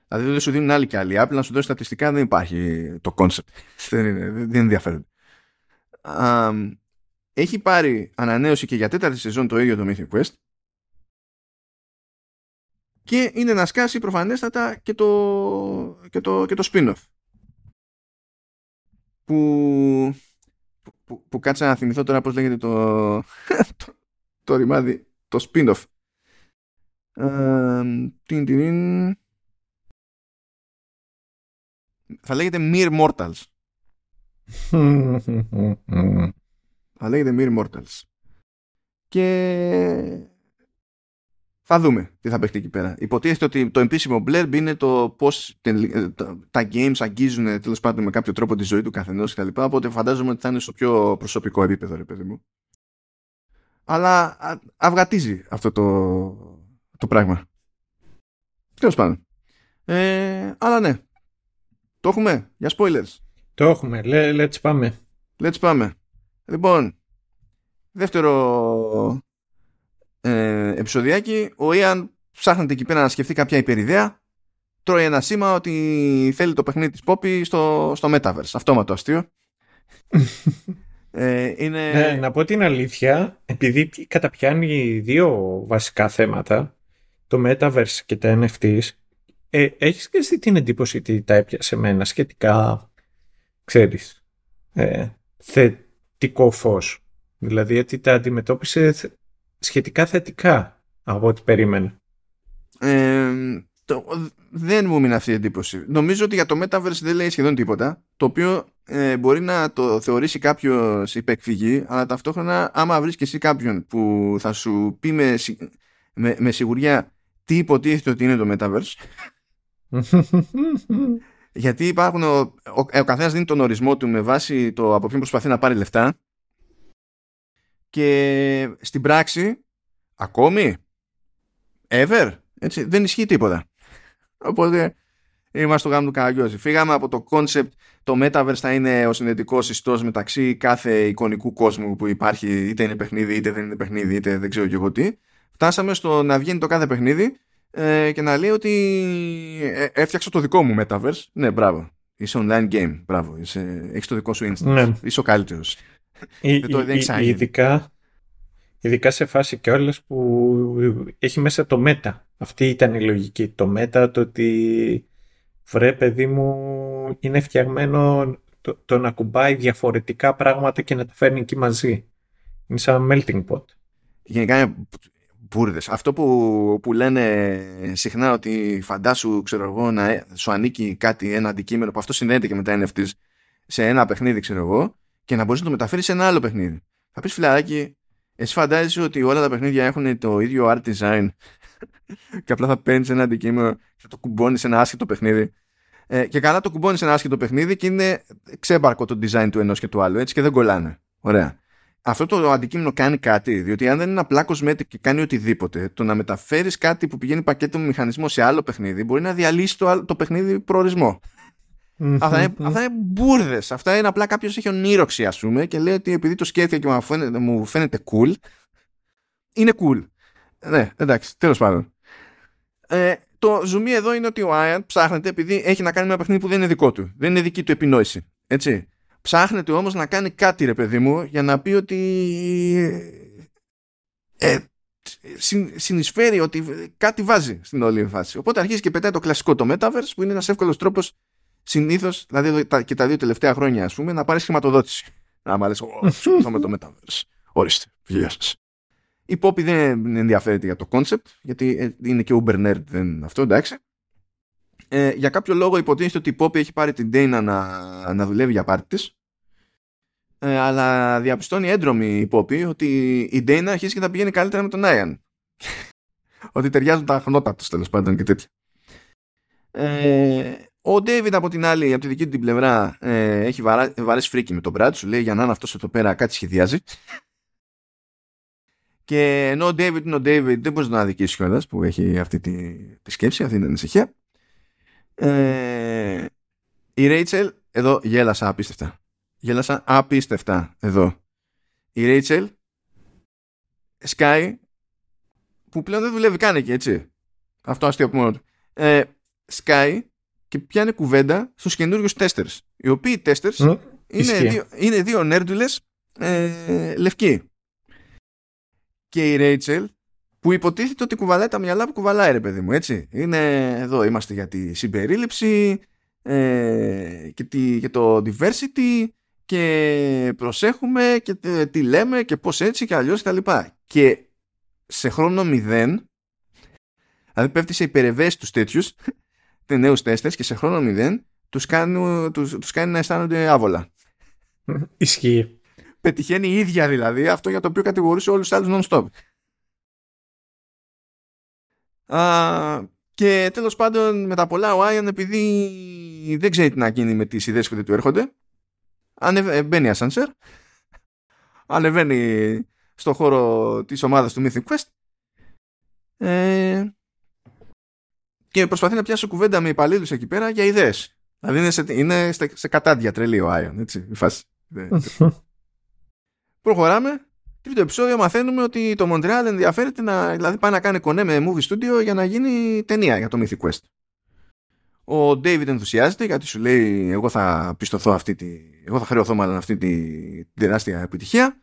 [SPEAKER 1] δηλαδή δεν σου δίνουν άλλη και άλλη απλά να σου δώσει στατιστικά δεν υπάρχει το concept (laughs) δεν, δεν ενδιαφέρεται έχει πάρει ανανέωση και για τέταρτη σεζόν το ίδιο το Mythic Quest. Και είναι να σκάσει προφανέστατα και το, και το, και το spin-off. Που, που, που κάτσα να θυμηθώ τώρα πώς λέγεται το, (laughs) το, το ρημάδι το spin-off. Uh, τιν, τιν, θα λέγεται Mere Mortals (laughs) θα λέγεται Mere Mortals. Και θα δούμε τι θα παιχτεί εκεί πέρα. Υποτίθεται ότι το επίσημο Blurb είναι το πώς τα games αγγίζουν τέλος πάντων με κάποιο τρόπο τη ζωή του καθενός κτλ. Οπότε φαντάζομαι ότι θα είναι στο πιο προσωπικό επίπεδο, ρε παιδί μου. Αλλά αυγατίζει αυτό το, το πράγμα. Τέλος πάντων. Ε, αλλά ναι. Το έχουμε για spoilers.
[SPEAKER 2] Το έχουμε. Let's πάμε.
[SPEAKER 1] Let's πάμε. Λοιπόν, δεύτερο ε, επεισοδιάκι, ο Ιαν ψάχνεται εκεί πέρα να σκεφτεί κάποια υπερηδέα, τρώει ένα σήμα ότι θέλει το παιχνίδι της Poppy στο, στο Metaverse. Αυτόματο αστείο. (laughs)
[SPEAKER 2] ε, είναι... ναι, να πω την αλήθεια, επειδή καταπιάνει δύο βασικά θέματα, το Metaverse και τα NFTs, ε, έχεις και εσύ την εντύπωση ότι τα έπιασε με ένα σχετικά, ξέρεις, ε, θετικό φως. Δηλαδή ότι τα αντιμετώπισε σχετικά θετικά από ό,τι περίμενε.
[SPEAKER 1] Ε, το, δεν μου μείνει αυτή η εντύπωση. Νομίζω ότι για το Metaverse δεν λέει σχεδόν τίποτα, το οποίο ε, μπορεί να το θεωρήσει κάποιος υπεκφυγή, αλλά ταυτόχρονα άμα βρεις και εσύ κάποιον που θα σου πει με, με, με σιγουριά τι υποτίθεται ότι είναι το Metaverse, (laughs) (laughs) γιατί υπάρχουν ο, ο, ο καθένας δίνει τον ορισμό του με βάση το από ποιον προσπαθεί να πάρει λεφτά. Και στην πράξη ακόμη ever έτσι, δεν ισχύει τίποτα. Οπότε είμαστε στο γάμο του Καραγκιόζη φύγαμε από το concept το Metaverse θα είναι ο συνδετικός ιστός μεταξύ κάθε εικονικού κόσμου που υπάρχει είτε είναι παιχνίδι είτε δεν είναι παιχνίδι είτε δεν ξέρω και εγώ τι. Φτάσαμε στο να βγαίνει το κάθε παιχνίδι ε, και να λέει ότι ε, έφτιαξα το δικό μου Metaverse ναι μπράβο Είσαι online game. Μπράβο. Είσαι, έχεις το δικό σου instance. Ναι. Είσαι ο καλύτερος.
[SPEAKER 2] ειδικά, ειδικά σε φάση κιόλας που έχει μέσα το μέτα. Αυτή ήταν η λογική. Το μέτα, το ότι βρε παιδί μου είναι φτιαγμένο το, το να κουμπάει διαφορετικά πράγματα και να τα φέρνει εκεί μαζί. Είναι σαν melting pot.
[SPEAKER 1] Γενικά μπουρδες. Αυτό που, που λένε συχνά ότι φαντάσου, ξέρω εγώ, να σου ανήκει κάτι, ένα αντικείμενο που αυτό συνδέεται και με τα NFTs σε ένα παιχνίδι, ξέρω εγώ, και να μπορείς να το μεταφέρεις σε ένα άλλο παιχνίδι. Θα πεις φιλαράκι, εσύ φαντάζεσαι ότι όλα τα παιχνίδια έχουν το ίδιο art design (laughs) και απλά θα παίρνεις ένα αντικείμενο και το κουμπώνεις σε ένα άσχετο παιχνίδι. Ε, και καλά το κουμπώνεις σε ένα άσχετο παιχνίδι και είναι ξέμπαρκο το design του ενός και του άλλου, έτσι και δεν κολλάνε. Ωραία αυτό το αντικείμενο κάνει κάτι, διότι αν δεν είναι απλά cosmetic και κάνει οτιδήποτε, το να μεταφέρεις κάτι που πηγαίνει πακέτο με μηχανισμό σε άλλο παιχνίδι μπορεί να διαλύσει το, το παιχνίδι προορισμό. αυτά, είναι, αυτά είναι μπουρδες. Αυτά είναι απλά κάποιος έχει ονείροξη, ας πούμε, και λέει ότι επειδή το σκέφτηκε και μου φαίνεται, μου φαίνεται cool, είναι cool. Ναι, εντάξει, τέλος πάντων. Ε, το ζουμί εδώ είναι ότι ο Άιαν ψάχνεται επειδή έχει να κάνει ένα παιχνίδι που δεν είναι δικό του. Δεν είναι δική του επινόηση. Έτσι. Ψάχνεται όμως να κάνει κάτι, ρε παιδί μου, για να πει ότι. Ε, συνεισφέρει ότι κάτι βάζει στην όλη φάση. Οπότε αρχίζει και πετάει το κλασικό το Metaverse που είναι ένας εύκολος τρόπος συνήθως, δηλαδή και τα δύο τελευταία χρόνια, ας πούμε, να πάρεις χρηματοδότηση. Να μ' αρέσει, με το Metaverse. Ορίστε, γεια σας. Η Poppy δεν ενδιαφέρεται για το concept, γιατί ε, είναι και Uber nerd, δεν αυτό, εντάξει. Ε, για κάποιο λόγο υποτίθεται ότι η Poppy έχει πάρει την Dana να, να δουλεύει για πάρτι της. Ε, αλλά διαπιστώνει έντρομη η Poppy ότι η Dana αρχίζει και θα πηγαίνει καλύτερα με τον Ian. (laughs) ότι ταιριάζουν τα χνότα τους τέλος πάντων και τέτοια. Ε, ο David από την άλλη, από τη δική του την πλευρά, ε, έχει βαρά, βαρέσει φρίκι με τον Brad. Σου λέει για να είναι αυτός εδώ πέρα κάτι σχεδιάζει. Και ενώ ο David είναι ο David, δεν μπορείς να αδικήσει κιόλας που έχει αυτή τη, τη σκέψη, αυτή την ανησυχία. Ε, η Rachel, εδώ γέλασα απίστευτα. Γέλασα απίστευτα εδώ. Η Rachel Sky που πλέον δεν δουλεύει καν εκεί, έτσι. Αυτό αστείο από μόνο του. Ε, Sky και πιάνει κουβέντα στους καινούριους τέστερς. Οι οποίοι τέστερς είναι, δύο, είναι δύο νέρντουλες ε, λευκοί και η Ρέιτσελ που υποτίθεται ότι κουβαλάει τα μυαλά που κουβαλάει ρε παιδί μου έτσι. Είναι εδώ είμαστε για τη συμπερίληψη ε, και, τη, και το diversity και προσέχουμε και τι λέμε και πως έτσι και αλλιώς και τα λοιπά. Και σε χρόνο μηδέν δηλαδή πέφτει σε υπερευαίσθητους τέτοιους (laughs) νέους τέστες και σε χρόνο μηδέν τους κάνει, τους, τους κάνει να αισθάνονται άβολα.
[SPEAKER 2] Ισχύει.
[SPEAKER 1] Πετυχαίνει η ίδια δηλαδή αυτό για το οποίο κατηγορούσε όλους τους άλλους non-stop. Α, και τέλος πάντων με τα πολλά ο Άιαν επειδή δεν ξέρει τι να γίνει με τις ιδέες που δεν του έρχονται ανεβαίνει μπαίνει ασανσέρ ανεβαίνει στο χώρο της ομάδας του Mythic Quest ε, και προσπαθεί να πιάσει κουβέντα με υπαλλήλους εκεί πέρα για ιδέες. Δηλαδή είναι σε, είναι σε, κατάντια τρελή ο Άιον, έτσι, η φάση. (laughs) Προχωράμε. Τρίτο επεισόδιο μαθαίνουμε ότι το Montreal ενδιαφέρεται να δηλαδή πάει να κάνει κονέ με movie studio για να γίνει ταινία για το Mythic Quest. Ο David ενθουσιάζεται γιατί σου λέει εγώ θα πιστωθώ αυτή τη, εγώ θα χρεωθώ μάλλον αυτή τη, τεράστια επιτυχία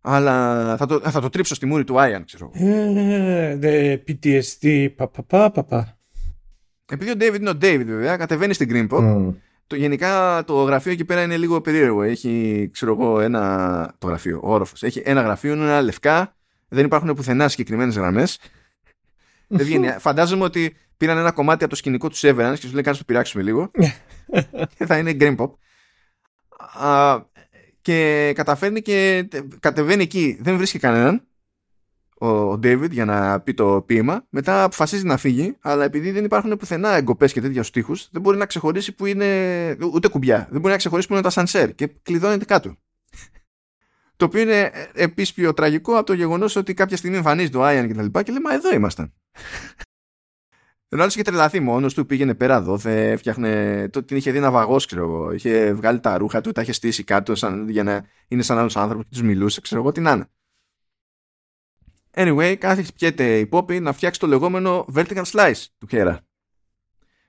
[SPEAKER 1] αλλά θα το, θα το τρίψω στη μούρη του Ian ξέρω.
[SPEAKER 2] Ε, PTSD, πα,
[SPEAKER 1] Επειδή ο David είναι ο David βέβαια, κατεβαίνει στην Green Pop το, γενικά το γραφείο εκεί πέρα είναι λίγο περίεργο. Έχει, ξέρω εγώ, ένα. Το γραφείο, ο όροφος. Έχει ένα γραφείο, είναι ένα λευκά. Δεν υπάρχουν πουθενά συγκεκριμένες γραμμές. (laughs) Φαντάζομαι ότι πήραν ένα κομμάτι από το σκηνικό του Severance και σου λέει: Κάτσε το πειράξουμε λίγο. (laughs) και θα είναι Green Pop. και καταφέρνει και κατεβαίνει εκεί. Δεν βρίσκει κανέναν ο David για να πει το ποίημα. Μετά αποφασίζει να φύγει, αλλά επειδή δεν υπάρχουν πουθενά εγκοπές και τέτοια στους τοίχους, δεν μπορεί να ξεχωρίσει που είναι. ούτε κουμπιά. Δεν μπορεί να ξεχωρίσει που είναι τα σανσέρ και κλειδώνεται κάτω. το οποίο είναι επίση πιο τραγικό από το γεγονός ότι κάποια στιγμή εμφανίζει το Άιαν και τα λοιπά και λέει Μα εδώ ήμασταν. Ενώ άλλο είχε τρελαθεί μόνος του, πήγαινε πέρα εδώ, φτιάχνε. Το, την είχε δει ένα βαγός, ξέρω εγώ. Είχε βγάλει τα ρούχα του, τα είχε στήσει κάτω σαν, για να είναι σαν άλλος άνθρωπος και τους μιλούσε, ξέρω εγώ τι να είναι. Anyway, πιέται η Poppy να φτιάξει το λεγόμενο vertical slice του Χέρα.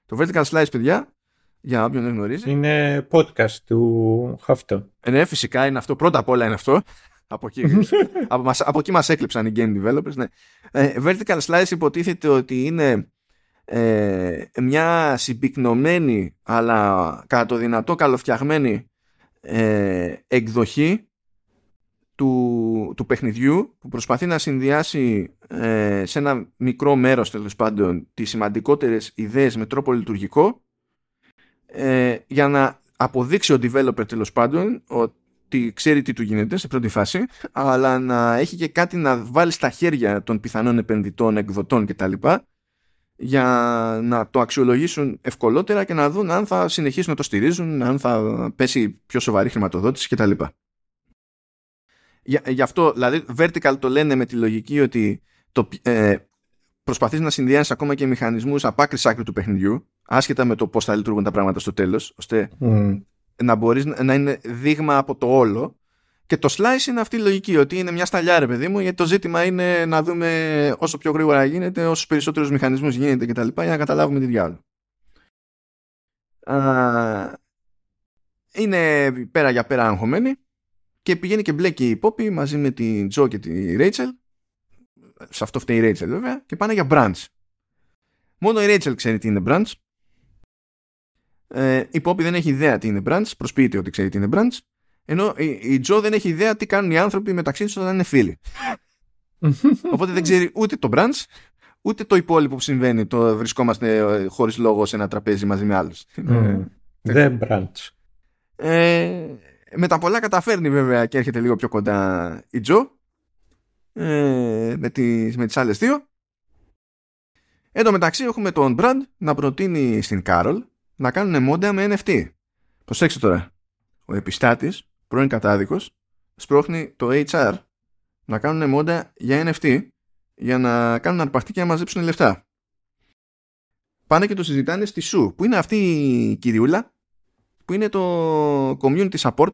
[SPEAKER 1] Το vertical slice, παιδιά, για όποιον δεν γνωρίζει.
[SPEAKER 2] Είναι podcast του Χαυτό.
[SPEAKER 1] Ε, ναι, φυσικά είναι αυτό. Πρώτα απ' όλα είναι αυτό. από, εκεί, (laughs) από, μας, από εκεί μας έκλειψαν οι game developers. Ναι. Ε, vertical slice υποτίθεται ότι είναι ε, μια συμπυκνωμένη αλλά κατά το δυνατό καλοφτιαγμένη ε, εκδοχή του, του παιχνιδιού που προσπαθεί να συνδυάσει ε, σε ένα μικρό μέρος τέλος πάντων τις σημαντικότερες ιδέες με τρόπο λειτουργικό ε, για να αποδείξει ο developer τέλος πάντων ότι ξέρει τι του γίνεται σε πρώτη φάση αλλά να έχει και κάτι να βάλει στα χέρια των πιθανών επενδυτών, εκδοτών κτλ για να το αξιολογήσουν ευκολότερα και να δουν αν θα συνεχίσουν να το στηρίζουν, αν θα πέσει πιο σοβαρή χρηματοδότηση κτλ. Γι' αυτό, δηλαδή, vertical το λένε με τη λογική ότι το, ε, προσπαθείς να συνδυάσεις ακόμα και μηχανισμούς από άκρη άκρη του παιχνιδιού, άσχετα με το πώς θα λειτουργούν τα πράγματα στο τέλος, ώστε να μπορείς να είναι δείγμα από το όλο και το slice είναι αυτή η λογική, ότι είναι μια σταλιά ρε παιδί μου, γιατί το ζήτημα είναι να δούμε όσο πιο γρήγορα γίνεται, όσο περισσότερους μηχανισμούς γίνεται κτλ. για να καταλάβουμε τι διάλογο. είναι πέρα για πέρα αγχωμένη και πηγαίνει και μπλέκει η Πόπη μαζί με την Τζο και τη Ρέιτσελ. Σε αυτό φταίει η Ρέιτσελ βέβαια και πάνε για branch μόνο η Ρέιτσελ ξέρει τι είναι branch ε, η Πόπη δεν έχει ιδέα τι είναι branch προσποιείται ότι ξέρει τι είναι branch ενώ η, Τζο δεν έχει ιδέα τι κάνουν οι άνθρωποι μεταξύ τους όταν είναι φίλοι. (laughs) Οπότε δεν ξέρει ούτε το branch ούτε το υπόλοιπο που συμβαίνει το βρισκόμαστε ε, χωρίς λόγο σε ένα τραπέζι μαζί με άλλους.
[SPEAKER 2] Mm. δεν branch
[SPEAKER 1] ε, με τα πολλά καταφέρνει βέβαια και έρχεται λίγο πιο κοντά η Τζο ε, με, τις, με τις άλλες δύο. Εν τω μεταξύ έχουμε τον Brand να προτείνει στην Κάρολ να κάνουν μόντα με NFT. Προσέξτε τώρα. Ο επιστάτης, πρώην κατάδικος, σπρώχνει το HR να κάνουν μόντα για NFT για να κάνουν αρπαχτή και να μαζέψουν λεφτά. Πάνε και το συζητάνε στη ΣΟΥ, που είναι αυτή η κυριούλα που είναι το community support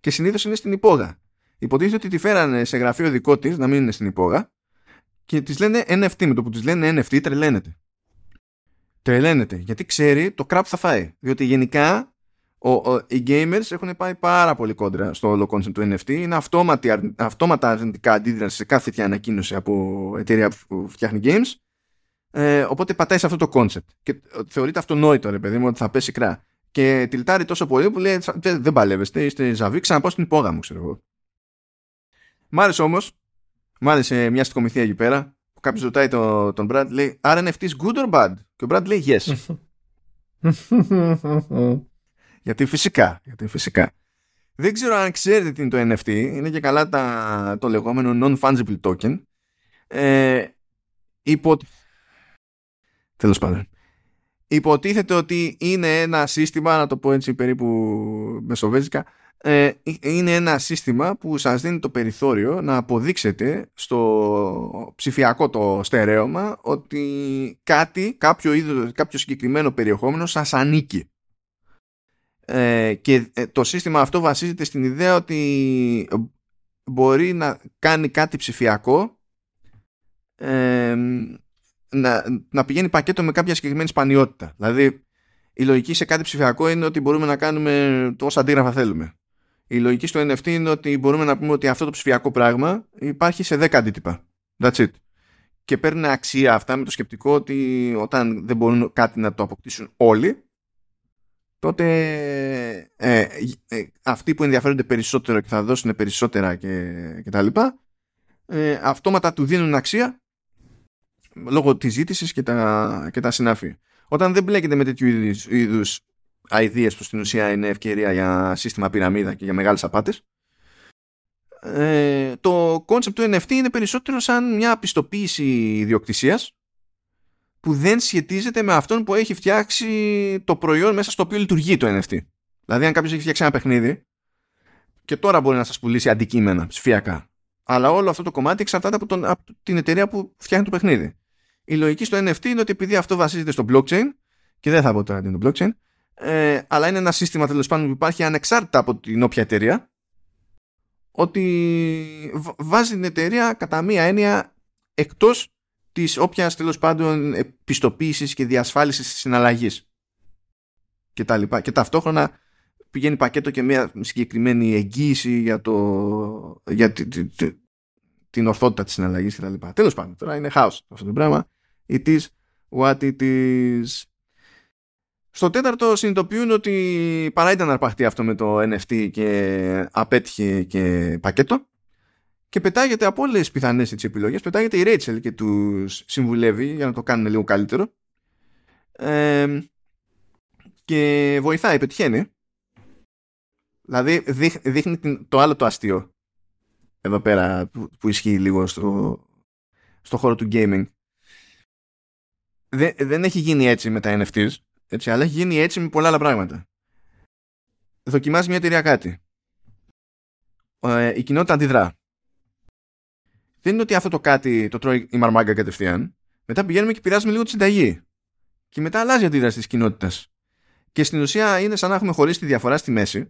[SPEAKER 1] και συνήθως είναι στην υπόγα. Υποτίθεται ότι τη φέρανε σε γραφείο δικό της να μην είναι στην υπόγα και της λένε NFT. Με το που της λένε NFT τρελαίνεται. Τρελαίνεται γιατί ξέρει το κράξ' θα φάει. Διότι γενικά ο, ο, οι gamers έχουν πάει πάρα πολύ κόντρα στο όλο concept του NFT. Είναι αυτόματη, αυτόματα αρνητικά αντίδραση σε κάθε τέτοια ανακοίνωση από εταιρεία που φτιάχνει games ε, οπότε πατάει σε αυτό το concept. Και θεωρείται αυτονόητο, ρε παιδί μου, ότι θα πέσει κράξ'. Και τυλτάρει τόσο πολύ που λέει: Δεν παλεύεστε, είστε ζαβί, ξαναπάω στην υπόγα μου, ξέρω εγώ. Μ' άρεσε όμως, μ' άρεσε μια στικομηθεία εκεί πέρα, που κάποιος ρωτάει το, τον Brad, λέει: Are NFTs good or bad? Και ο Brad λέει: Yes. (laughs) γιατί φυσικά, γιατί φυσικά. Δεν ξέρω αν ξέρετε τι είναι το NFT, είναι και καλά τα, το λεγόμενο non-fungible token. Ε, υπό, Τέλος πάντων. Υποτίθεται ότι είναι ένα σύστημα, να το πω έτσι περίπου μεσοβέζικα, ε, είναι ένα σύστημα που σας δίνει το περιθώριο να αποδείξετε στο ψηφιακό το στερέωμα ότι κάτι, κάποιο, είδος, κάποιο συγκεκριμένο περιεχόμενο σας ανήκει. Ε, και ε, το σύστημα αυτό βασίζεται στην ιδέα ότι μπορεί να κάνει κάτι ψηφιακό ε, να, να πηγαίνει πακέτο με κάποια συγκεκριμένη σπανιότητα. Δηλαδή, η λογική σε κάτι ψηφιακό είναι ότι μπορούμε να κάνουμε όσα αντίγραφα θέλουμε. Η λογική στο NFT είναι ότι μπορούμε να πούμε ότι αυτό το ψηφιακό πράγμα υπάρχει σε 10 αντίτυπα. That's it. Και παίρνει αξία αυτά με το σκεπτικό ότι όταν δεν μπορούν κάτι να το αποκτήσουν όλοι, τότε ε, ε, αυτοί που ενδιαφέρονται περισσότερο και θα δώσουν περισσότερα και, και τα λοιπά, ε, αυτόματα του δίνουν αξία λόγω της ζήτησης και τα, και τα συνάφη. Όταν δεν μπλέκεται με τέτοιου είδους ιδέε που στην ουσία είναι ευκαιρία για σύστημα πυραμίδα και για μεγάλες απάτες, ε, το concept του NFT είναι περισσότερο σαν μια πιστοποίηση ιδιοκτησίας που δεν σχετίζεται με αυτόν που έχει φτιάξει το προϊόν μέσα στο οποίο λειτουργεί το NFT. Δηλαδή αν κάποιος έχει φτιάξει ένα παιχνίδι και τώρα μπορεί να σας πουλήσει αντικείμενα ψηφιακά αλλά όλο αυτό το κομμάτι εξαρτάται από, τον, από την εταιρεία που φτιάχνει το παιχνίδι. Η λογική στο NFT είναι ότι επειδή αυτό βασίζεται στο blockchain, και δεν θα πω τώρα τι είναι το blockchain, ε, αλλά είναι ένα σύστημα τέλος πάντων που υπάρχει ανεξάρτητα από την όποια εταιρεία, ότι βάζει την εταιρεία κατά μία έννοια εκτός της όποιας τέλος πάντων πιστοποίησης και διασφάλισης της συναλλαγής και τα λοιπά. Και ταυτόχρονα πηγαίνει πακέτο και μια συγκεκριμένη εγγύηση για, το, για την ορθότητα της συναλλαγής και τα λοιπά. Τέλος πάντων, τώρα είναι χάος αυτό το πράγμα. It is what it is. Στο τέταρτο συνειδητοποιούν ότι παρά ήταν αρπαχτή αυτό με το NFT και απέτυχε και πακέτο και πετάγεται από όλες τις πιθανές έτσι, επιλογές πετάγεται η Rachel και τους συμβουλεύει για να το κάνουν λίγο καλύτερο. Ε, και βοηθάει, πετυχαίνει. Δηλαδή δείχνει το άλλο το αστείο εδώ πέρα που, που ισχύει λίγο στο, στο χώρο του gaming δεν, δεν έχει γίνει έτσι με τα NFTs, έτσι, αλλά έχει γίνει έτσι με πολλά άλλα πράγματα. Δοκιμάζει μια εταιρεία κάτι. Ε, η κοινότητα αντιδρά. Δεν είναι ότι αυτό το κάτι το τρώει η μαρμάγκα κατευθείαν. Μετά πηγαίνουμε και πειράζουμε λίγο τη συνταγή. και μετά αλλάζει η αντίδραση της κοινότητας. Και στην ουσία είναι σαν να έχουμε χωρίσει τη διαφορά στη μέση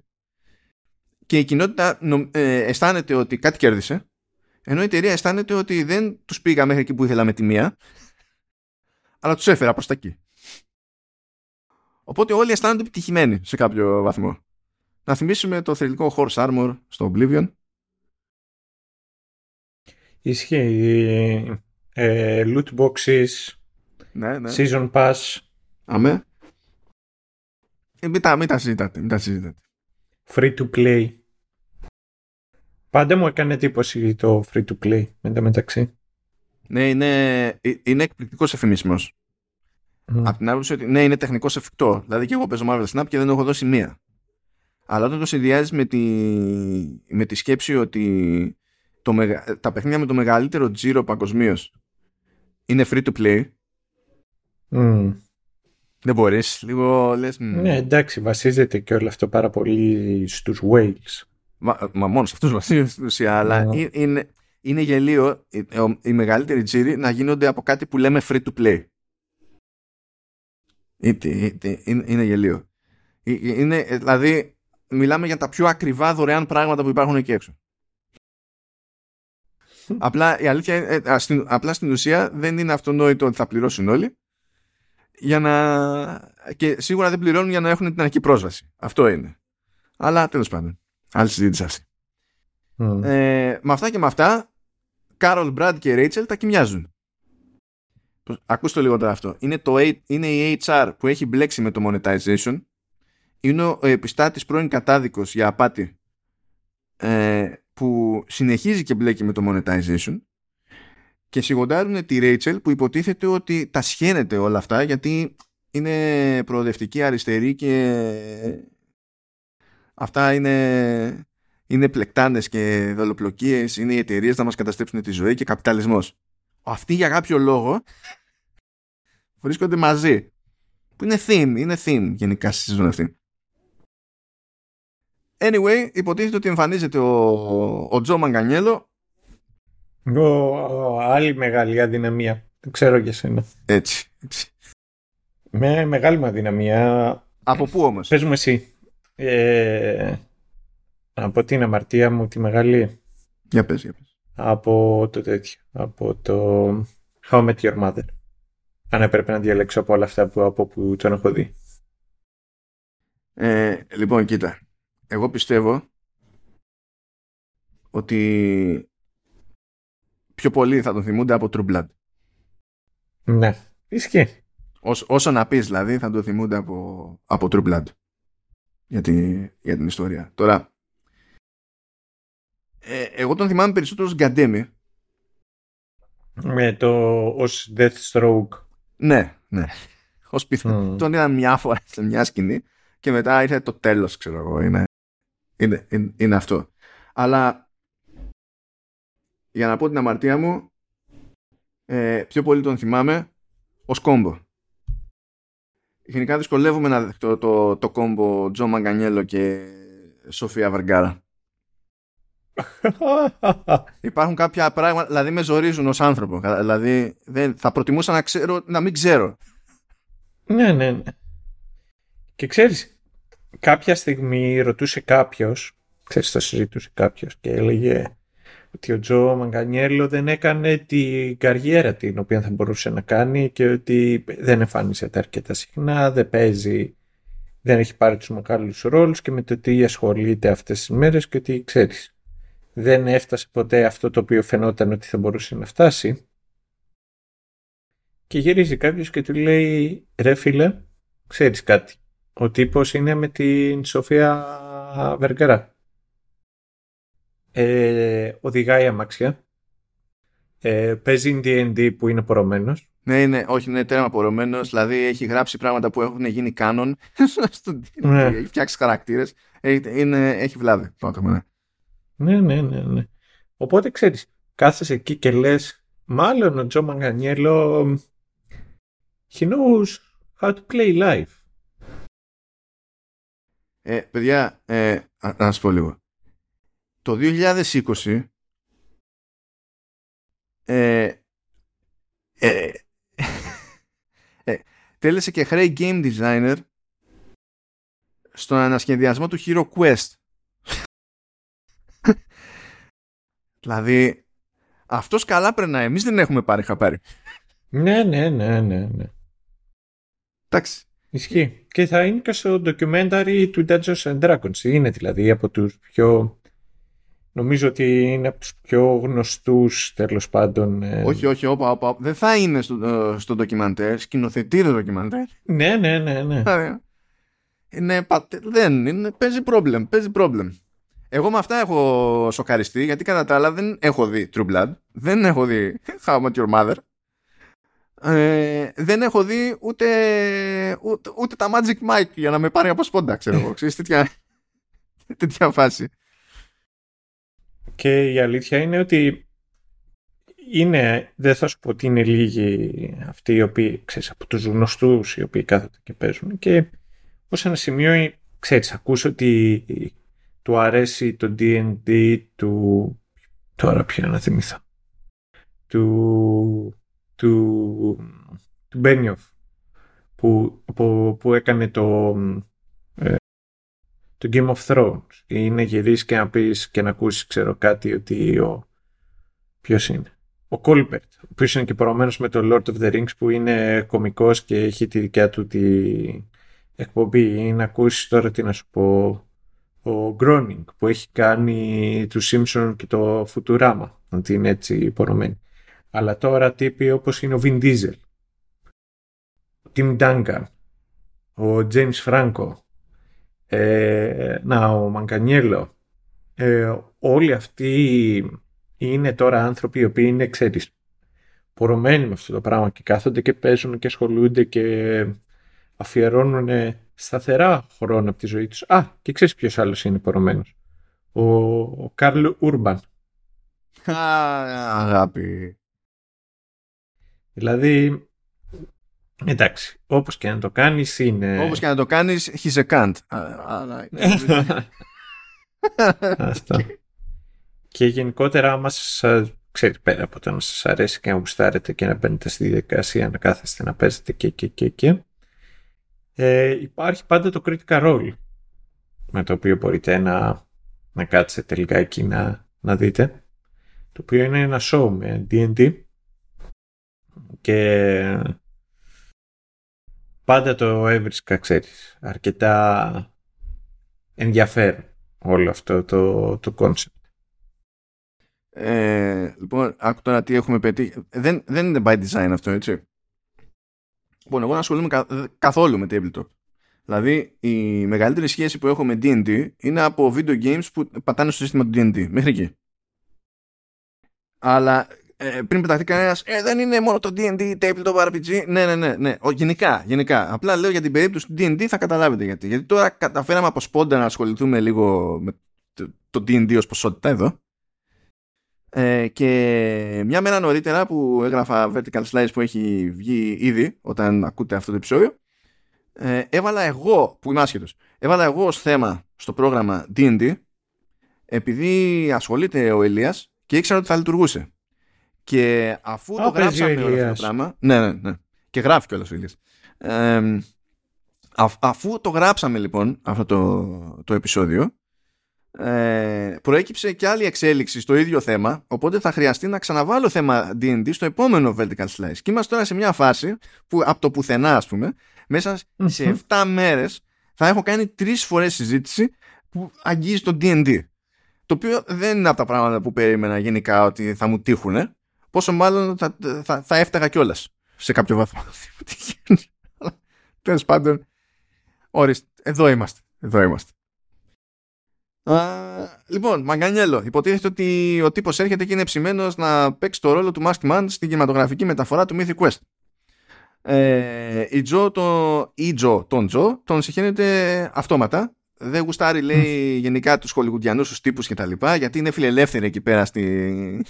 [SPEAKER 1] και η κοινότητα ε, αισθάνεται ότι κάτι κέρδισε ενώ η εταιρεία αισθάνεται ότι δεν τους πήγα μέχρι εκεί που ήθελα με τη μία αλλά τους έφερα προς τα εκεί. Οπότε όλοι αισθάνονται επιτυχημένοι σε κάποιο βαθμό. Να θυμίσουμε το θρηλυκό Horse Armor στο Oblivion.
[SPEAKER 2] Ισχύει. Ε, loot boxes.
[SPEAKER 1] Ναι, ναι.
[SPEAKER 2] Season Pass.
[SPEAKER 1] Αμέ. Ε, μην, τα, μην τα συζητάτε. Μην τα συζητάτε.
[SPEAKER 2] Free to play. Πάντα μου έκανε εντύπωση το free to play με τα μεταξύ.
[SPEAKER 1] Ναι, είναι, ε, είναι εκπληκτικός εφημισμός. Mm. Από την άποψη ότι ναι, είναι τεχνικός εφικτό. Δηλαδή και εγώ παίζω Marvel Snap και δεν έχω δώσει μία. Αλλά όταν το συνδυάζει με τη, με τη σκέψη ότι το τα παιχνίδια με το μεγαλύτερο τζίρο παγκοσμίως είναι free to play.
[SPEAKER 2] Mm.
[SPEAKER 1] Δεν μπορείς. Λίγο λες.
[SPEAKER 2] Ναι, εντάξει, βασίζεται και όλο αυτό πάρα πολύ στους whales.
[SPEAKER 1] Μα, μα μόνος σε αυτού βασίζεται στην ουσία. Αλλά ναι. είναι, είναι γελίο οι, οι μεγαλύτεροι τζίροι να γίνονται από κάτι που λέμε free to play. Είναι, είναι γελίο. Είναι, δηλαδή, μιλάμε για τα πιο ακριβά δωρεάν πράγματα που υπάρχουν εκεί έξω. (laughs) απλά η αλήθεια ε, απλά στην ουσία δεν είναι αυτονόητο ότι θα πληρώσουν όλοι για να... και σίγουρα δεν πληρώνουν για να έχουν την αρχική πρόσβαση. Αυτό είναι. Αλλά τέλος πάντων. Άλλη συζήτηση αυτή. Ε, με αυτά και με αυτά Κάρολ, Μπραντ και Ρέιτσελ τα κοιμιάζουν. Ακούστε λίγο τώρα αυτό. Είναι, το, είναι η HR που έχει μπλέξει με το monetization. Είναι ο επιστάτης πρώην κατάδικος για απάτη ε, που συνεχίζει και μπλέκει με το monetization και σιγοντάρουν τη Ρέιτσελ που υποτίθεται ότι τα σχένεται όλα αυτά γιατί είναι προοδευτική αριστερή και αυτά είναι, είναι πλεκτάνες και δολοπλοκίες, είναι οι εταιρείες να μας καταστρέψουν τη ζωή και καπιταλισμός. Αυτοί για κάποιο λόγο βρίσκονται μαζί. Που είναι theme, είναι theme γενικά στη σεζόν αυτή. Anyway, υποτίθεται ότι εμφανίζεται ο, ο Τζο Μαγκανιέλο.
[SPEAKER 2] Ο, άλλη μεγάλη αδυναμία. Δεν ξέρω για σένα.
[SPEAKER 1] Έτσι, έτσι.
[SPEAKER 2] Με μεγάλη μου αδυναμία.
[SPEAKER 1] Από πού όμως;
[SPEAKER 2] Πες μου εσύ. Ε, από την αμαρτία μου τη μεγάλη.
[SPEAKER 1] Για πες, για πες.
[SPEAKER 2] Από το τέτοιο. Από το How I Met Your Mother. Αν έπρεπε να διαλέξω από όλα αυτά που, από που τον έχω δει.
[SPEAKER 1] Ε, λοιπόν, κοίτα. Εγώ πιστεύω ότι πιο πολύ θα τον θυμούνται από True Blood.
[SPEAKER 2] Ναι, ισχύει.
[SPEAKER 1] όσο να πεις δηλαδή θα τον θυμούνται από, από True Blood για, για την ιστορία. Τώρα, ε, εγώ τον θυμάμαι περισσότερο ως Γκαντέμι.
[SPEAKER 2] Με το ως Deathstroke.
[SPEAKER 1] Ναι, ναι. Ως πιθανό. Τον είδα μια φορά σε μια σκηνή και μετά ήρθε το τέλος, ξέρω εγώ. Είναι, είναι, είναι, αυτό. Αλλά για να πω την αμαρτία μου, ε, πιο πολύ τον θυμάμαι ως κόμπο. Γενικά δυσκολεύομαι να δεχτώ το, το κόμπο Τζο Μαγκανιέλο και Σοφία Βαργκάρα. (laughs) Υπάρχουν κάποια πράγματα, δηλαδή με ζορίζουν ως άνθρωπο. Δηλαδή δεν, θα προτιμούσα να ξέρω, να μην ξέρω.
[SPEAKER 2] Ναι, ναι, ναι. Και ξέρεις, κάποια στιγμή ρωτούσε κάποιος, ξέρεις, το συζητούσε κάποιος και έλεγε ότι ο Τζο Μαγκανιέλο δεν έκανε την καριέρα την οποία θα μπορούσε να κάνει και ότι δεν εμφάνιζεται αρκετά συχνά, δεν παίζει, δεν έχει πάρει τους μεγάλους ρόλους και με το τι ασχολείται αυτές τις μέρες και ότι ξέρεις δεν έφτασε ποτέ αυτό το οποίο φαινόταν ότι θα μπορούσε να φτάσει και γυρίζει κάποιος και του λέει ρε φίλε ξέρεις κάτι ο τύπος είναι με την Σοφία Βεργαρά ε, οδηγάει αμάξια ε, παίζει D&D που είναι πορωμένος
[SPEAKER 1] ναι, είναι, όχι, είναι τέρμα πορωμένος. Δηλαδή έχει γράψει πράγματα που έχουν γίνει κάνον. (laughs) ναι. Έχει φτιάξει χαρακτήρες. Έχει, βλάβει. Ναι.
[SPEAKER 2] Ναι, ναι, ναι, ναι. Οπότε ξέρεις, κάθεσαι εκεί και λες, μάλλον ο Τζο Μαγκανιέλο he knows how to play life.
[SPEAKER 1] Ε, παιδιά, ε, να σας πω λίγο. Το 2020 ε, ε, ε, τέλεσε και χρέη game designer στον ανασχεδιασμό του Hero Quest. Δηλαδή, αυτός καλά περνάει. Εμείς δεν έχουμε πάρει χαπάρι.
[SPEAKER 2] Ναι, ναι, ναι, ναι, ναι.
[SPEAKER 1] Εντάξει.
[SPEAKER 2] Ισχύει. Και θα είναι και στο documentary του Dungeons and Dragons. Είναι δηλαδή από τους πιο... Νομίζω ότι είναι από τους πιο γνωστούς τέλος πάντων. ε,
[SPEAKER 1] Όχι, όχι, όπα, όπα. Δεν θα είναι στο, ε, στο ντοκιμαντέρ. Σκηνοθετεί το ντοκιμαντέρ.
[SPEAKER 2] Ναι, ναι, ναι, ναι.
[SPEAKER 1] Άρα, Είναι, πάτε- δεν είναι, παίζει πρόβλημα, παίζει πρόβλημα. Εγώ με αυτά έχω σοκαριστεί γιατί κατά τα άλλα δεν έχω δει True Blood, δεν έχω δει How I Met Your Mother, ε, δεν έχω δει ούτε, ούτε, ούτε τα Magic Mike για να με πάρει από σπόντα, ξέρω εγώ. Ξέρεις, τέτοια, (laughs) τέτοια φάση.
[SPEAKER 2] Και η αλήθεια είναι ότι είναι, δεν θα σου πω ότι είναι λίγοι αυτοί οι οποίοι, ξέρεις, από τους γνωστούς οι οποίοι κάθονται και παίζουν και ως ένα σημείο, ξέρεις, ακούς ότι του αρέσει το D&D του... Τώρα ποιο να θυμηθώ. Του... του... του Μπένιοφ που, που, που έκανε το ε, το Game of Thrones. Ή να γυρίσεις και να πεις και να ακούσεις ξέρω κάτι ότι ο ποιος είναι. Ο Κόλπερτ ο οποίος είναι και προωμένος με το Lord of the Rings που είναι κωμικός και έχει τη δικιά του τη εκπομπή. Ή να ακούσεις τώρα τι να σου πω ο Groening που έχει κάνει του Simpson και το Futurama ότι είναι έτσι πορωμένοι αλλά τώρα τύποι όπως είναι ο Vin Diesel ο Tim Duncan ο James Franco ε, να, ο Μαγκανιέλο. Ε, όλοι αυτοί είναι τώρα άνθρωποι οι οποίοι είναι, ξέρεις, πορωμένοι με αυτό το πράγμα και κάθονται και παίζουν και ασχολούνται και αφιερώνουν σταθερά χρόνο από τη ζωή τους. Α, και ξέρεις ποιος άλλος είναι πορωμένος. Ο, ο Καρλ Ούρμπαν.
[SPEAKER 1] Α, αγάπη.
[SPEAKER 2] Δηλαδή, εντάξει, όπως και να το κάνεις είναι...
[SPEAKER 1] Όπως και να το κάνεις, he's a cunt. Α, αλλά- (laughs)
[SPEAKER 2] Αυτό. και γενικότερα, άμα σας, ξέρετε, πέρα από το να σας αρέσει και να γουστάρετε και να μπαίνετε στη διαδικασία να κάθεστε να παίζετε και και και και, ε, υπάρχει πάντα το critical role με το οποίο μπορείτε να, να κάτσετε λιγάκι να, να δείτε το οποίο είναι ένα show με D&D και πάντα το έβρισκα, ξέρεις, αρκετά ενδιαφέρον όλο αυτό το, το concept.
[SPEAKER 1] Ε, λοιπόν, άκου τώρα τι έχουμε πετύχει. Δεν, δεν είναι by design αυτό, έτσι. Λοιπόν, εγώ δεν ασχολούμαι κα- καθόλου με tabletop. Δηλαδή, η μεγαλύτερη σχέση που έχω με D&D είναι από video games που πατάνε στο σύστημα του D&D. Μέχρι εκεί. Αλλά ε, πριν πεταχθεί κανένας, ε, δεν είναι μόνο το D&D, tabletop RPG. Ναι, ναι, ναι. ναι. Ο, γενικά, γενικά. Απλά λέω για την περίπτωση του D&D θα καταλάβετε γιατί. Γιατί τώρα καταφέραμε από σπόντα να ασχοληθούμε λίγο με το- το D&D ως ποσότητα εδώ. Ε, και μια μέρα νωρίτερα που έγραφα Vertical Slice που έχει βγει ήδη όταν ακούτε αυτό το επεισόδιο ε, έβαλα εγώ, που είμαι άσχετος έβαλα εγώ ως θέμα στο πρόγραμμα D&D επειδή ασχολείται ο Ελίας και ήξερα ότι θα λειτουργούσε και αφού
[SPEAKER 2] Α,
[SPEAKER 1] το
[SPEAKER 2] παίζει ο
[SPEAKER 1] γράψαμε όλο αυτό το
[SPEAKER 2] Ηλίας.
[SPEAKER 1] πράγμα ναι, ναι, ναι. και γράφει κιόλας ο Ηλίας ε, αφ- αφού το γράψαμε λοιπόν αυτό το, το επεισόδιο ε, προέκυψε και άλλη εξέλιξη στο ίδιο θέμα οπότε θα χρειαστεί να ξαναβάλω θέμα D&D στο επόμενο Vertical Slice. Και είμαστε τώρα σε μια φάση που από το πουθενά ας πούμε μέσα σε
[SPEAKER 2] Μμμ.
[SPEAKER 1] 7 μέρες θα έχω κάνει τρεις φορές συζήτηση που αγγίζει το D&D το οποίο δεν είναι από τα πράγματα που περίμενα γενικά ότι θα μου τύχουν πόσο μάλλον θα, θα, θα έφταγα κιόλας σε κάποιο βαθμό. (laughs) Τέλος πάντων ορίστε, εδώ είμαστε εδώ είμαστε Α, λοιπόν, Μαγκανιέλο, υποτίθεται ότι ο τύπος έρχεται και είναι ψημένος να παίξει το ρόλο του Masked Man στην κινηματογραφική μεταφορά του Mythic Quest. Ε, η Τζο, το, η Τζο, τον Τζο, τον συγχαίνεται αυτόματα. Δεν γουστάρει, λέει, γενικά τους χολιγουντιανούς τους τύπους και τα λοιπά, γιατί είναι φιλελεύθεροι εκεί πέρα στη,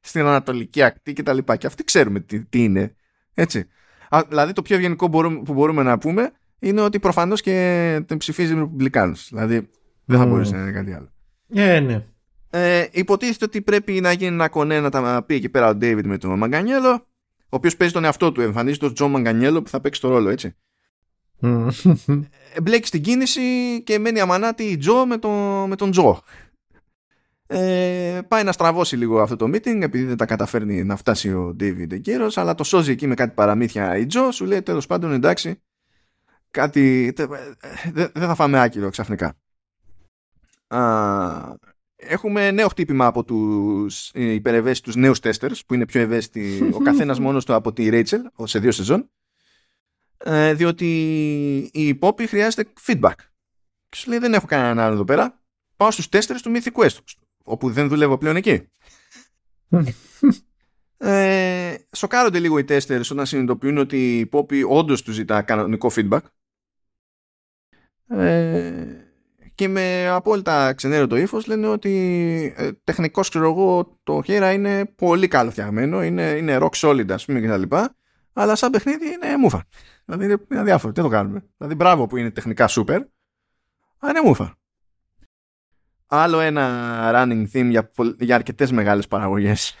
[SPEAKER 1] στην Ανατολική Ακτή και τα λοιπά. Και αυτοί ξέρουμε τι, τι είναι. Έτσι. Α, δηλαδή το πιο ευγενικό μπορούμε, που μπορούμε να πούμε είναι ότι προφανώς και τον ψηφίζει με Ρεπουμπλικάνους. Δηλαδή δεν θα
[SPEAKER 2] Μμμ.
[SPEAKER 1] μπορούσε να είναι κάτι άλλο.
[SPEAKER 2] Ε, ναι.
[SPEAKER 1] Ε, υποτίθεται ότι πρέπει να γίνει ένα κονέ να τα πει εκεί πέρα ο Ντέιβιντ με τον Μαγκανιέλο. ο οποίος παίζει τον εαυτό του. Εμφανίζει τον Τζο Μαγκανιέλο που θα παίξει το ρόλο, έτσι. Μπλέκει στην κίνηση και μένει αμανάτη η Τζο με, τον, με τον Τζο. Ε, πάει να στραβώσει λίγο αυτό το meeting επειδή δεν τα καταφέρνει να φτάσει ο David Εγκύρος αλλά το σώζει εκεί με κάτι παραμύθια η Τζο σου λέει τέλος πάντων εντάξει κάτι δεν θα φάμε άκυρο ξαφνικά Α, έχουμε νέο χτύπημα από τους υπερευαίσθητους νέους τέστερς που είναι πιο ευαίσθητοι ο (laughs) καθένας μόνος του από τη Rachel σε δύο σεζόν. Ε, διότι η Poppy χρειάζεται feedback. Και σου λέει δεν έχω κανέναν άλλο εδώ πέρα. Πάω στους τέστερς του Mythic Quest όπου δεν δουλεύω πλέον εκεί. (laughs) ε, σοκάρονται λίγο οι τέστερες όταν συνειδητοποιούν ότι η Poppy όντως τους ζητά κανονικό feedback. Ε, και με απόλυτα ξενέρωτο ύφος λένε ότι ε, τεχνικός ξέρω εγώ το χέρα είναι πολύ καλό φτιαγμένο είναι, είναι rock solid ας πούμε και τα λοιπά αλλά σαν παιχνίδι είναι μούφα δηλαδή είναι, είναι αδιάφορο, τι το κάνουμε. Δηλαδή μπράβο που είναι τεχνικά super αλλά είναι μούφα άλλο ένα running theme για, για αρκετές μεγάλες παραγωγές.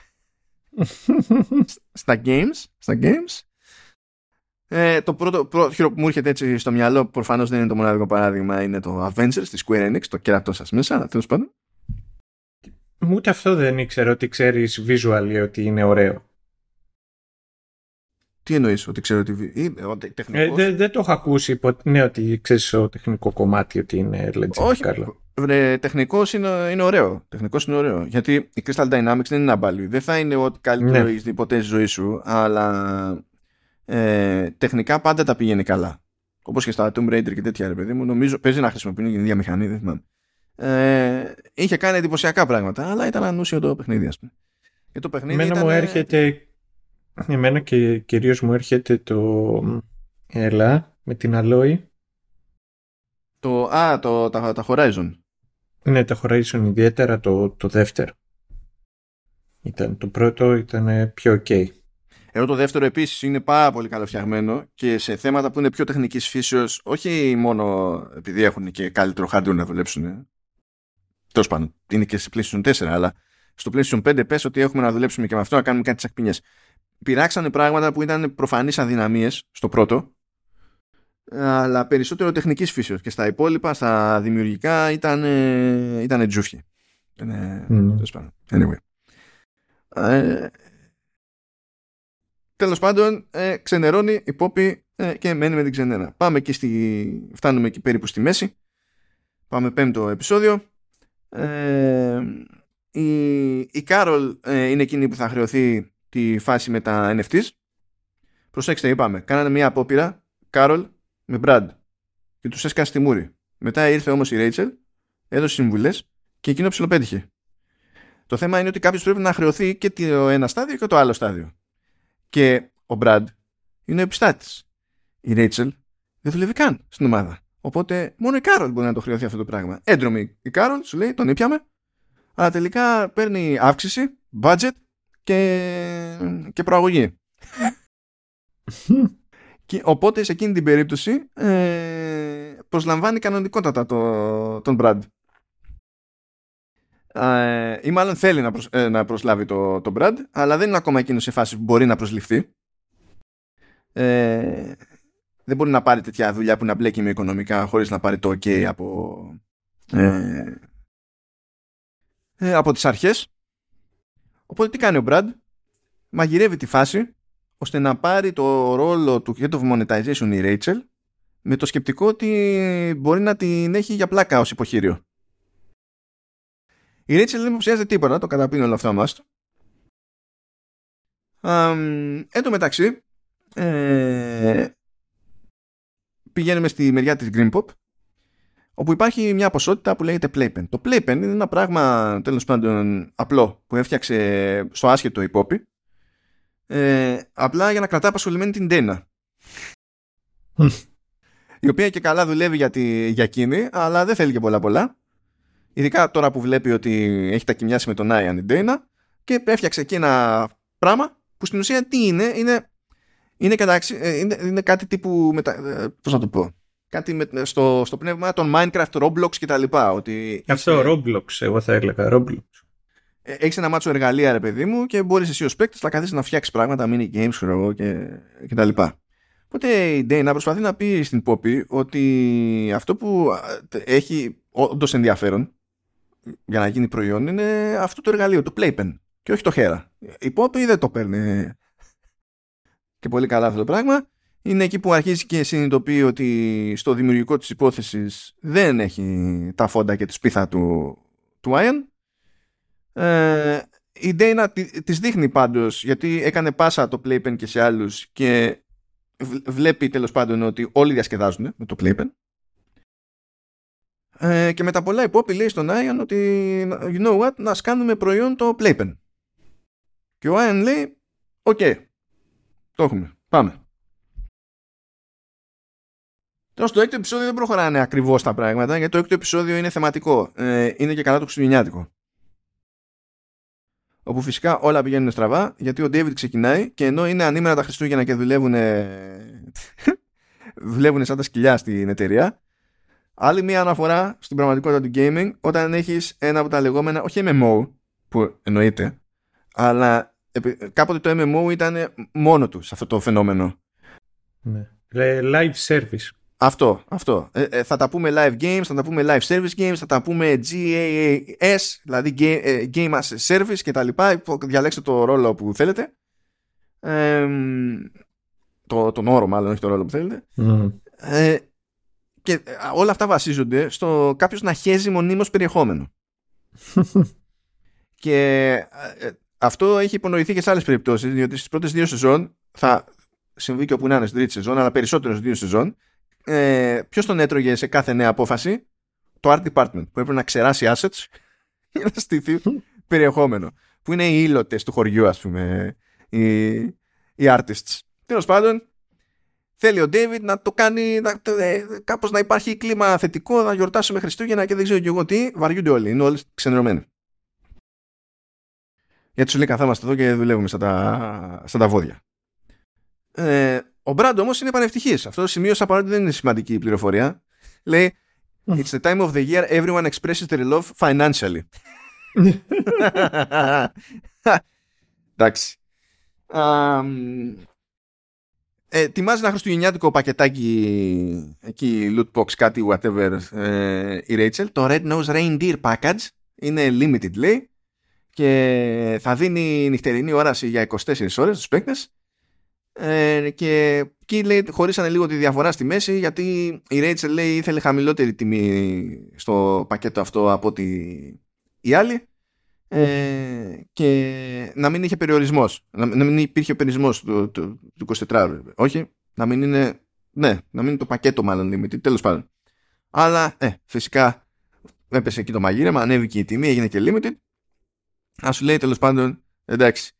[SPEAKER 1] (laughs) Στα games, στα games. Ε, το πρώτο, πρώτο που μου έρχεται έτσι στο μυαλό προφανώς δεν είναι το μοναδικό παράδειγμα είναι το Avengers της Square Enix το κέρατό σας μέσα αλλά τέλος πάντων
[SPEAKER 2] Ούτε αυτό δεν ήξερα ότι ξέρεις visual ότι είναι ωραίο
[SPEAKER 1] τι εννοείς ότι ξέρω ότι.
[SPEAKER 2] Ε, δεν, δεν το έχω ακούσει. Ναι, ότι ξέρεις το τεχνικό κομμάτι ότι είναι legit.
[SPEAKER 1] Όχι, βρε, τεχνικός είναι, είναι ωραίο. Τεχνικός είναι ωραίο. Γιατί η Crystal Dynamics δεν είναι ένα value. Δεν θα είναι ό,τι καλύτερο ναι. έχει δει ποτέ στη ζωή σου, αλλά ε, τεχνικά πάντα τα πηγαίνει καλά. Όπως και στα Tomb Raider και τέτοια, ρε παιδί μου, νομίζω παίζει να χρησιμοποιεί την ίδια μηχανή, δεν θυμάμαι. Ε, είχε κάνει εντυπωσιακά πράγματα, αλλά ήταν ανούσιο το παιχνίδι, ας πούμε.
[SPEAKER 2] Και το παιχνίδι Εμένα ήταν... μου έρχεται. Εμένα και κυρίως μου έρχεται το. Έλα, με την Αλόη
[SPEAKER 1] το, α, το, τα, τα Horizon.
[SPEAKER 2] Ναι, τα Horizon ιδιαίτερα το, το δεύτερο. Ήταν, το πρώτο ήταν πιο ok.
[SPEAKER 1] Ενώ το δεύτερο επίσης είναι πάρα πολύ καλοφτιαγμένο και σε θέματα που είναι πιο τεχνικής φύσεως, όχι μόνο επειδή έχουν και καλύτερο hardware να δουλέψουν. Τέλος πάντων, είναι και σε PlayStation 4, αλλά στο PlayStation 5 πες ότι έχουμε να δουλέψουμε και με αυτό να κάνουμε κάτι τσακπινιές. Πειράξανε πράγματα που ήταν προφανείς αδυναμίες στο πρώτο αλλά περισσότερο τεχνικής φύσεως και στα υπόλοιπα, στα δημιουργικά ήταν, ήταν τζούφι. Mm. Anyway. Ε, τέλος πάντων ε, ξενερώνει η Πόπη ε, και μένει με την ξενέρα. Πάμε εκεί στη... φτάνουμε εκεί περίπου στη μέση. Πάμε πέμπτο επεισόδιο. Ε, η, η Κάρολ ε, είναι εκείνη που θα χρεωθεί τη φάση με τα NFTs. Προσέξτε, είπαμε, κάνανε μια απόπειρα. Κάρολ με Brad και τους έσκασε τη μούρη. Μετά ήρθε όμως η Ρέιτσελ, έδωσε συμβουλές και εκείνο ψιλοπέτυχε. Το θέμα είναι ότι κάποιος πρέπει να χρεωθεί και το ένα στάδιο και το άλλο στάδιο. Και ο Brad είναι ο επιστάτης. Η Ρέιτσελ δεν δουλεύει καν στην ομάδα. Οπότε μόνο η Κάρολ μπορεί να το χρεωθεί αυτό το πράγμα. Έντρομη η Κάρολ σου λέει, τον ήπιαμε, αλλά τελικά παίρνει αύξηση, budget και, και προαγωγή. (laughs) Και, οπότε σε εκείνη την περίπτωση ε, προσλαμβάνει κανονικότατα το, τον Brad. Ε, ή μάλλον θέλει να, ε, να προσλάβει το, το Brad, αλλά δεν είναι ακόμα εκείνο σε φάση που μπορεί να προσληφθεί. Ε, δεν μπορεί να πάρει τέτοια δουλειά που να μπλέκει με οικονομικά χωρίς να πάρει το ok από, ε, ε, από τις αρχές. Οπότε τι κάνει ο Brad, μαγειρεύει τη φάση ώστε να πάρει το ρόλο του Head of Monetization η Rachel με το σκεπτικό ότι μπορεί να την έχει για πλάκα ως υποχείριο. Η Rachel δεν υποψιάζεται τίποτα, το καταπίνει όλο αυτό μας. εν τω μεταξύ, ε, πηγαίνουμε στη μεριά της Green Pop, όπου υπάρχει μια ποσότητα που λέγεται Playpen. Το Playpen είναι ένα πράγμα, τέλος πάντων, απλό, που έφτιαξε στο άσχετο η Poppy, ε, απλά για να κρατά απασχολημένη την Ντένα. η οποία και καλά δουλεύει για, τη, για εκείνη, αλλά δεν θέλει και πολλά πολλά. Ειδικά τώρα που βλέπει ότι έχει τα κοιμιάσει με τον Άιαν η Ντένα και έφτιαξε εκεί ένα πράγμα που στην ουσία τι είναι, είναι, είναι, κατάξι, ε, είναι, είναι κάτι τύπου, μετα, ε, πώς να το πω, κάτι με, στο, στο πνεύμα των Minecraft, Roblox και τα λοιπά. Ότι
[SPEAKER 2] Αυτό, Roblox, εγώ θα έλεγα, Roblox.
[SPEAKER 1] ε, έχεις ένα μάτσο εργαλεία, ρε παιδί μου, και μπορείς εσύ ως παίκτης να καθίσεις να φτιάξεις πράγματα, mini games, ξέρω εγώ και, και τα λοιπά. Οπότε η Dana προσπαθεί να πει στην Poppy ότι αυτό που έχει όντως ενδιαφέρον για να γίνει προϊόν είναι αυτό το εργαλείο, το Playpen και όχι το Hera. Η Poppy δεν το παίρνει και πολύ καλά αυτό το πράγμα. Είναι εκεί που αρχίζει και συνειδητοποιεί ότι στο δημιουργικό της υπόθεσης δεν έχει τα φόντα και τη σπίθα του, του Iron. Ε, η Dana της δείχνει πάντως γιατί έκανε πάσα το Playpen και σε άλλους και βλέπει τέλος πάντων ότι όλοι διασκεδάζουν με το Playpen. Ε, και με τα πολλά η Πόπη λέει στον Άιαν ότι you know what, ας κάνουμε προϊόν το Playpen. Και ο Άιαν λέει OK, okay, το έχουμε, πάμε. Τώρα στο έκτο επεισόδιο δεν προχωράνε ακριβώς τα πράγματα γιατί το έκτο επεισόδιο είναι θεματικό. Ε, είναι και καλά το χριστουγεννιάτικο όπου φυσικά όλα πηγαίνουν στραβά γιατί ο David ξεκινάει και ενώ είναι ανήμερα τα Χριστούγεννα και δουλεύουν (laughs) δουλεύουν σαν τα σκυλιά στην εταιρεία άλλη μια αναφορά στην πραγματικότητα του gaming όταν έχεις ένα από τα λεγόμενα όχι MMO που εννοείται αλλά κάποτε το MMO ήταν μόνο τους σε αυτό το φαινόμενο
[SPEAKER 2] ναι. live service
[SPEAKER 1] αυτό, αυτό. Ε, ε, θα τα πούμε live games, θα τα πούμε live service games, θα τα πούμε GAS, δηλαδή ε, game, as a service και τα λοιπά. Διαλέξτε το ρόλο που θέλετε. Ε, το, τον όρο μάλλον, όχι το ρόλο που θέλετε. Ε, και όλα αυτά βασίζονται στο κάποιος να χέζει μονίμως περιεχόμενο. (laughs) και αυτό έχει υπονοηθεί και σε άλλες περιπτώσεις, διότι στις πρώτες δύο σεζόν θα συμβεί και όπου να είναι στην τρίτη σεζόν, αλλά περισσότερο στις δύο σεζόν, ε, ποιος τον έτρωγε σε κάθε νέα απόφαση; Το art department που έπρεπε να ξεράσει assets (laughs) για να στηθεί (laughs) περιεχόμενο που είναι οι ήλωτες του χωριού ας πούμε οι, οι artists τέλος πάντων θέλει ο David να το κάνει να, ε, κάπως να υπάρχει κλίμα θετικό να γιορτάσουμε Χριστούγεννα και δεν ξέρω και εγώ τι βαριούνται όλοι, είναι όλοι ξενερωμένοι γιατί σου λέει καθόμαστε εδώ και δουλεύουμε στα τα, στα τα βόδια ε, ο Μπραντ όμως είναι πανευτυχής. Αυτό το σημείωσα παρότι δεν είναι σημαντική η πληροφορία. Λέει It's the time of the year everyone expresses their love financially. (laughs) Εντάξει. Ετοιμάζει ένα χριστουγεννιάτικο πακετάκι εκεί, loot box, κάτι, whatever, ε, η Rachel. Το Red Nose Reindeer Package. Είναι limited, λέει, και θα δίνει νυχτερινή όραση για 24 ώρες στους παίκτες. Ε, και εκεί λέει χωρίσανε λίγο τη διαφορά στη μέση γιατί η Rachel λέει ήθελε χαμηλότερη τιμή στο πακέτο αυτό από ότι η άλλη ε, και να μην είχε περιορισμός. Να, μην υπήρχε περιορισμός του, του, του 24 όχι να μην είναι ναι, να μην είναι το πακέτο μάλλον limited τέλος πάντων. Αλλά ε, φυσικά έπεσε εκεί το μαγείρεμα ανέβηκε η τιμή έγινε και limited. Α σου λέει τέλος πάντων εντάξει.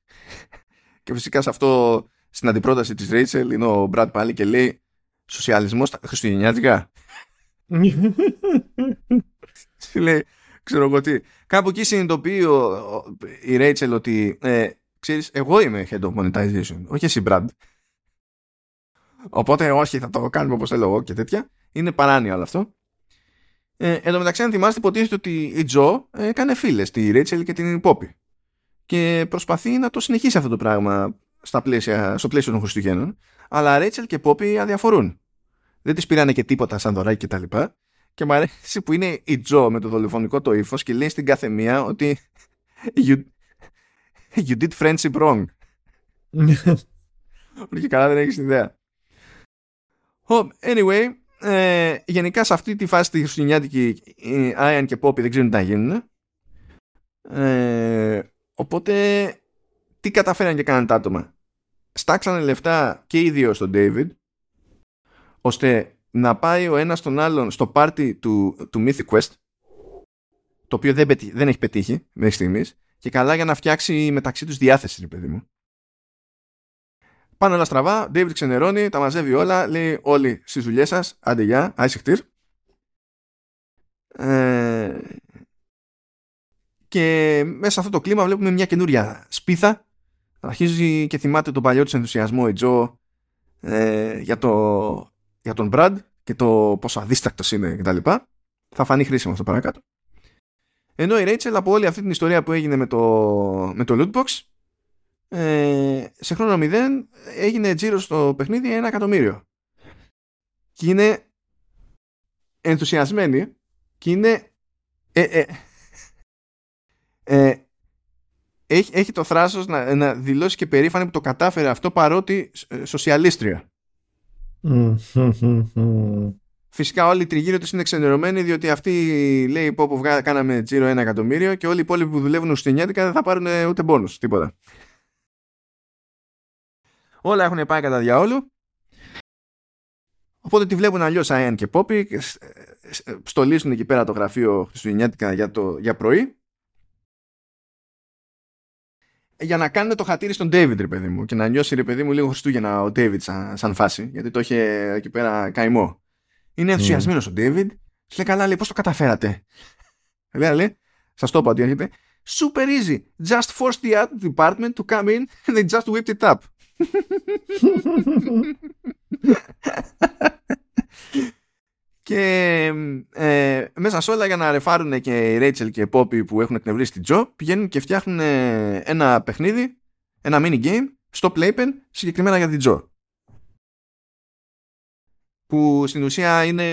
[SPEAKER 1] (laughs) Και φυσικά σε αυτό στην αντιπρόταση της Ρέιτσελ είναι ο Μπραντ πάλι και λέει σοσιαλισμός στα χριστουγεννιάτικα. (laughs) λέει, ξέρω εγώ τι. Κάπου εκεί συνειδητοποιεί η Ρέιτσελ ότι ε, ξέρεις, εγώ είμαι head of monetization, όχι εσύ Brad. Οπότε όχι, θα το κάνουμε όπως θέλω εγώ και τέτοια. Είναι παράνοια όλο αυτό. Ε, εν τω μεταξύ, αν θυμάστε, υποτίθεται ότι η Τζο ε, έκανε φίλες τη Ρέιτσελ και την Πόπη. Και προσπαθεί να το συνεχίσει αυτό το πράγμα στα πλαίσια, στο πλαίσιο των Χριστουγέννων, αλλά Ρέιτσελ και Πόπι αδιαφορούν. Δεν τη πήρανε και τίποτα σαν δωράκι και τα λοιπά. Και μου αρέσει που είναι η Τζο με το δολοφονικό το ύφος και λέει στην κάθε μία ότι (laughs) you, you did friendship wrong. (laughs) και καλά δεν έχεις ιδέα. Oh, anyway, ε, γενικά σε αυτή τη φάση τη χριστουγεννιάτικη οι Άιαν και Πόπι δεν ξέρουν τι να γίνουν. Ε, οπότε τι καταφέραν και κάναν τα άτομα. Στάξανε λεφτά και οι δύο στον David ώστε να πάει ο ένας τον άλλον στο πάρτι του, του Mythic Quest το οποίο δεν, δεν έχει πετύχει μέχρι στιγμής και καλά για να φτιάξει μεταξύ τους διάθεση ρε παιδί μου. Πάνε όλα στραβά, David ξενερώνει, τα μαζεύει όλα, λέει όλοι στις δουλειές σας, άντε γεια, άισιχτήρ. Ε, και μέσα σε αυτό το κλίμα βλέπουμε μια καινούρια σπίθα αρχίζει και θυμάται τον παλιό του ενθουσιασμό η Τζο ε, για, το, για τον Μπραντ και το πόσο αδίστακτος είναι κτλ. Θα φανεί χρήσιμο αυτό παρακάτω. Ενώ η Rachel από όλη αυτή την ιστορία που έγινε με το, με το lootbox ε, σε χρόνο 0 έγινε τζίρο στο παιχνίδι ένα εκατομμύριο. Και είναι ενθουσιασμένη και είναι ε, ε, ε, έχει, έχει το θράσος να, να δηλώσει και περήφανη που το κατάφερε αυτό παρότι ε, σοσιαλίστρια. Φυσικά όλοι οι τριγύρω τους είναι ξενερωμένοι διότι αυτοί λέει πω, πω κάναμε τζίρο ένα εκατομμύριο και όλοι οι υπόλοιποι που δουλεύουν χριστουγεννιάτικα δεν θα πάρουν ούτε μπόνους, τίποτα. Όλα έχουν πάει κατά διαόλου. Οπότε τη βλέπουν αλλιώς Αιάν και Πόπι, στολίζουν εκεί πέρα το γραφείο Χριστουγεννιάτικα για, το, για πρωί για να κάνουν το χατήρι στον David, ρε παιδί μου, και να νιώσει, ρε παιδί μου, λίγο Χριστούγεννα ο David σαν, σαν φάση, γιατί το είχε εκεί πέρα καημό. Είναι ενθουσιασμένος mm. ο David. Λέει καλά, λέει, πώς το καταφέρατε; Λέει, λέει, σας το είπα ότι έρχεται. Super easy. Just force the art department to come in and (laughs) they just whipped it up. (laughs) (laughs) και ε, μέσα σε όλα για να ρεφάρουν και η Rachel και η Poppy που έχουν εκνευρίσει την Τζο πηγαίνουν και φτιάχνουν ένα παιχνίδι, ένα mini game στο Playpen συγκεκριμένα για την Τζο που στην ουσία είναι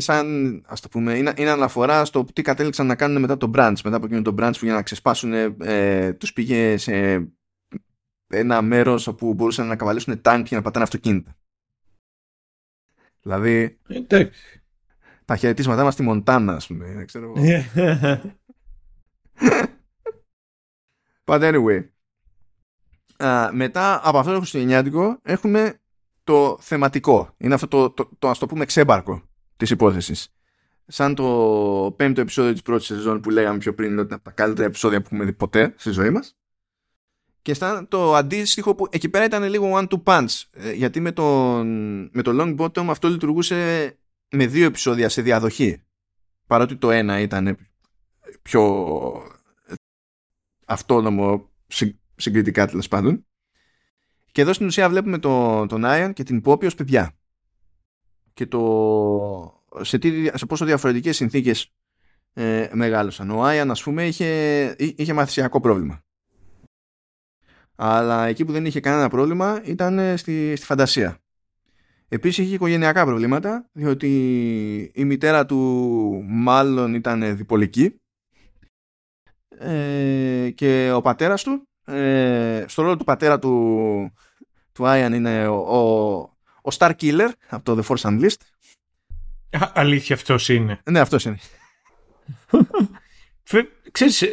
[SPEAKER 1] σαν, ας το πούμε, είναι, είναι αναφορά στο τι κατέληξαν να κάνουν μετά το branch, μετά από εκείνο το branch που για να ξεσπάσουν ε, τους πήγε σε ένα μέρος όπου μπορούσαν να καβαλήσουν τάγκ και να πατάνε αυτοκίνητα. Δηλαδή,
[SPEAKER 2] Εντάξει.
[SPEAKER 1] τα χαιρετίσματά μας στη Μοντάνα, ας πούμε, δεν ξέρω. (laughs) But anyway, uh, μετά από αυτό το χριστουγεννιάτικο έχουμε το θεματικό. Είναι αυτό το, το, το, ας το πούμε ξέμπαρκο της υπόθεσης. Σαν το πέμπτο επεισόδιο της πρώτης σεζόν που λέγαμε πιο πριν ότι είναι από τα καλύτερα επεισόδια που έχουμε δει ποτέ στη ζωή μας. Και σαν το αντίστοιχο που εκεί πέρα ήταν λίγο one-two punch. Ε, γιατί με, τον, με το long bottom αυτό λειτουργούσε με δύο επεισόδια σε διαδοχή. Παρότι το ένα ήταν πιο αυτόνομο συγκριτικά τέλος πάντων. Και εδώ στην ουσία βλέπουμε τον, τον Άιαν και την Πόπη ως παιδιά. Και το, σε, τι, σε πόσο διαφορετικές συνθήκες ε, μεγάλωσαν. Ο Άιαν ας πούμε είχε, είχε μαθησιακό πρόβλημα. Αλλά εκεί που δεν είχε κανένα πρόβλημα ήταν στη, στη φαντασία. Επίσης είχε οικογενειακά προβλήματα, διότι η μητέρα του μάλλον ήταν διπολική ε, και ο πατέρας του, ε, στο ρόλο του πατέρα του του Άιαν είναι ο, ο, ο Star Killer από το The Force Unleashed.
[SPEAKER 2] Α, αλήθεια αυτός είναι.
[SPEAKER 1] Ναι, αυτός είναι.
[SPEAKER 2] Ξέρεις,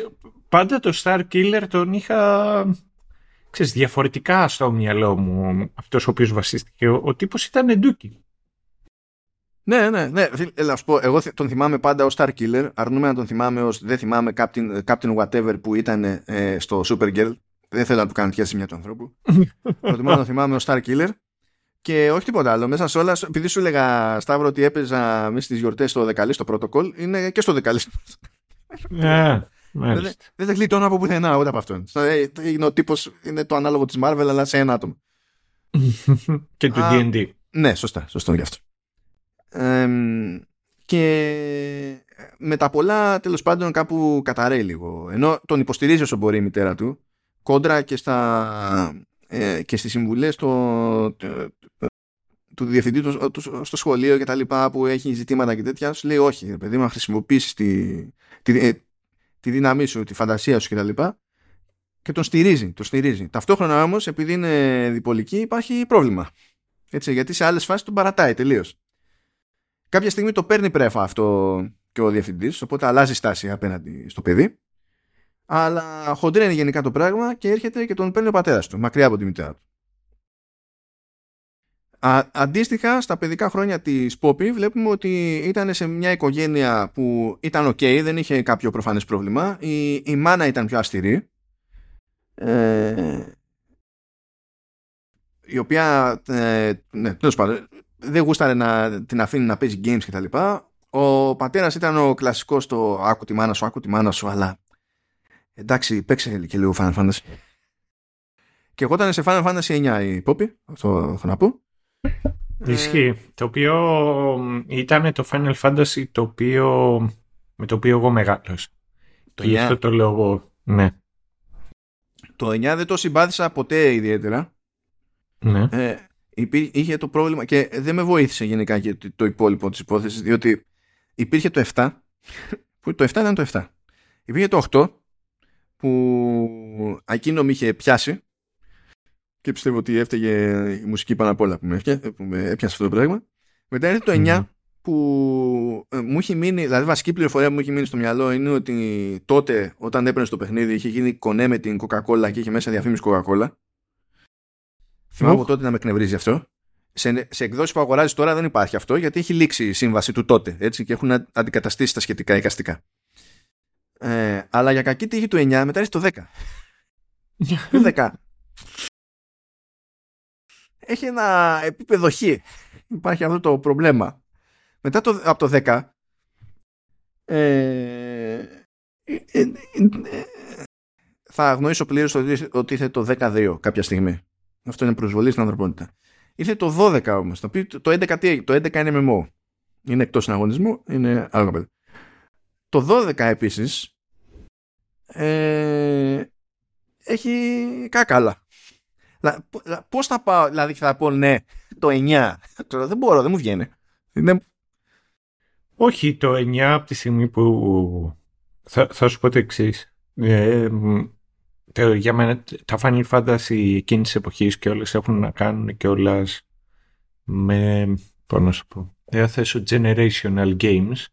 [SPEAKER 2] πάντα το Star Killer τον είχα ξέρεις, διαφορετικά στο μυαλό μου αυτός ο οποίος βασίστηκε. Ο, ο τύπος ήταν εντούκι.
[SPEAKER 1] Ναι, ναι, ναι. Έλα, πω, εγώ τον θυμάμαι πάντα ως Star Killer. Αρνούμε να τον θυμάμαι ως δεν θυμάμαι Captain, Captain Whatever που ήταν ε, στο Supergirl δεν θέλω να του κάνω τέτοια σημεία του ανθρώπου. (laughs) Προτιμώ να θυμάμαι ο Star Killer. Και όχι τίποτα άλλο. Μέσα σε όλα, επειδή σου έλεγα Σταύρο ότι έπαιζα μέσα στις γιορτές στο δεκαλή στο πρωτοκόλ, είναι και στο δεκαλή. (laughs)
[SPEAKER 2] Ναι,
[SPEAKER 1] δεν, δεν γλιτώνω από πουθενά ούτε από αυτόν. Ε, είναι ο τύπος, είναι το ανάλογο της Marvel, αλλά σε ένα άτομο. (laughs)
[SPEAKER 2] και του DD.
[SPEAKER 1] Ναι, σωστά, σωστό γι' αυτό. και με τα πολλά τέλος πάντων κάπου καταραίει λίγο. Ενώ τον υποστηρίζει όσο μπορεί η μητέρα του, κόντρα και, στα, ε, και στις συμβουλές το, του διευθυντή του, στο σχολείο και τα λοιπά που έχει ζητήματα και τέτοια σου λέει όχι παιδί μου χρησιμοποιήσεις τη, τη, ε, τη δύναμή σου, τη φαντασία σου και τα λοιπά και τον στηρίζει, τον στηρίζει. Ταυτόχρονα όμως επειδή είναι διπολική υπάρχει πρόβλημα. Έτσι, γιατί σε άλλες φάσεις τον παρατάει τελείως. Κάποια στιγμή το παίρνει πρέφα αυτό και ο διευθυντής, οπότε αλλάζει στάση απέναντι στο παιδί αλλά χοντρένει γενικά το πράγμα και έρχεται και τον παίρνει ο πατέρας του, μακριά από τη μητέρα του. Α, αντίστοιχα, στα παιδικά χρόνια της Πόπη βλέπουμε ότι ήταν σε μια οικογένεια που ήταν ok, δεν είχε κάποιο προφανές πρόβλημα. Η, η μάνα ήταν πιο αυστηρή. Ε, η οποία ε, ναι, πάντων, δεν γούσταρε να την αφήνει να παίζει games κτλ. Ο πατέρας ήταν ο κλασικός το άκου τη μάνα σου, άκου τη μάνα σου, αλλά εντάξει, παίξε και λίγο Final Fantasy. Και εγώ ήταν σε Final Fantasy 9 η Poppy, αυτό έχω να πω.
[SPEAKER 2] Ισχύει. Το οποίο ήταν το Final Fantasy το οποίο, με το οποίο εγώ μεγάλωσα. Το 9. Αυτό το λέω εγώ. Ναι.
[SPEAKER 1] Το 9 δεν το συμπάθησα ποτέ ιδιαίτερα.
[SPEAKER 2] Ναι.
[SPEAKER 1] Ε, είχε το πρόβλημα και δεν με βοήθησε γενικά και το υπόλοιπο της υπόθεσης διότι υπήρχε το 7 που το 7 ήταν το 7. Υπήρχε το 8 που εκείνο με είχε πιάσει και πιστεύω ότι έφταιγε η μουσική πάνω απ' όλα που με, έπιασε αυτό το πράγμα. Μετά έρθει το 9 που ε, μου έχει μείνει, δηλαδή βασική πληροφορία που μου έχει μείνει στο μυαλό είναι ότι τότε όταν έπαιρνε στο παιχνίδι είχε γίνει κονέ με την Coca-Cola και είχε μέσα διαφήμιση Coca-Cola. Θυμάμαι από τότε να με εκνευρίζει αυτό. Σε, σε εκδόσεις που αγοράζεις τώρα δεν υπάρχει αυτό γιατί έχει λήξει η σύμβαση του τότε έτσι, και έχουν αντικαταστήσει τα σχετικά εικαστικά. Ε, αλλά για κακή τύχη του 9 μετά έρθει το 10. (laughs) το 10. Έχει ένα επίπεδο χ. Υπάρχει αυτό το πρόβλημα. Μετά το, από το 10 ε, ε, ε, θα αγνοήσω πλήρως ότι, ότι ήρθε το 12 κάποια στιγμή. Αυτό είναι προσβολή στην ανθρωπότητα. Ήρθε το 12 όμως. Το, το 11 το 11 είναι MMO. Είναι εκτός συναγωνισμού, είναι άλλο Το 12 επίσης ε, έχει κάκαλα. Πώς θα πάω, δηλαδή θα πω ναι, το 9. δεν μπορώ, δεν μου βγαίνει.
[SPEAKER 2] Όχι, το 9 από τη στιγμή που θα, θα σου πω το εξής. Ε, για μένα τα Final Fantasy εκείνης της εποχής και όλες έχουν να κάνουν και όλας με. Πώς να σου πω. Δεν θα θέσω generational games,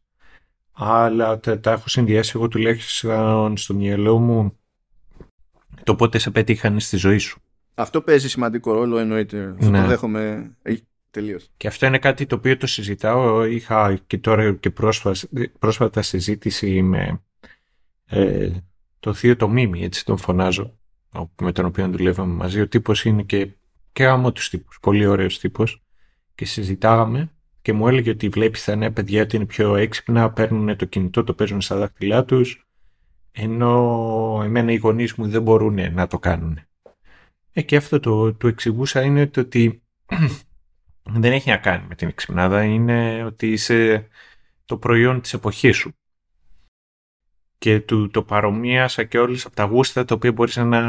[SPEAKER 2] αλλά τα, τα έχω συνδυάσει εγώ τουλάχιστον στο μυαλό μου το πότε σε πετύχανε στη ζωή σου.
[SPEAKER 1] Αυτό παίζει σημαντικό ρόλο, εννοείται. Αυτό ναι. το δέχομαι ε, τελείως.
[SPEAKER 2] Και αυτό είναι κάτι το οποίο το συζητάω. Είχα και τώρα και πρόσφατα, πρόσφατα συζήτηση με ε, το θείο το Μίμη, έτσι τον φωνάζω, με τον οποίο δουλεύαμε μαζί. Ο τύπος είναι και, και άμα τους τύπους, πολύ ωραίος τύπος. Και συζητάγαμε και μου έλεγε ότι βλέπεις τα νέα παιδιά ότι είναι πιο έξυπνα, παίρνουν το κινητό, το παίζουν στα δάχτυλά τους, ενώ εμένα οι γονείς μου δεν μπορούν να το κάνουν. Ε, και αυτό το, το εξηγούσα είναι το ότι (clears throat) δεν έχει να κάνει με την εξυπνάδα, είναι ότι είσαι το προϊόν της εποχής σου και του, το παρομοίασα και όλες από τα γούστα τα οποία μπορείς να,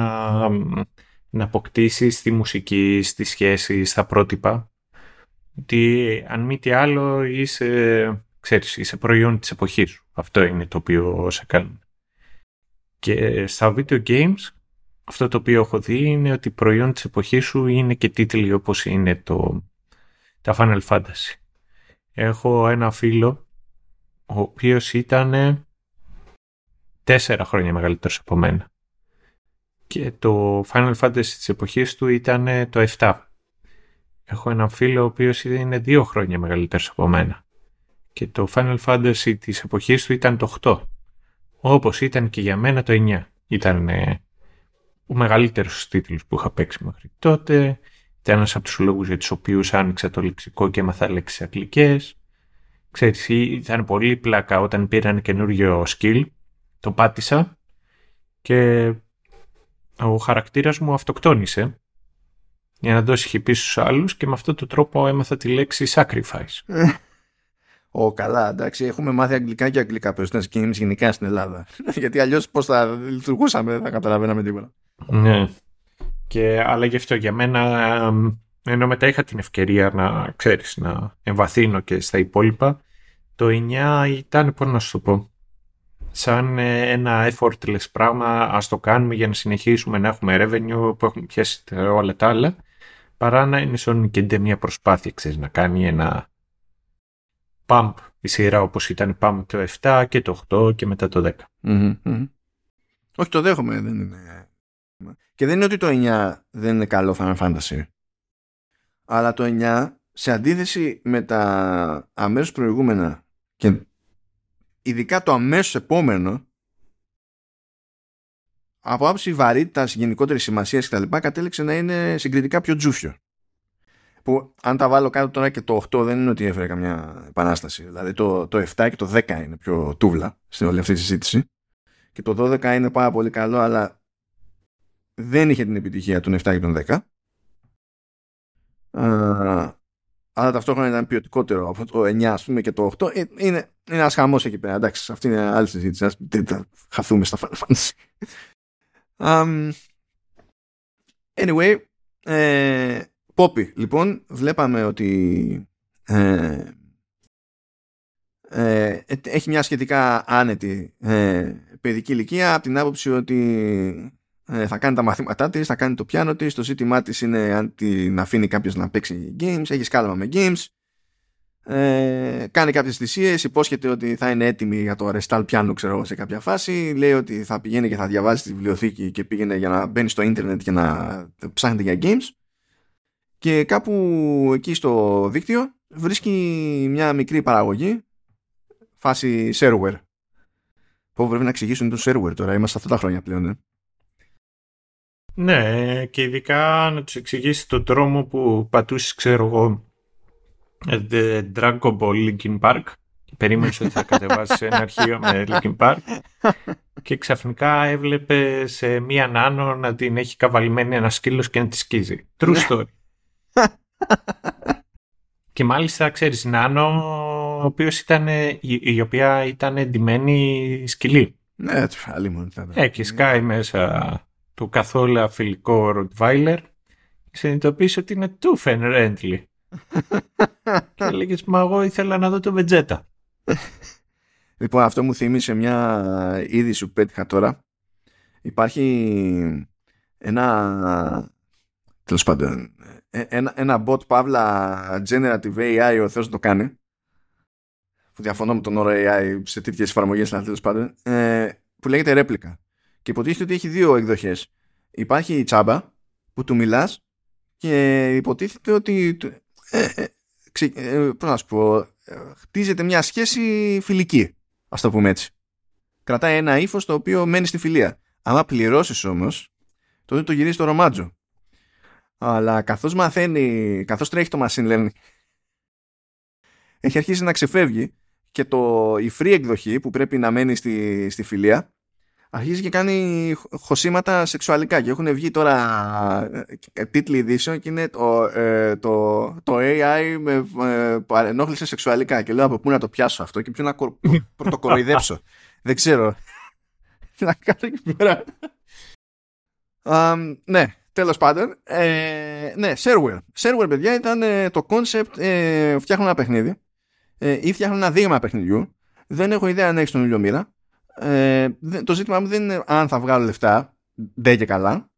[SPEAKER 2] να αποκτήσεις στη μουσική, στη σχέση, στα πρότυπα. Ότι αν μη τι άλλο είσαι, ξέρεις, είσαι προϊόν της εποχής σου. Αυτό είναι το οποίο σε κάνουν. Και στα video games αυτό το οποίο έχω δει είναι ότι προϊόν της εποχής σου είναι και τίτλοι όπως είναι το, τα Final Fantasy. Έχω ένα φίλο ο οποίος ήταν τέσσερα χρόνια μεγαλύτερος από μένα. Και το Final Fantasy της εποχής του ήταν το 7. Έχω έναν φίλο ο οποίος είναι δύο χρόνια μεγαλύτερος από μένα. Και το Final Fantasy της εποχής του ήταν το 8. Όπως ήταν και για μένα το 9. Ήταν ο μεγαλύτερος τίτλος που είχα παίξει μέχρι τότε. Ήταν ένας από τους λόγους για τους οποίους άνοιξα το λεξικό και έμαθα λέξεις αγγλικές. Ξέρεις, ήταν πολύ πλάκα όταν πήραν καινούργιο skill το πάτησα και ο χαρακτήρας μου αυτοκτόνησε για να δώσει χυπή στους άλλους και με αυτόν τον τρόπο έμαθα τη λέξη sacrifice.
[SPEAKER 1] Ω, καλά, εντάξει, έχουμε μάθει αγγλικά και αγγλικά περισσότερες και γενικά στην Ελλάδα. (laughs) Γιατί αλλιώς πώς θα λειτουργούσαμε, δεν θα καταλαβαίναμε τίποτα.
[SPEAKER 2] Ναι. Και, αλλά γι' αυτό για μένα, ενώ μετά είχα την ευκαιρία να, ξέρεις, να εμβαθύνω και στα υπόλοιπα, το 9 ήταν, πώς να σου το πω, σαν ε, ένα effortless πράγμα, ας το κάνουμε για να συνεχίσουμε να έχουμε revenue που έχουμε πιάσει όλα τα άλλα, παρά να είναι σαν και μια προσπάθεια, ξέρεις, να κάνει ένα pump η σειρά όπως ήταν pump το 7 και το 8 και μετά το
[SPEAKER 1] 10. Όχι, το δέχομαι, δεν είναι... Και δεν είναι ότι το 9 δεν είναι καλό Final Fantasy. Αλλά το 9, σε αντίθεση με τα αμέσως προηγούμενα και ειδικά το αμέσως επόμενο από άψη βαρύτητας, γενικότερης σημασίας κτλ. κατέληξε να είναι συγκριτικά πιο τζούφιο. Που αν τα βάλω κάτω τώρα και το 8 δεν είναι ότι έφερε καμιά επανάσταση. Δηλαδή το, το 7 και το 10 είναι πιο τούβλα στην όλη αυτή τη συζήτηση. Και το 12 είναι πάρα πολύ καλό, αλλά δεν είχε την επιτυχία των 7 και των 10. αλλά ταυτόχρονα ήταν ποιοτικότερο από το 9 ας πούμε και το 8 ε, είναι, είναι ένας χαμός εκεί πέρα. Εντάξει αυτή είναι άλλη συζήτηση. Ας δεν χαθούμε στα Final Fantasy. Um, anyway ε, Poppy λοιπόν βλέπαμε ότι ε, ε, έχει μια σχετικά άνετη ε, παιδική ηλικία από την άποψη ότι ε, θα κάνει τα μαθήματά της, θα κάνει το πιάνο της, το ζήτημά της είναι αν την αφήνει κάποιος να παίξει games, έχει σκάλαμα με games, ε, κάνει κάποιες θυσίες, υπόσχεται ότι θα είναι έτοιμη για το restart πιάνο ξέρω σε κάποια φάση, λέει ότι θα πηγαίνει και θα διαβάζει τη βιβλιοθήκη και πήγαινε για να μπαίνει στο ίντερνετ και να ψάχνεται για games και κάπου εκεί στο δίκτυο βρίσκει μια μικρή παραγωγή φάση shareware. Που πρέπει να εξηγήσουν το shareware τώρα, είμαστε αυτά τα χρόνια πλέον. Ε.
[SPEAKER 2] Ναι, και ειδικά να τους εξηγήσεις τον τρόμο που πατούσες, ξέρω εγώ, The Dragon Ball Linkin Park και περίμενες ότι θα κατεβάσεις ένα αρχείο με Linkin Park και ξαφνικά έβλεπε σε μία νάνο να την έχει καβαλημένη ένας σκύλος και να τη σκίζει. True ναι. story. και μάλιστα, ξέρεις, νάνο, ο οποίος ήταν, η, οποία ήταν εντυμένη σκυλή.
[SPEAKER 1] Ναι, άλλη μόνο ήταν.
[SPEAKER 2] Ε, και σκάει μέσα του καθόλου φιλικό Rottweiler και συνειδητοποίησε ότι είναι του Φεν (laughs) και έλεγε Μα εγώ ήθελα να δω το Βετζέτα.
[SPEAKER 1] λοιπόν, αυτό μου θύμισε μια είδηση που πέτυχα τώρα. Υπάρχει ένα. Τέλος πάντων, ε, ένα, ένα bot παύλα generative AI ο Θεός το κάνει. Που διαφωνώ με τον όρο AI σε τέτοιες εφαρμογές, αλλά τέλος πάντων. Ε, που λέγεται Replica και υποτίθεται ότι έχει δύο εκδοχές. Υπάρχει η τσάμπα που του μιλάς και υποτίθεται ότι ε, ε, ε, πώς να σου πω, ε, χτίζεται μια σχέση φιλική, ας το πούμε έτσι. Κρατάει ένα ύφος το οποίο μένει στη φιλία. Αν πληρώσεις όμως, τότε το γυρίζει στο ρομάτζο. Αλλά καθώς μαθαίνει, καθώς τρέχει το machine learning, έχει αρχίσει να ξεφεύγει και το, η free εκδοχή που πρέπει να μένει στη, στη φιλία αρχίζει και κάνει χωσήματα σεξουαλικά και έχουν βγει τώρα ε, τίτλοι ειδήσεων και είναι το, ε, το, το AI με ε, παρενόχλησε σεξουαλικά και λέω από πού να το πιάσω αυτό και ποιο να (laughs) πρωτοκοροϊδέψω. Δεν ξέρω. Τι (laughs) να κάνω εκεί πέρα. Um, ναι, τέλος πάντων. Ε, ναι, shareware. Shareware, παιδιά, ήταν το concept ε, φτιάχνουν ένα παιχνίδι ε, ή φτιάχνουν ένα δείγμα παιχνιδιού. Δεν έχω ιδέα αν έχεις τον ήλιο ε, το ζήτημα μου δεν είναι αν θα βγάλω λεφτά, δεν και καλά.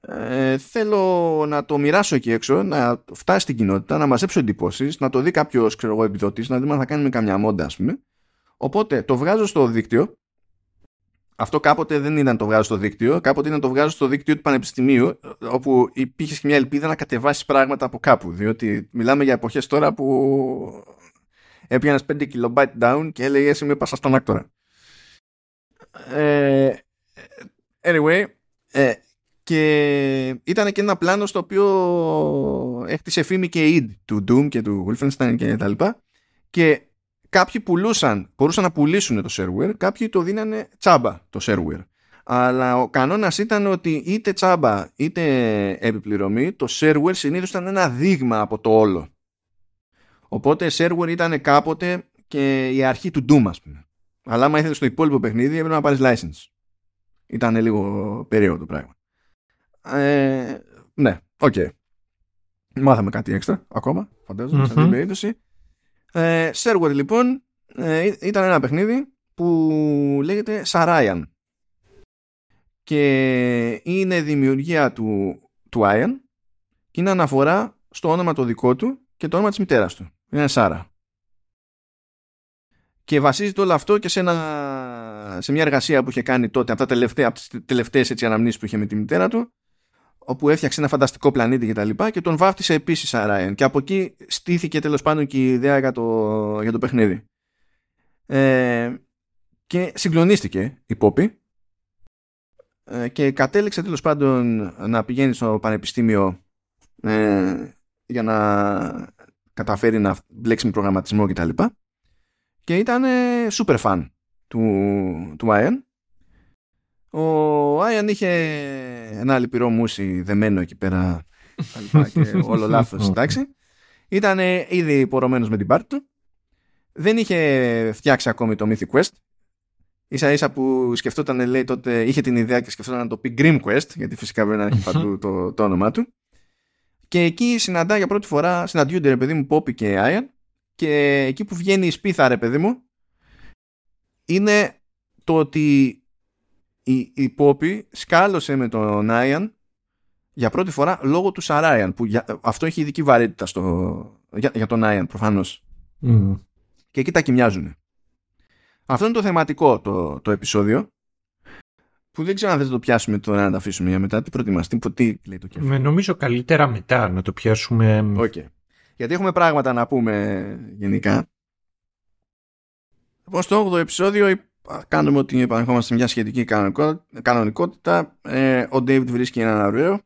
[SPEAKER 1] Ε, θέλω να το μοιράσω εκεί έξω, να φτάσει στην κοινότητα, να μαζέψω εντυπώσεις, να το δει κάποιος επιδότης, να δούμε αν θα κάνουμε καμιά μόντα, ας πούμε. Οπότε το βγάζω στο δίκτυο. Αυτό κάποτε δεν ήταν το βγάζω στο δίκτυο, κάποτε ήταν το βγάζω στο δίκτυο του Πανεπιστημίου, όπου υπήρχες και μια ελπίδα να κατεβάσεις πράγματα από κάπου. Διότι μιλάμε για εποχές τώρα που έπιανες 5 kilobyte down και έλεγες Είμαι πάσα στον άκτορα. Ε, anyway, ε, και ήταν και ένα πλάνο στο οποίο έχτισε φήμη και id του Doom και του Wolfenstein και τα λοιπά και κάποιοι πουλούσαν, μπορούσαν να πουλήσουν το shareware, κάποιοι το δίνανε τσάμπα το shareware. Αλλά ο κανόνας ήταν ότι είτε τσάμπα είτε επί πληρωμή, το shareware συνήθως ήταν ένα δείγμα από το όλο. Οπότε shareware ήταν κάποτε και η αρχή του Doom ας πούμε. Αλλά άμα ήθελες το υπόλοιπο παιχνίδι έπρεπε να πάρεις license. Ήταν λίγο περίεργο το πράγμα. Ε, ναι, OK. Okay. Μάθαμε κάτι έξτρα ακόμα, φαντάζομαι, σε αυτήν την περίπτωση. Ε, Sherwood λοιπόν ε, ήταν ένα παιχνίδι που λέγεται Sarayan και είναι δημιουργία του, του Ian και είναι αναφορά στο όνομα το δικό του και το όνομα της μητέρας του. Είναι Σάρα. Και βασίζεται όλο αυτό και σε, ένα, σε μια εργασία που είχε κάνει τότε από, τα τελευταία, από τις τελευταίες έτσι, αναμνήσεις που είχε με τη μητέρα του όπου έφτιαξε ένα φανταστικό πλανήτη και τα λοιπά και τον βάφτισε επίσης Αράιν και από εκεί στήθηκε τέλος πάντων και η ιδέα για το, για το παιχνίδι. Ε, και συγκλονίστηκε η Πόπη ε, και κατέληξε τέλος πάντων να πηγαίνει στο πανεπιστήμιο ε, για να καταφέρει να μπλέξει με προγραμματισμό και τα λοιπά και ήταν super fan του, του Ian. Ο Ian είχε ένα λυπηρό μουσι δεμένο εκεί πέρα και (laughs) όλο λάθος, εντάξει. Ήταν ήδη πορωμένος με την πάρτη του. Δεν είχε φτιάξει ακόμη το Mythic Quest. Ίσα ίσα που σκεφτόταν, λέει τότε, είχε την ιδέα και σκεφτόταν να το πει Grim Quest, γιατί φυσικά πρέπει να έχει (laughs) παντού το, το όνομά του. Και εκεί συναντά για πρώτη φορά, συναντιούνται ρε παιδί μου Πόπι και Άιαν και εκεί που βγαίνει η σπίθα ρε παιδί μου είναι το ότι η, η Πόπι σκάλωσε με τον Άιαν για πρώτη φορά λόγω του Σαράιαν που αυτό έχει ειδική βαρύτητα στο, για, για τον Άιαν προφανώς και εκεί τα κοιμιάζουν αυτό είναι το θεματικό το, το επεισόδιο που δεν ξέρω αν δεν το πιάσουμε τώρα να τα αφήσουμε για μετά. Τι προτιμάς, τι, τι λέει το κεφάλι.
[SPEAKER 2] Με νομίζω καλύτερα μετά να το πιάσουμε.
[SPEAKER 1] Okay. Γιατί έχουμε πράγματα να πούμε γενικά. Λοιπόν, στο 8ο επεισόδιο κάνουμε ότι επανερχόμαστε σε μια σχετική κανονικότητα. Ε, ο David βρίσκει έναν αυραίο.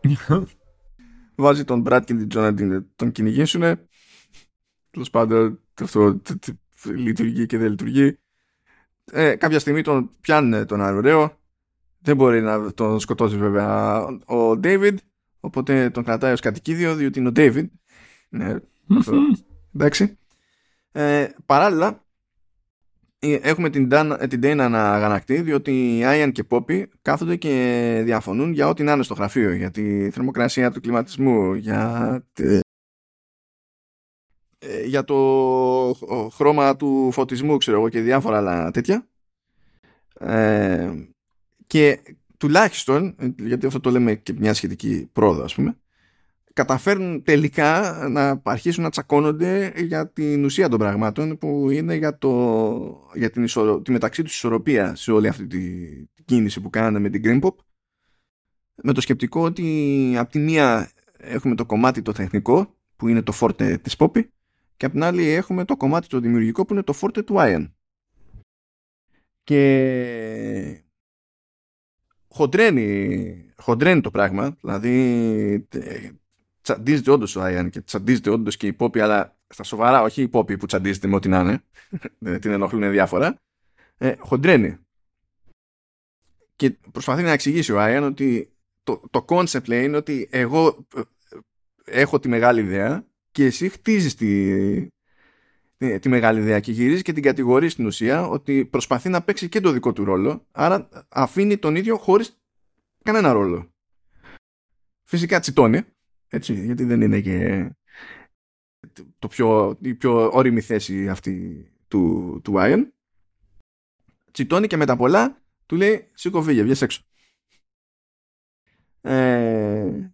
[SPEAKER 1] (laughs) Βάζει τον Brad και την Τζόνα να τον κυνηγήσουν. Τέλος πάντων, αυτό λειτουργεί και δεν λειτουργεί. Ε, κάποια στιγμή τον πιάνουν τον αεροραίο. Δεν μπορεί να τον σκοτώσει βέβαια ο David. Οπότε τον κρατάει ως κατοικίδιο διότι είναι ο David. Ναι, αυτό. (laughs) Εντάξει. Ε, παράλληλα, ε, έχουμε την, την Dana να αγανακτεί διότι οι Άιαν και Πόπι κάθονται και διαφωνούν για ό,τι να είναι στο γραφείο για τη θερμοκρασία του κλιματισμού για, ε, για το χρώμα του φωτισμού ξέρω εγώ και διάφορα άλλα τέτοια ε, και τουλάχιστον γιατί αυτό το λέμε και μια σχετική πρόοδο ας πούμε καταφέρνουν τελικά να αρχίσουν να τσακώνονται για την ουσία των πραγμάτων που είναι για, το, για την τη μεταξύ τους ισορροπία σε όλη αυτή τη, κίνηση που κάνανε με την Green Pop. Με το σκεπτικό ότι από τη μία έχουμε το κομμάτι το τεχνικό που είναι το φόρτε της Poppy και από την άλλη έχουμε το κομμάτι το δημιουργικό που είναι το φόρτε του Iron. Και χοντρένει, χοντρένει το πράγμα δηλαδή τσαντίζεται όντως ο Άιαν και τσαντίζεται όντως και η Πόπη, αλλά στα σοβαρά, όχι η Πόπη που τσαντίζεται με ό,τι να είναι, (laughs) ε, την ενοχλούν διάφορα, ε, χοντρένει. Και προσπαθεί να εξηγήσει ο Άιαν ότι το, το concept λέει είναι ότι εγώ ε, έχω τη μεγάλη ιδέα και εσύ χτίζεις τη, τη, τη, μεγάλη ιδέα και γυρίζει και την κατηγορεί στην ουσία ότι προσπαθεί να παίξει και το δικό του ρόλο άρα αφήνει τον ίδιο χωρίς κανένα ρόλο. Φυσικά τσιτώνει έτσι, γιατί δεν είναι και το πιο, η πιο όρημη θέση αυτή του, του Iron. Τσιτώνει και μετά πολλά του λέει σήκω φύγε, βγες έξω. Ε,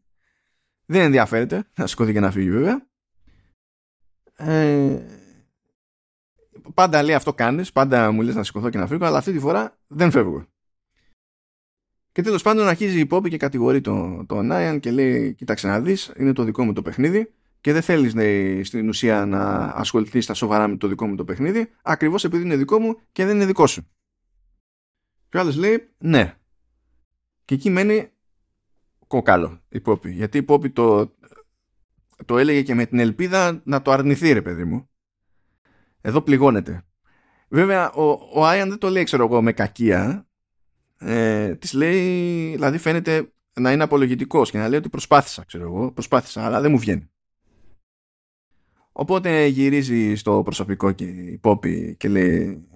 [SPEAKER 1] δεν ενδιαφέρεται να σηκώθει και να φύγει βέβαια. Ε, πάντα λέει αυτό κάνεις, πάντα μου λες να σηκωθώ και να φύγω, αλλά αυτή τη φορά δεν φεύγω. Και τέλος πάντων αρχίζει η Πόπη και κατηγορεί τον το Νάιαν και λέει: Κοίταξε να δεις, είναι το δικό μου το παιχνίδι και δεν θέλεις στην ουσία να ασχοληθείς στα σοβαρά με το δικό μου το παιχνίδι, ακριβώς επειδή είναι δικό μου και δεν είναι δικό σου. Και ο άλλος λέει: Ναι. Και εκεί μένει κοκάλο η Πόπη. Γιατί η Πόπη το, το έλεγε και με την ελπίδα να το αρνηθεί, ρε παιδί μου. Εδώ πληγώνεται. Βέβαια, ο, ο Άιαν δεν το λέει, ξέρω εγώ, με κακία ε, της λέει, δηλαδή φαίνεται να είναι απολογητικός και να λέει ότι προσπάθησα, ξέρω εγώ, προσπάθησα, αλλά δεν μου βγαίνει. Οπότε γυρίζει στο προσωπικό και η Πόπη και λέει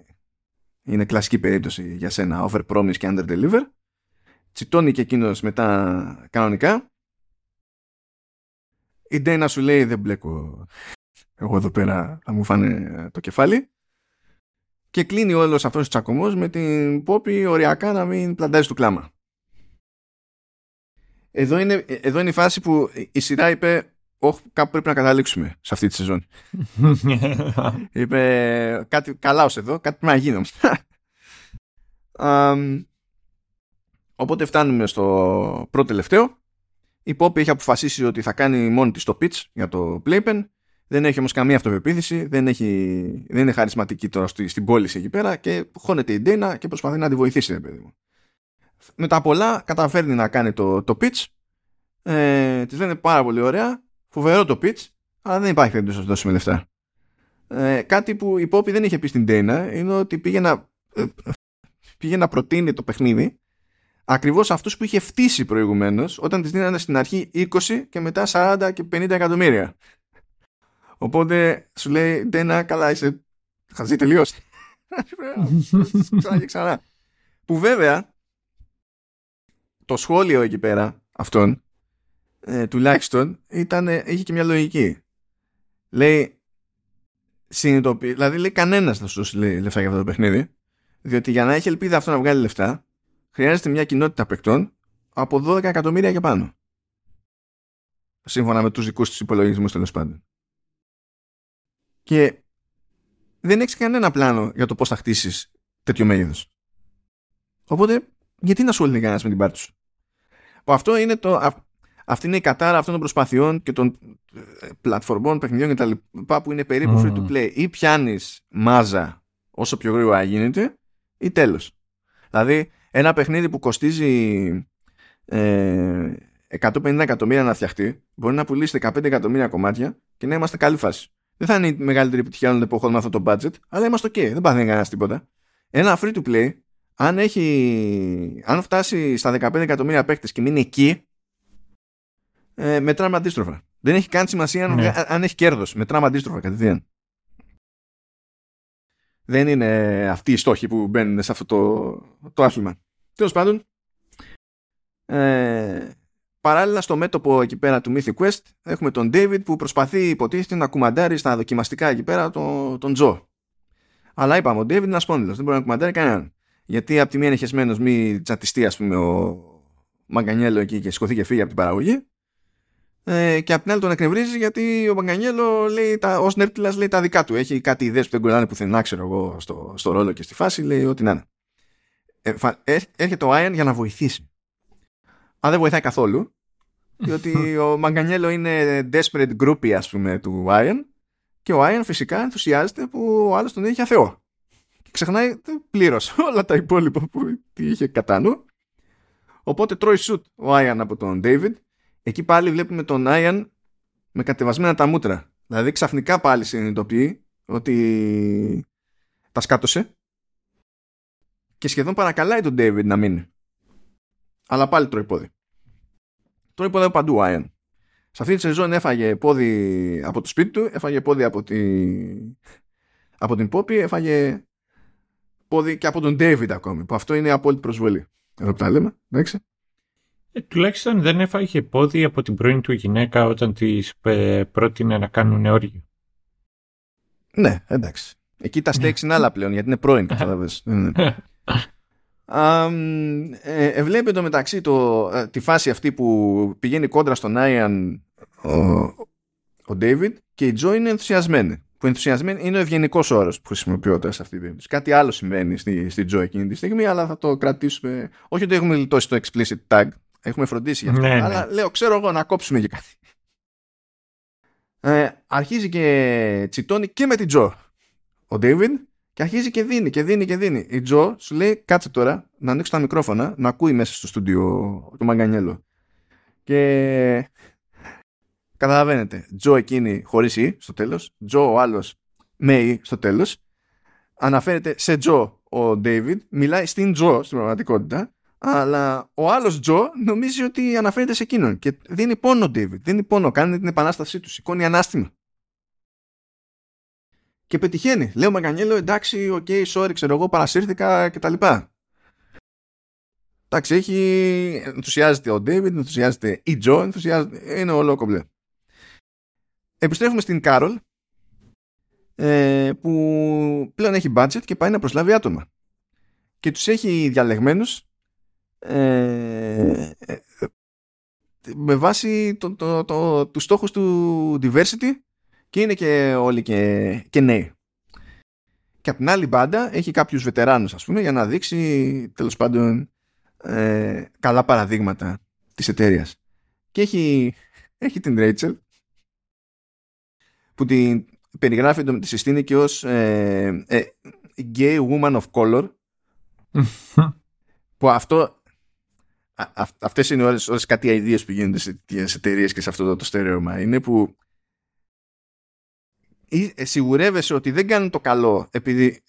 [SPEAKER 1] είναι κλασική περίπτωση για σένα over promise και under deliver τσιτώνει και εκείνος μετά κανονικά η Ντέινα σου λέει δεν μπλέκω εγώ εδώ πέρα θα μου φάνε το κεφάλι και κλείνει όλος αυτός ο τσακωμός με την Πόπη οριακά να μην πλαντάζει του κλάμα. Εδώ είναι, εδώ είναι η φάση που η σειρά είπε όχι, κάπου πρέπει να καταλήξουμε σε αυτή τη σεζόν. (laughs) είπε κάτι καλά ως εδώ, κάτι πρέπει να γίνει (laughs) οπότε φτάνουμε στο πρώτο τελευταίο. Η Πόπη έχει αποφασίσει ότι θα κάνει μόνη της το pitch για το Playpen δεν έχει όμως καμία αυτοπεποίθηση, δεν, έχει, δεν είναι χαρισματική τώρα στην πώληση εκεί πέρα και χώνεται η Ντέινα και προσπαθεί να τη βοηθήσει, ρε παιδί μου. Με τα πολλά καταφέρνει να κάνει το, το pitch. Ε, της λένε πάρα πολύ ωραία, φοβερό το pitch, αλλά δεν υπάρχει περίπτωση να σου δώσουμε λεφτά. Ε, κάτι που η Πόπη δεν είχε πει στην Ντέινα είναι ότι πήγε να, ε, πήγε να προτείνει το παιχνίδι, ακριβώς αυτούς που είχε φτύσει προηγουμένως όταν τις δίνανε στην αρχή 20 και μετά 40 και 50 εκατομμύρια. Οπότε σου λέει Ντένα καλά είσαι χαζή τελείως. (laughs) ξανά και ξανά. Που βέβαια το σχόλιο εκεί πέρα αυτόν ε, τουλάχιστον ήταν, είχε και μια λογική. Λέει συνειδητοποιεί, δηλαδή λέει κανένας θα σου δώσει λεφτά για αυτό το παιχνίδι διότι για να έχει ελπίδα αυτό να βγάλει λεφτά χρειάζεται μια κοινότητα παικτών από 12 εκατομμύρια και πάνω. Σύμφωνα με τους δικούς τους υπολογισμούς τέλος πάντων. Και δεν έχεις κανένα πλάνο για το πώς θα χτίσεις τέτοιο μέγεθος. Οπότε, γιατί να ασχολείται κανένας με την πάρτι σου; Αυτό είναι το, αυτή είναι η κατάρα αυτών των προσπαθειών και των ε, πλατφορμών, παιχνιδιών κτλ. που είναι περίπου free to play. Ή πιάνεις μάζα όσο πιο γρήγορα γίνεται, ή τέλος. Δηλαδή, ένα παιχνίδι που κοστίζει ε, 150 εκατομμύρια να φτιαχτεί, μπορεί να πουλήσει 15 εκατομμύρια κομμάτια και να είμαστε καλή φάση. Δεν θα είναι η μεγαλύτερη επιτυχία όλων των εποχών με αυτό το budget, αλλά είμαστε ok, δεν πάθει κανένας τίποτα. Ένα free to play, αν, έχει, αν φτάσει στα 15 εκατομμύρια παίκτες και μείνει εκεί, ε, μετράμε αντίστροφα. Δεν έχει καν σημασία αν, ναι. αν έχει κέρδος. Μετράμε αντίστροφα κατευθείαν. Δεν είναι αυτοί οι στόχοι που μπαίνουν σε αυτό το, το άθλημα. Τέλος πάντων, ε, παράλληλα στο μέτωπο εκεί πέρα του Mythic Quest έχουμε τον David που προσπαθεί υποτίθεται να κουμαντάρει στα δοκιμαστικά εκεί πέρα τον, τον Τζο. Αλλά είπαμε, ο David είναι ασπόνδυλος, δεν μπορεί να κουμαντάρει κανέναν. Γιατί από τη μία είναι χεσμένος, μη τσατιστεί, ας πούμε, ο Μαγκανιέλο εκεί και σηκωθεί και φύγει από την παραγωγή. Ε, και απ' την άλλη τον εκνευρίζει γιατί ο Μαγκανιέλο λέει τα, ως νέρτυλας λέει τα δικά του. Έχει κάτι ιδέες που δεν κολλάνε πουθενά ξέρω εγώ στο, στο ρόλο και στη φάση λέει ό,τι να είναι. Ε, ε, έρχεται ο Άιαν για να βοηθήσει. Αν δεν βοηθάει καθόλου διότι ο Μαγκανιέλο είναι desperate groupie ας πούμε του Άιαν και ο Άιαν φυσικά ενθουσιάζεται που ο άλλος τον είχε αθεό. Και ξεχνάει πλήρως (laughs) όλα τα υπόλοιπα που είχε κατά νου. Οπότε τρώει σουτ ο Άιαν από τον David εκεί πάλι βλέπουμε τον Άιαν με κατεβασμένα τα μούτρα. Δηλαδή ξαφνικά πάλι συνειδητοποιεί ότι τα σκάτωσε και σχεδόν παρακαλάει τον David να μείνει. Αλλά πάλι τρώει πόδι. Τρώει πόδι παντού ο Άιαν. Σε αυτή τη σεζόν έφαγε πόδι από το σπίτι του, έφαγε πόδι από, τη... από την Πόπη, έφαγε πόδι και από τον David ακόμη, που αυτό είναι απόλυτη προσβολή. Εδώ που τα λέμε, εντάξει.
[SPEAKER 2] Ε, τουλάχιστον δεν έφαγε πόδι από την πρώην του γυναίκα όταν της ε, πρότεινε να κάνουν όριο.
[SPEAKER 1] Ναι, εντάξει. Εκεί τα στέξι είναι άλλα πλέον, γιατί είναι πρώην, (laughs) κατάλαβες. (laughs) ε, ε, βλέπει το μεταξύ το, ε, τη φάση αυτή που πηγαίνει κόντρα στον Άιαν ο, ο David και η Τζο είναι ενθουσιασμένη. Που ενθουσιασμένη είναι ο ευγενικός όρος που χρησιμοποιώ σε αυτή την περίπτωση. Κάτι άλλο συμβαίνει στη, στη Τζο εκείνη τη στιγμή, αλλά θα το κρατήσουμε. Όχι ότι έχουμε λιτώσει το explicit tag, Έχουμε φροντίσει για αυτό. Ναι, ναι. Αλλά λέω, ξέρω εγώ να κόψουμε για κάτι. Ε, αρχίζει και τσιτώνει και με την Τζο. Ο Ντέιβιν και αρχίζει και δίνει και δίνει και δίνει. Η Τζο σου λέει κάτσε τώρα να ανοίξει τα μικρόφωνα να ακούει μέσα στο στούντιο του Μαγκανιέλο. Και καταλαβαίνετε. Τζο εκείνη χωρίς ή στο τέλος. Τζο ο άλλος με ή στο τέλος. Αναφέρεται σε Τζο ο Ντέιβιν. Μιλάει στην Τζο στην πραγματικότητα αλλά ο άλλος Τζο νομίζει ότι αναφέρεται σε εκείνον και δίνει πόνο ο David, δίνει πόνο, κάνει την επανάστασή του, σηκώνει ανάστημα. Και πετυχαίνει. Λέει ο Μαγκανιέλο, εντάξει, OK, okay, sorry, ξέρω εγώ, παρασύρθηκα κτλ. Εντάξει, έχει... ενθουσιάζεται ο David, ενθουσιάζεται η Τζο, ενθουσιάζεται... είναι όλο κομπλέ. Επιστρέφουμε στην Κάρολ, ε, που πλέον έχει budget και πάει να προσλάβει άτομα. Και τους έχει διαλεγμένους ε, ε, με βάση το, το, το, τους στόχους του diversity και είναι και όλοι και, και νέοι. Και από την άλλη μπάντα έχει κάποιους βετεράνους ας πούμε για να δείξει τέλος πάντων ε, καλά παραδείγματα της εταιρείας. Και έχει, έχει την Rachel που την περιγράφει το, τη συστήνει και ως ε, ε, gay woman of color (laughs) που αυτό αυτές είναι όλες κάτι ιδέε που γίνονται σε εταιρείες και σε αυτό το, το στερέωμα. Είναι που ε, σιγουρεύεσαι ότι δεν κάνουν το καλό επειδή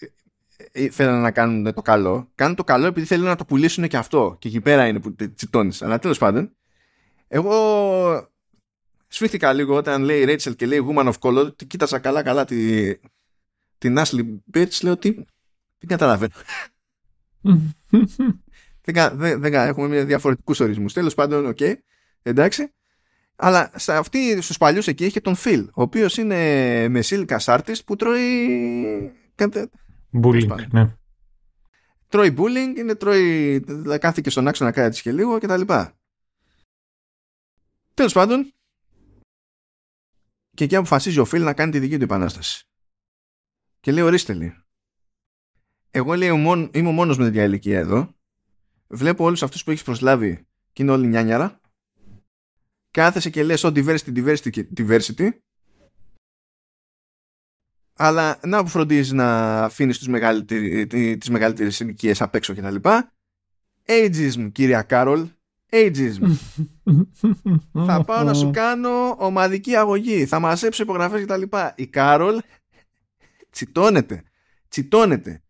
[SPEAKER 1] ε, θέλουν να κάνουν το καλό. Κάνουν το καλό επειδή θέλουν να το πουλήσουν και αυτό. Και εκεί πέρα είναι που τσιτώνεις. Αλλά τέλος πάντων, εγώ σφίχτηκα λίγο όταν λέει Rachel και λέει Woman of Color. Κοίτασα καλά-καλά τη, την Ashley Birch. Λέω ότι δεν καταλαβαίνω. (laughs) δεν, δεν, δεν, έχουμε διαφορετικούς ορισμούς. Τέλος πάντων, οκ. Okay, εντάξει. Αλλά στα αυτή, στους παλιούς εκεί έχει τον Phil, ο οποίος είναι με σίλικα artist που τρώει...
[SPEAKER 2] Bullying, ναι.
[SPEAKER 1] Τρώει bullying, είναι, τρώει, κάθηκε στον άξονα κάτι της και λίγο και τα λοιπά. Τέλος πάντων, και εκεί αποφασίζει ο Phil να κάνει τη δική του επανάσταση. Και λέει ορίστε λέει. Εγώ λέει είμαι ο μόνος με τέτοια ηλικία εδώ. Βλέπω όλους αυτούς που έχεις προσλάβει και είναι όλοι νιάνιαρα κάθεσαι και λες oh, diversity, diversity diversity αλλά να που φροντίζεις να αφήνεις τους τις μεγαλύτερες ηλικίε απ' έξω και τα λοιπά. Ageism κυρία Κάρολ. Ageism. (laughs) Θα πάω να σου κάνω ομαδική αγωγή. Θα μαζέψω υπογραφές και τα λοιπά. Η Κάρολ τσιτώνεται. Τσιτώνεται.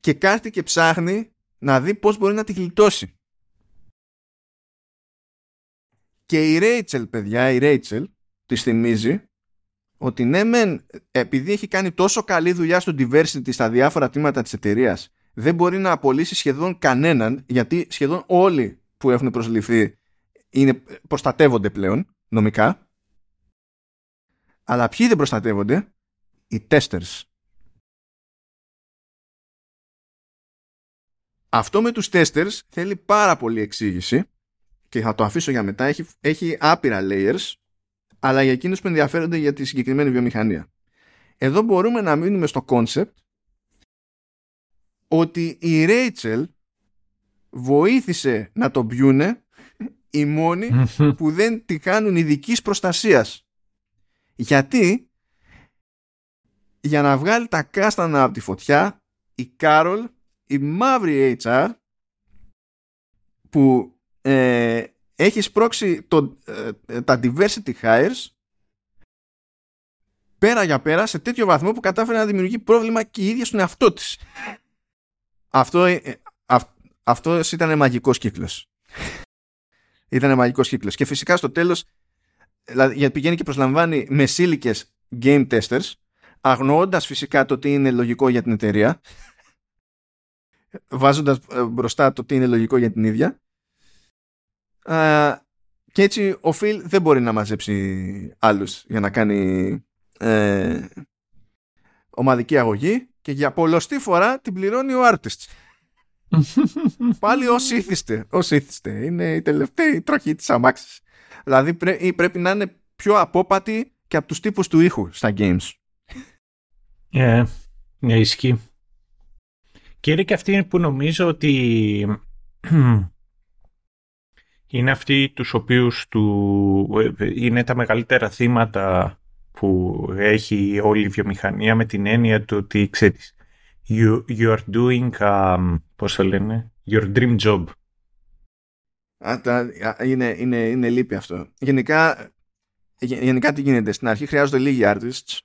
[SPEAKER 1] Και κάθεται και ψάχνει να δει πώς μπορεί να τη γλιτώσει Και η Ρέιτσελ, παιδιά, η Ρέιτσελ τη θυμίζει ότι ναι μεν επειδή έχει κάνει τόσο καλή δουλειά στο diversity στα διάφορα τμήματα της εταιρείας, δεν μπορεί να απολύσει σχεδόν κανέναν γιατί σχεδόν όλοι που έχουν προσληφθεί είναι, προστατεύονται πλέον νομικά. Αλλά ποιοι δεν προστατεύονται; Οι testers. Αυτό με τους testers θέλει πάρα πολύ εξήγηση και θα το αφήσω για μετά, έχει, έχει άπειρα layers, αλλά για εκείνους που ενδιαφέρονται για τη συγκεκριμένη βιομηχανία. Εδώ μπορούμε να μείνουμε στο concept ότι η Rachel βοήθησε να το μπιούνε οι μόνοι (laughs) που δεν τη κάνουν ειδικής προστασίας. Γιατί; Για να βγάλει τα κάστανα από τη φωτιά η Κάρολ, η μαύρη HR που ε, έχεις σπρώξει το, ε, τα diversity hires πέρα για πέρα σε τέτοιο βαθμό που κατάφερε να δημιουργεί πρόβλημα και η ίδια στον εαυτό της. Αυτό, ε, αυτός ήταν μαγικός κύκλος. ήταν μαγικός κύκλος. Και φυσικά στο τέλος δηλαδή, γιατί πηγαίνει και προσλαμβάνει μεσήλικες game testers αγνοώντας φυσικά το τι είναι λογικό για την εταιρεία βάζοντας ε, μπροστά το τι είναι λογικό για την ίδια και έτσι ο Φιλ δεν μπορεί να μαζέψει άλλους για να κάνει ε, ομαδική αγωγή και για πολλωστή φορά την πληρώνει ο artist. (laughs) Πάλι όσοι ήθιστε, όσοι ήθιστε. Είναι η τελευταία τροχή της αμάξης. Δηλαδή πρέπει να είναι πιο απόπατη και από τους τύπους του ήχου στα games.
[SPEAKER 2] Yeah, yeah, ισχύει. Και είναι και αυτή που νομίζω ότι (clears throat) είναι αυτοί τους οποίους του, είναι τα μεγαλύτερα θύματα που έχει όλη η βιομηχανία με την έννοια του ότι ξέρεις you, you are doing um, πώς το λένε your dream job.
[SPEAKER 1] Α, τα, είναι, είναι, είναι λύπη αυτό. Γενικά, γενικά τι γίνεται. Στην αρχή χρειάζονται λίγοι artists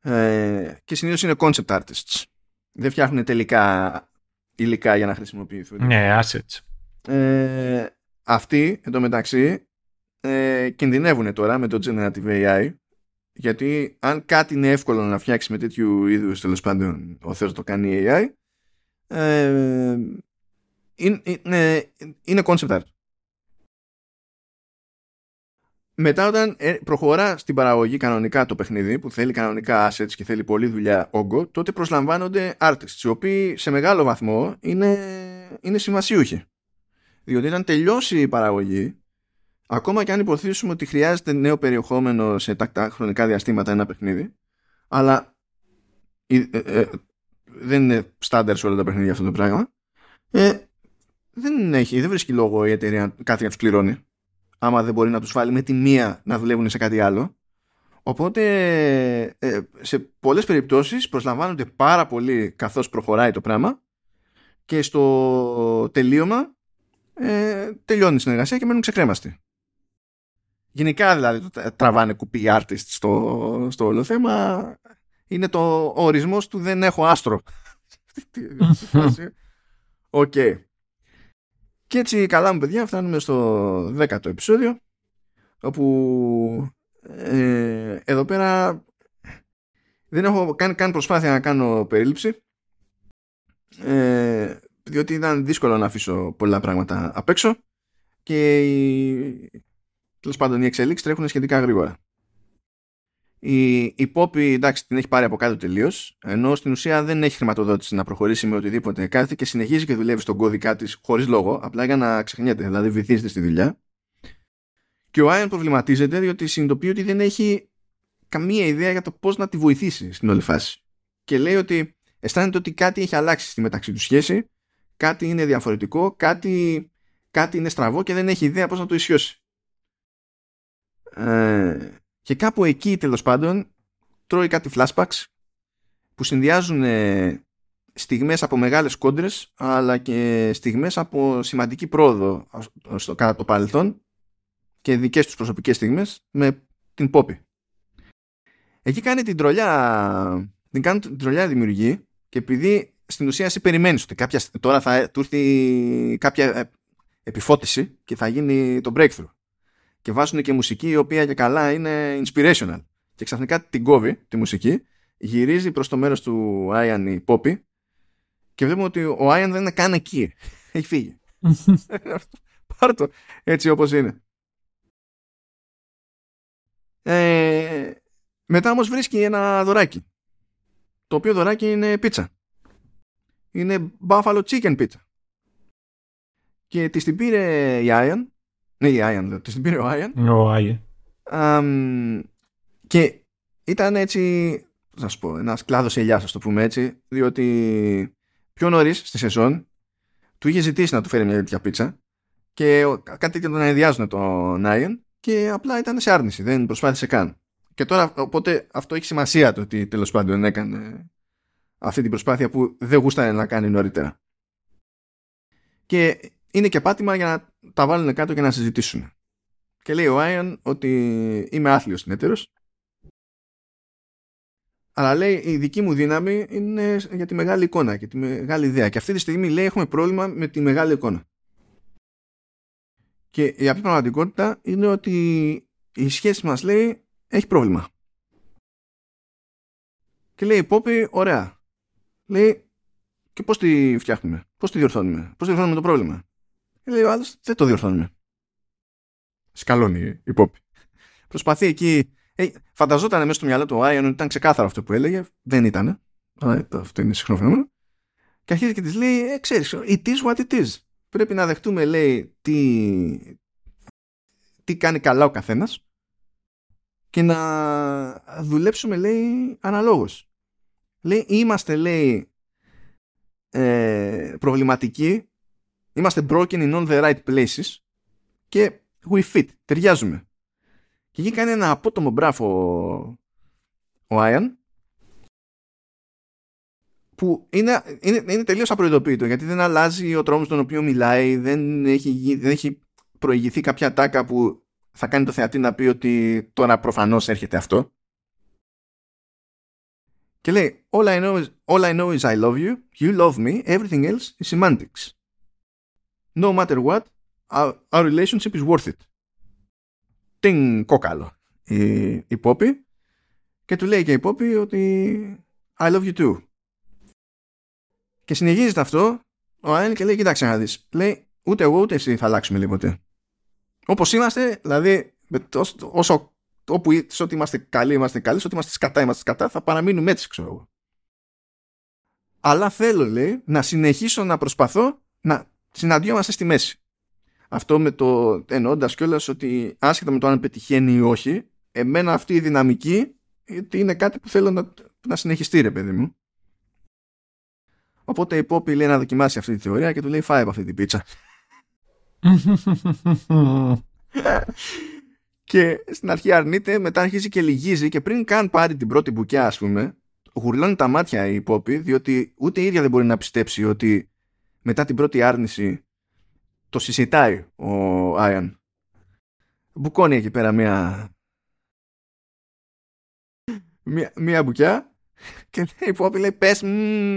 [SPEAKER 1] ε, και συνήθως είναι concept artists. Δεν φτιάχνουν τελικά υλικά για να χρησιμοποιηθούν.
[SPEAKER 2] Ναι assets.
[SPEAKER 1] Ε, αυτοί εντωμεταξύ ε, κινδυνεύουν τώρα με το Generative AI γιατί αν κάτι είναι εύκολο να φτιάξει με τέτοιου είδους τέλος πάντων ο Θεός το κάνει AI ε, είναι, είναι, είναι concept art. Μετά όταν ε, προχωρά στην παραγωγή κανονικά το παιχνίδι που θέλει κανονικά assets και θέλει πολλή δουλειά όγκο τότε προσλαμβάνονται artists οι οποίοι σε μεγάλο βαθμό είναι, είναι σημασιούχοι. Διότι όταν τελειώσει η παραγωγή, ακόμα και αν υποθέσουμε ότι χρειάζεται νέο περιεχόμενο σε τακτά χρονικά διαστήματα ένα παιχνίδι, αλλά ε, ε, δεν είναι στάνταρ σε όλα τα παιχνίδια αυτό το πράγμα, ε, δεν, έχει, δεν βρίσκει λόγο η εταιρεία κάτι να τους πληρώνει. Άμα δεν μπορεί να τους βάλει με τη μία να δουλεύουν σε κάτι άλλο. Οπότε ε, σε πολλές περιπτώσεις προσλαμβάνονται πάρα πολύ καθώς προχωράει το πράγμα και στο τελείωμα ε, τελειώνει η συνεργασία και μένουν ξεκρέμαστοι. Γενικά δηλαδή τραβάνε κουπί artist στο, στο όλο θέμα. είναι το ο ορισμός του δεν έχω άστρο. (laughs) Οκ. Και έτσι καλά μου παιδιά φτάνουμε στο δέκατο επεισόδιο όπου ε, εδώ πέρα δεν έχω κάνει καν προσπάθεια να κάνω περίληψη ε, διότι ήταν δύσκολο να αφήσω πολλά πράγματα απ' έξω και οι, τέλος πάντων οι εξελίξεις τρέχουν σχετικά γρήγορα. Η, η Poppy εντάξει την έχει πάρει από κάτω τελείως, ενώ στην ουσία δεν έχει χρηματοδότηση να προχωρήσει με οτιδήποτε κάθεται και συνεχίζει και δουλεύει στον κώδικά της χωρίς λόγο, απλά για να ξεχνιέται, δηλαδή βυθίζεται στη δουλειά. Και ο Άιον προβληματίζεται διότι συνειδητοποιεί ότι δεν έχει καμία ιδέα για το πώς να τη βοηθήσει στην όλη φάση. Και λέει ότι αισθάνεται ότι κάτι έχει αλλάξει στη μεταξύ του σχέση, κάτι είναι διαφορετικό, κάτι, κάτι είναι στραβό και δεν έχει ιδέα πώς να το ισιώσει. Ε, και κάπου εκεί τέλος πάντων τρώει κάτι flashbacks που συνδυάζουν ε, στιγμές από μεγάλες κόντρες αλλά και στιγμές από σημαντική πρόοδο στο, κατά το παρελθόν και δικές τους προσωπικές στιγμές με την Poppy. Εκεί κάνει την τρολιά, την κάνει την τρολιά δημιουργή και επειδή στην ουσία εσύ περιμένεις ότι κάποια, τώρα θα του έρθει κάποια ε, επιφώτιση και θα γίνει το breakthrough. Και βάζουν και μουσική η οποία και καλά είναι inspirational. Και ξαφνικά την κόβει τη μουσική γυρίζει προς το μέρος του Άιαν η Poppy και βλέπουμε ότι ο Άιαν δεν είναι καν εκεί. (laughs) Έχει φύγει. (laughs) Πάρ' το έτσι όπως είναι. Ε, μετά όμως βρίσκει ένα δωράκι το οποίο δωράκι είναι πίτσα είναι buffalo chicken pizza και της την πήρε η Άιαν ναι, η Άιαν, της την πήρε ο Άιαν.
[SPEAKER 2] Ο Άιαν.
[SPEAKER 1] και ήταν έτσι, να σου πω, ένας κλάδος ελιάς, ας το πούμε έτσι, διότι πιο νωρίς στη σεζόν του είχε ζητήσει να του φέρει μια τέτοια πίτσα και κάτι τέτοιο τον ενδιάζουν τον Άιαν και απλά ήταν σε άρνηση, δεν προσπάθησε καν. Και τώρα, οπότε αυτό έχει σημασία το ότι τέλος πάντων έκανε αυτή την προσπάθεια που δεν γούστανε να κάνει νωρίτερα. Και είναι και πάτημα για να τα βάλουν κάτω και να συζητήσουν. Και λέει ο Άιαν ότι είμαι άθλιος συνέτερος αλλά λέει η δική μου δύναμη είναι για τη μεγάλη εικόνα και τη μεγάλη ιδέα. Και αυτή τη στιγμή λέει έχουμε πρόβλημα με τη μεγάλη εικόνα. Και η απλή πραγματικότητα είναι ότι η σχέση μας λέει έχει πρόβλημα. Και λέει η Πόπη, ωραία. Λέει, και πώς τη φτιάχνουμε, πώς τη διορθώνουμε, πώς διορθώνουμε το πρόβλημα. Λέει ο άλλος, δεν το διορθώνουμε. Σκαλώνει η Πόπη. Προσπαθεί εκεί. Ε, φανταζόταν μέσα στο μυαλό του ο Άιον ότι ήταν ξεκάθαρο αυτό που έλεγε. Δεν ήταν. Αυτό είναι συχνό φαινόμενο. Και αρχίζει και της λέει, ε, ξέρεις, it is what it is. Πρέπει να δεχτούμε, λέει, τι, τι κάνει καλά ο καθένας και να δουλέψουμε, λέει, αναλόγως. Λέει, είμαστε, λέει, ε, προβληματικοί Είμαστε broken in all the right places και we fit. Ταιριάζουμε. Και εκεί κάνει ένα απότομο μπράφο ο Άιαν που είναι, είναι, είναι τελείως απροειδοποιητό γιατί δεν αλλάζει ο τρόμος τον οποίο μιλάει δεν έχει, δεν έχει προηγηθεί κάποια τάκα που θα κάνει το θεατή να πει ότι τώρα προφανώς έρχεται αυτό και λέει all I, know is, all I know is I love you, you love me, everything else is semantics no matter what, our, our relationship is worth it. Την κόκαλο η, η Poppy και του λέει και η Poppy ότι I love you too. Και συνεχίζεται αυτό ο Άιν και λέει κοιτάξτε να δεις. Λέει ούτε εγώ ούτε εσύ θα αλλάξουμε λίγο ποτέ. Όπως είμαστε, δηλαδή όσο, όσο όπου σε ό,τι είμαστε καλοί είμαστε καλοί, σε ό,τι είμαστε σκατά είμαστε σκατά, θα παραμείνουμε έτσι ξέρω εγώ. Αλλά θέλω λέει να συνεχίσω να προσπαθώ να συναντιόμαστε στη μέση. Αυτό με το εννοώντας κιόλας ότι άσχετα με το αν πετυχαίνει ή όχι, εμένα αυτή η δυναμική είναι κάτι που θέλω να, να συνεχιστεί, ρε παιδί μου. Οπότε η Πόπη λέει να δοκιμάσει αυτή τη θεωρία και του λέει φάει από αυτή την πίτσα. (laughs) (laughs) και στην αρχή αρνείται, μετά αρχίζει και λυγίζει και πριν καν πάρει την πρώτη μπουκιά, ας πούμε, γουρλώνει τα μάτια η Πόπη, διότι ούτε η ίδια δεν μπορεί να πιστέψει ότι μετά την πρώτη άρνηση το συζητάει ο Άιαν. Μπουκώνει εκεί πέρα μια, μια, μια μπουκιά Και λέει η Πόπη λέει πες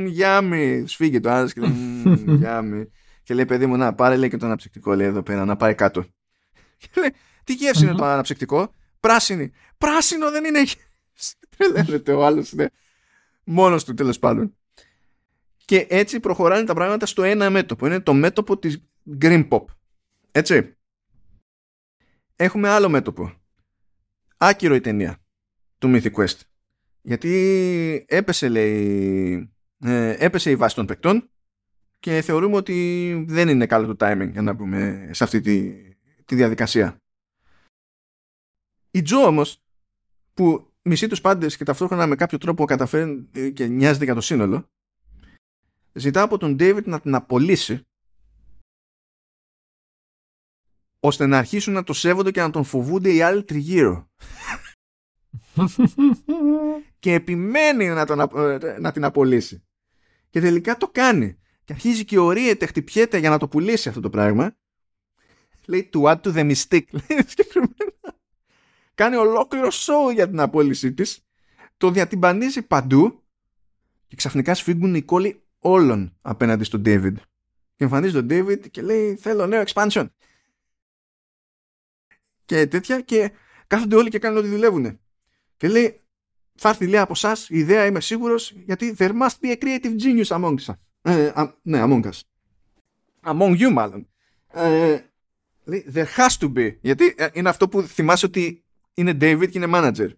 [SPEAKER 1] γιάμι. Σφίγγει το άλλο και λέει (laughs) γιάμι. Και λέει παιδί μου να πάρε λέει και το αναψυκτικό λέει εδώ πέρα να πάει κάτω. Και λέει τι γεύση είναι το αναψυκτικό; Πράσινη. Πράσινο δεν είναι. Τρελαίνεται (laughs) ο άλλος είναι μόνος του τέλος πάντων. Και έτσι προχωράνε τα πράγματα στο ένα μέτωπο. Είναι το μέτωπο της Green Pop. Έτσι. Έχουμε άλλο μέτωπο. Άκυρο η ταινία του Mythic Quest. Γιατί έπεσε λέει ε, έπεσε η βάση των παικτών και θεωρούμε ότι δεν είναι καλό το timing για να πούμε σε αυτή τη, τη διαδικασία. Η Τζο όμως που μισεί τους πάντες και ταυτόχρονα με κάποιο τρόπο καταφέρει και νοιάζεται για το σύνολο ζητά από τον David να την απολύσει ώστε να αρχίσουν να το σέβονται και να τον φοβούνται οι άλλοι τριγύρω. (laughs) και επιμένει να, τον, να την απολύσει. Και τελικά το κάνει. Και αρχίζει και ορίεται, χτυπιέται για να το πουλήσει αυτό το πράγμα. Λέει to add to the mistake. (laughs) Κάνει ολόκληρο show για την απόλυσή της. Το διατυμπανίζει παντού. Και ξαφνικά σφίγγουν οι κόλλοι όλων απέναντι στον David. Και εμφανίζει τον David και λέει θέλω νέο expansion. Και τέτοια και κάθονται όλοι και κάνουν ό,τι δουλεύουν. Και λέει θα έρθει λέει από εσάς η ιδέα είμαι σίγουρος γιατί there must be a creative genius among us. Ε, ναι, among us. Among you μάλλον. Ε, λέει there has to be. Γιατί ε, είναι αυτό που θυμάσαι ότι είναι David και είναι manager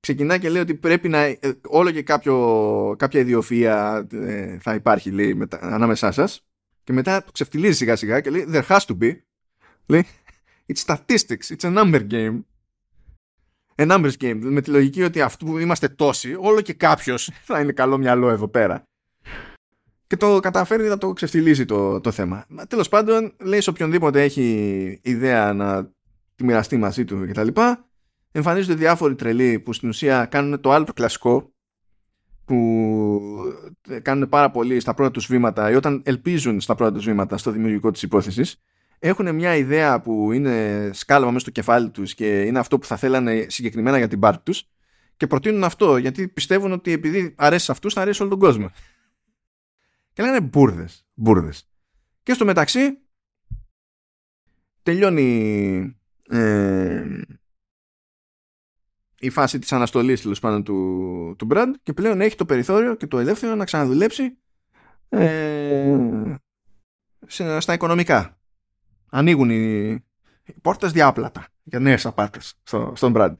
[SPEAKER 1] ξεκινά και λέει ότι πρέπει να ε, όλο και κάποιο, κάποια ιδιοφία ε, θα υπάρχει λέει, μετα, ανάμεσά σας. και μετά το ξεφτιλίζει σιγά σιγά και λέει there has to be λέει it's statistics, it's a number game a numbers game με τη λογική ότι αυτού που είμαστε τόσοι όλο και κάποιος (laughs) θα είναι καλό μυαλό εδώ πέρα και το καταφέρει να το ξεφτιλίζει το, το θέμα. Τέλος πάντων, λέει σε οποιονδήποτε έχει ιδέα να τη μοιραστεί μαζί του κτλ εμφανίζονται διάφοροι τρελοί που στην ουσία κάνουν το άλλο το κλασικό που κάνουν πάρα πολύ στα πρώτα τους βήματα ή όταν ελπίζουν στα πρώτα τους βήματα στο δημιουργικό της υπόθεσης έχουν μια ιδέα που είναι σκάλαμα μέσα στο κεφάλι τους και είναι αυτό που θα θέλανε συγκεκριμένα για την πάρτη τους και προτείνουν αυτό γιατί πιστεύουν ότι επειδή αρέσει σε αυτούς θα αρέσει όλο τον κόσμο. Και λένε μπουρδες, μπουρδες. Και στο μεταξύ τελειώνει ε, η φάση της αναστολής τέλος πάντων του, του Brad και πλέον έχει το περιθώριο και το ελεύθερο να ξαναδουλέψει ε, στα οικονομικά. Ανοίγουν οι, οι πόρτες διάπλατα για νέες απάτες στο, στον Brad.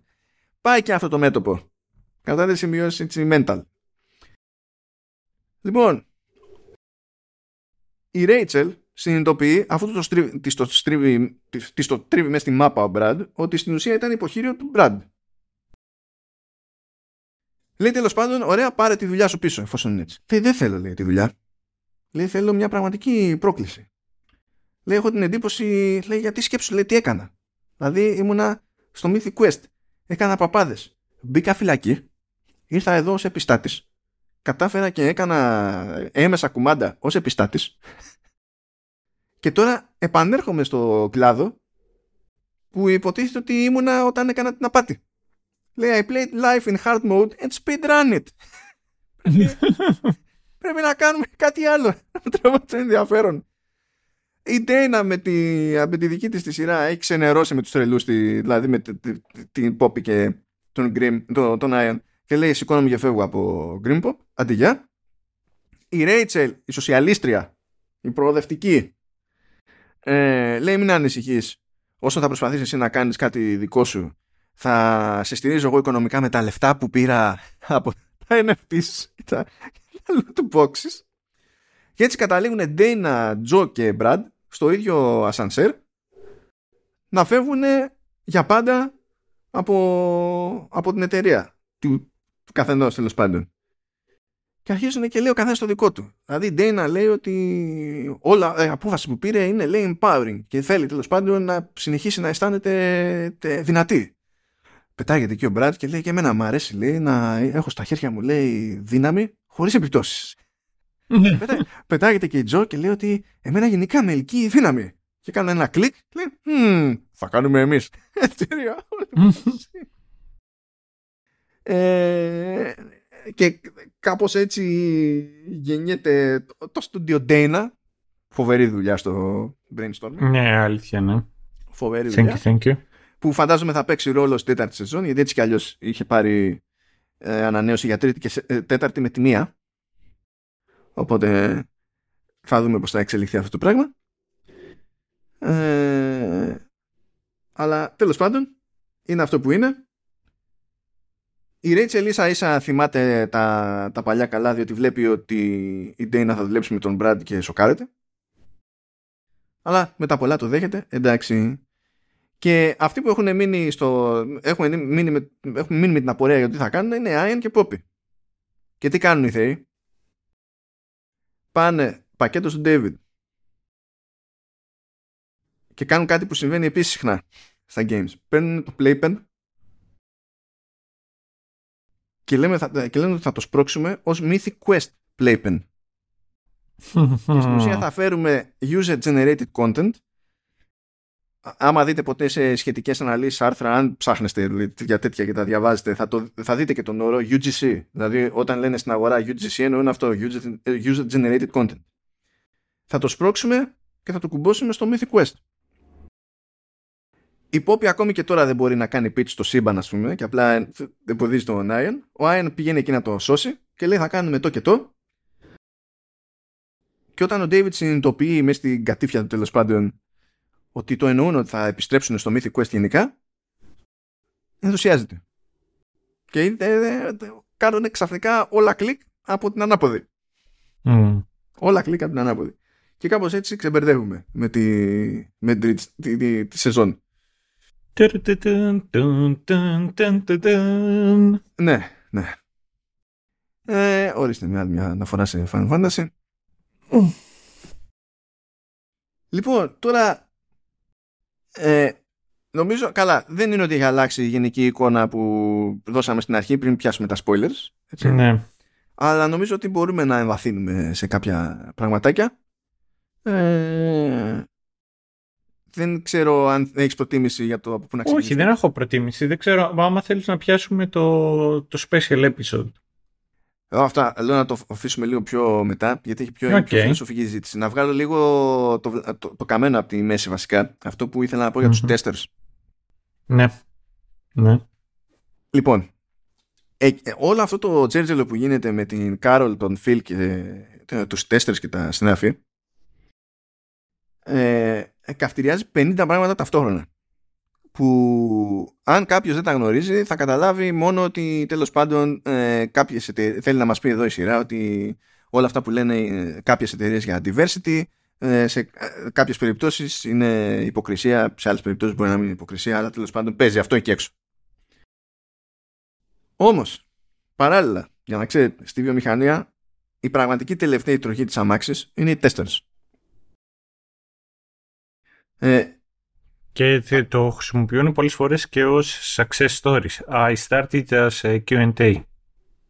[SPEAKER 1] Πάει και αυτό το μέτωπο. Κατά τη σημειώσει έτσι mental. Λοιπόν, η Rachel συνειδητοποιεί, αφού το στρίβει, της το στρίβει, της το τρίβει μέσα στη μάπα ο Brad, ότι στην ουσία ήταν υποχείριο του Brad. Λέει τέλος πάντων, ωραία, πάρε τη δουλειά σου πίσω, εφόσον είναι έτσι. Λέει, δεν θέλω, λέει, τη δουλειά. Λέει, θέλω μια πραγματική πρόκληση. Λέει, έχω την εντύπωση, λέει, γιατί σκέψου, λέει, τι έκανα. Δηλαδή, ήμουνα στο Mythic Quest. Έκανα παπάδες. Μπήκα φυλακή. Ήρθα εδώ ως επιστάτης. Κατάφερα και έκανα έμεσα κουμάντα ως επιστάτης. (laughs) Και τώρα επανέρχομαι στο κλάδο που υποτίθεται ότι ήμουνα όταν έκανα την απάτη. Λέει I played life in hard mode and speed run it. (laughs) Πρέπει να κάνουμε κάτι άλλο. Να τραβάμε ενδιαφέρον. Η Ντέινα με τη, με τη δική της τη σειρά έχει ξενερώσει με τους τρελούς δηλαδή με την Poppy και τον Grim, τον, τον Iron και λέει σηκώνομαι και φεύγω από Grim Pop αντί για. Η Rachel, η σοσιαλίστρια, η προοδευτική ε, λέει μην ανησυχείς όσο θα προσπαθήσεις εσύ να κάνεις κάτι δικό σου θα σε στηρίζω εγώ οικονομικά με τα λεφτά που πήρα από τα NFTs και τα loot boxes. Και έτσι καταλήγουν Dana, Joe και Brad στο ίδιο ασανσέρ να φεύγουν για πάντα από, από την εταιρεία του, του καθενός τέλος πάντων. Και αρχίζουν και λέει ο καθένας το δικό του. Δηλαδή η Dana λέει ότι όλα η ε, απόφαση που πήρε είναι λέει empowering και θέλει τέλος πάντων να συνεχίσει να αισθάνεται δυνατή πετάγεται εκεί ο Μπράτ και λέει και εμένα μου αρέσει λέει, να έχω στα χέρια μου λέει δύναμη χωρίς επιπτώσεις. Ναι. πετάγεται και η Τζο και λέει ότι εμένα γενικά με ελκύει η δύναμη. Και κάνει ένα κλικ και λέει θα κάνουμε εμείς. ε, και κάπως έτσι γεννιέται το στούντιο Dana φοβερή δουλειά στο brainstorming
[SPEAKER 2] Ναι, αλήθεια, ναι.
[SPEAKER 1] φοβερή
[SPEAKER 2] Thank
[SPEAKER 1] δουλειά
[SPEAKER 2] you, thank you.
[SPEAKER 1] Που φαντάζομαι θα παίξει ρόλο στη τέταρτη σεζόν γιατί έτσι κι αλλιώς είχε πάρει ε, ανανέωση για τρίτη και σε- ε, τέταρτη με τη μία. Οπότε θα δούμε πως θα εξελιχθεί αυτό το πράγμα. Ε, αλλά τέλος πάντων είναι αυτό που είναι. Η Rachel ίσα ίσα θυμάται τα, τα παλιά καλά διότι βλέπει ότι η Dana θα δουλέψει με τον Brad και σοκάρεται. Αλλά μετά πολλά το δέχεται. Εντάξει και αυτοί που έχουν μείνει, στο, έχουν μείνει, με, έχουν μείνει με την απορία για το τι θα κάνουν είναι Ian και Poppy. Και τι κάνουν οι θεοί; Πάνε πακέτο στον David. Και κάνουν κάτι που συμβαίνει επίσης συχνά στα games. Παίρνουν το playpen και, λέμε, θα, και λένε ότι θα το σπρώξουμε ως Mythic Quest playpen. Και στην ουσία θα φέρουμε user generated content Α- άμα δείτε ποτέ σε σχετικές αναλύσεις άρθρα αν ψάχνεστε δηλαδή, για τέτοια και τα διαβάζετε θα, το, θα δείτε και τον όρο UGC. Δηλαδή όταν λένε στην αγορά UGC εννοούν αυτό user, user generated content. Θα το σπρώξουμε και θα το κουμπώσουμε στο Mythic Quest. Η Poppy ακόμη και τώρα δεν μπορεί να κάνει pitch στο σύμπαν ας πούμε και απλά εμποδίζει τον Iron. Ο Iron πηγαίνει εκεί να το σώσει και λέει θα κάνουμε το και το και όταν ο David συνειδητοποιεί μέσα στην κατήφια του τέλος πάντων ότι το εννοούν ότι θα επιστρέψουν στο Mythic Quest γενικά, ενθουσιάζεται. Και ε, ε, ε, κάνουν ξαφνικά όλα κλικ από την ανάποδη.
[SPEAKER 2] Μμμ.
[SPEAKER 1] Όλα κλικ από την ανάποδη. Και κάπως έτσι ξεμπερδεύουμε με τη, με τη, τη, τη, τη σεζόν.
[SPEAKER 2] Τουρτουτουν, τουν, τουν, τουν, τουν, τουν.
[SPEAKER 1] Ναι, ναι. Ε, ορίστε μια άλλη μια αναφορά σε Final Fantasy. Λοιπόν, τώρα ε, νομίζω, καλά, δεν είναι ότι έχει αλλάξει η γενική εικόνα που δώσαμε στην αρχή πριν πιάσουμε τα spoilers. Έτσι.
[SPEAKER 2] Ναι.
[SPEAKER 1] Αλλά νομίζω ότι μπορούμε να εμβαθύνουμε σε κάποια πραγματάκια. Ε, δεν ξέρω αν έχεις προτίμηση για το από πού να
[SPEAKER 2] Όχι,
[SPEAKER 1] ξεκινήσουμε.
[SPEAKER 2] δεν έχω προτίμηση. Δεν ξέρω, μα άμα θέλεις να πιάσουμε το, το special episode.
[SPEAKER 1] Εγώ αυτά λέω να το αφήσουμε λίγο πιο μετά, γιατί έχει πιο,
[SPEAKER 2] Οκ.
[SPEAKER 1] πιο φιλοσοφική συζήτηση. Να βγάλω λίγο το, το, το καμένο από τη μέση βασικά. Αυτό που ήθελα να πω για τους
[SPEAKER 2] Μμμ.
[SPEAKER 1] testers.
[SPEAKER 2] Ναι. Ναι.
[SPEAKER 1] Λοιπόν, ε, ε, όλο αυτό το τζέρτζελο που γίνεται με την Κάρολ, τον Φιλ και ε, τους testers και τα συνάφη ε, ε, καυτηριάζει 50 πράγματα ταυτόχρονα που αν κάποιος δεν τα γνωρίζει θα καταλάβει μόνο ότι τέλος πάντων ε, κάποιες εταιρείες, θέλει να μας πει εδώ η σειρά ότι όλα αυτά που λένε ε, κάποιες εταιρείες για diversity ε, σε ε, κάποιες περιπτώσεις είναι υποκρισία σε άλλες περιπτώσεις μπορεί να μην είναι υποκρισία αλλά τέλος πάντων παίζει αυτό εκεί έξω. Όμως παράλληλα για να ξέρετε στη βιομηχανία η πραγματική τελευταία τροχή της αμάξης είναι οι testers. Ε,
[SPEAKER 2] Και θε- το χρησιμοποιούν πολλές φορές και ως success stories. I started as a Q&A.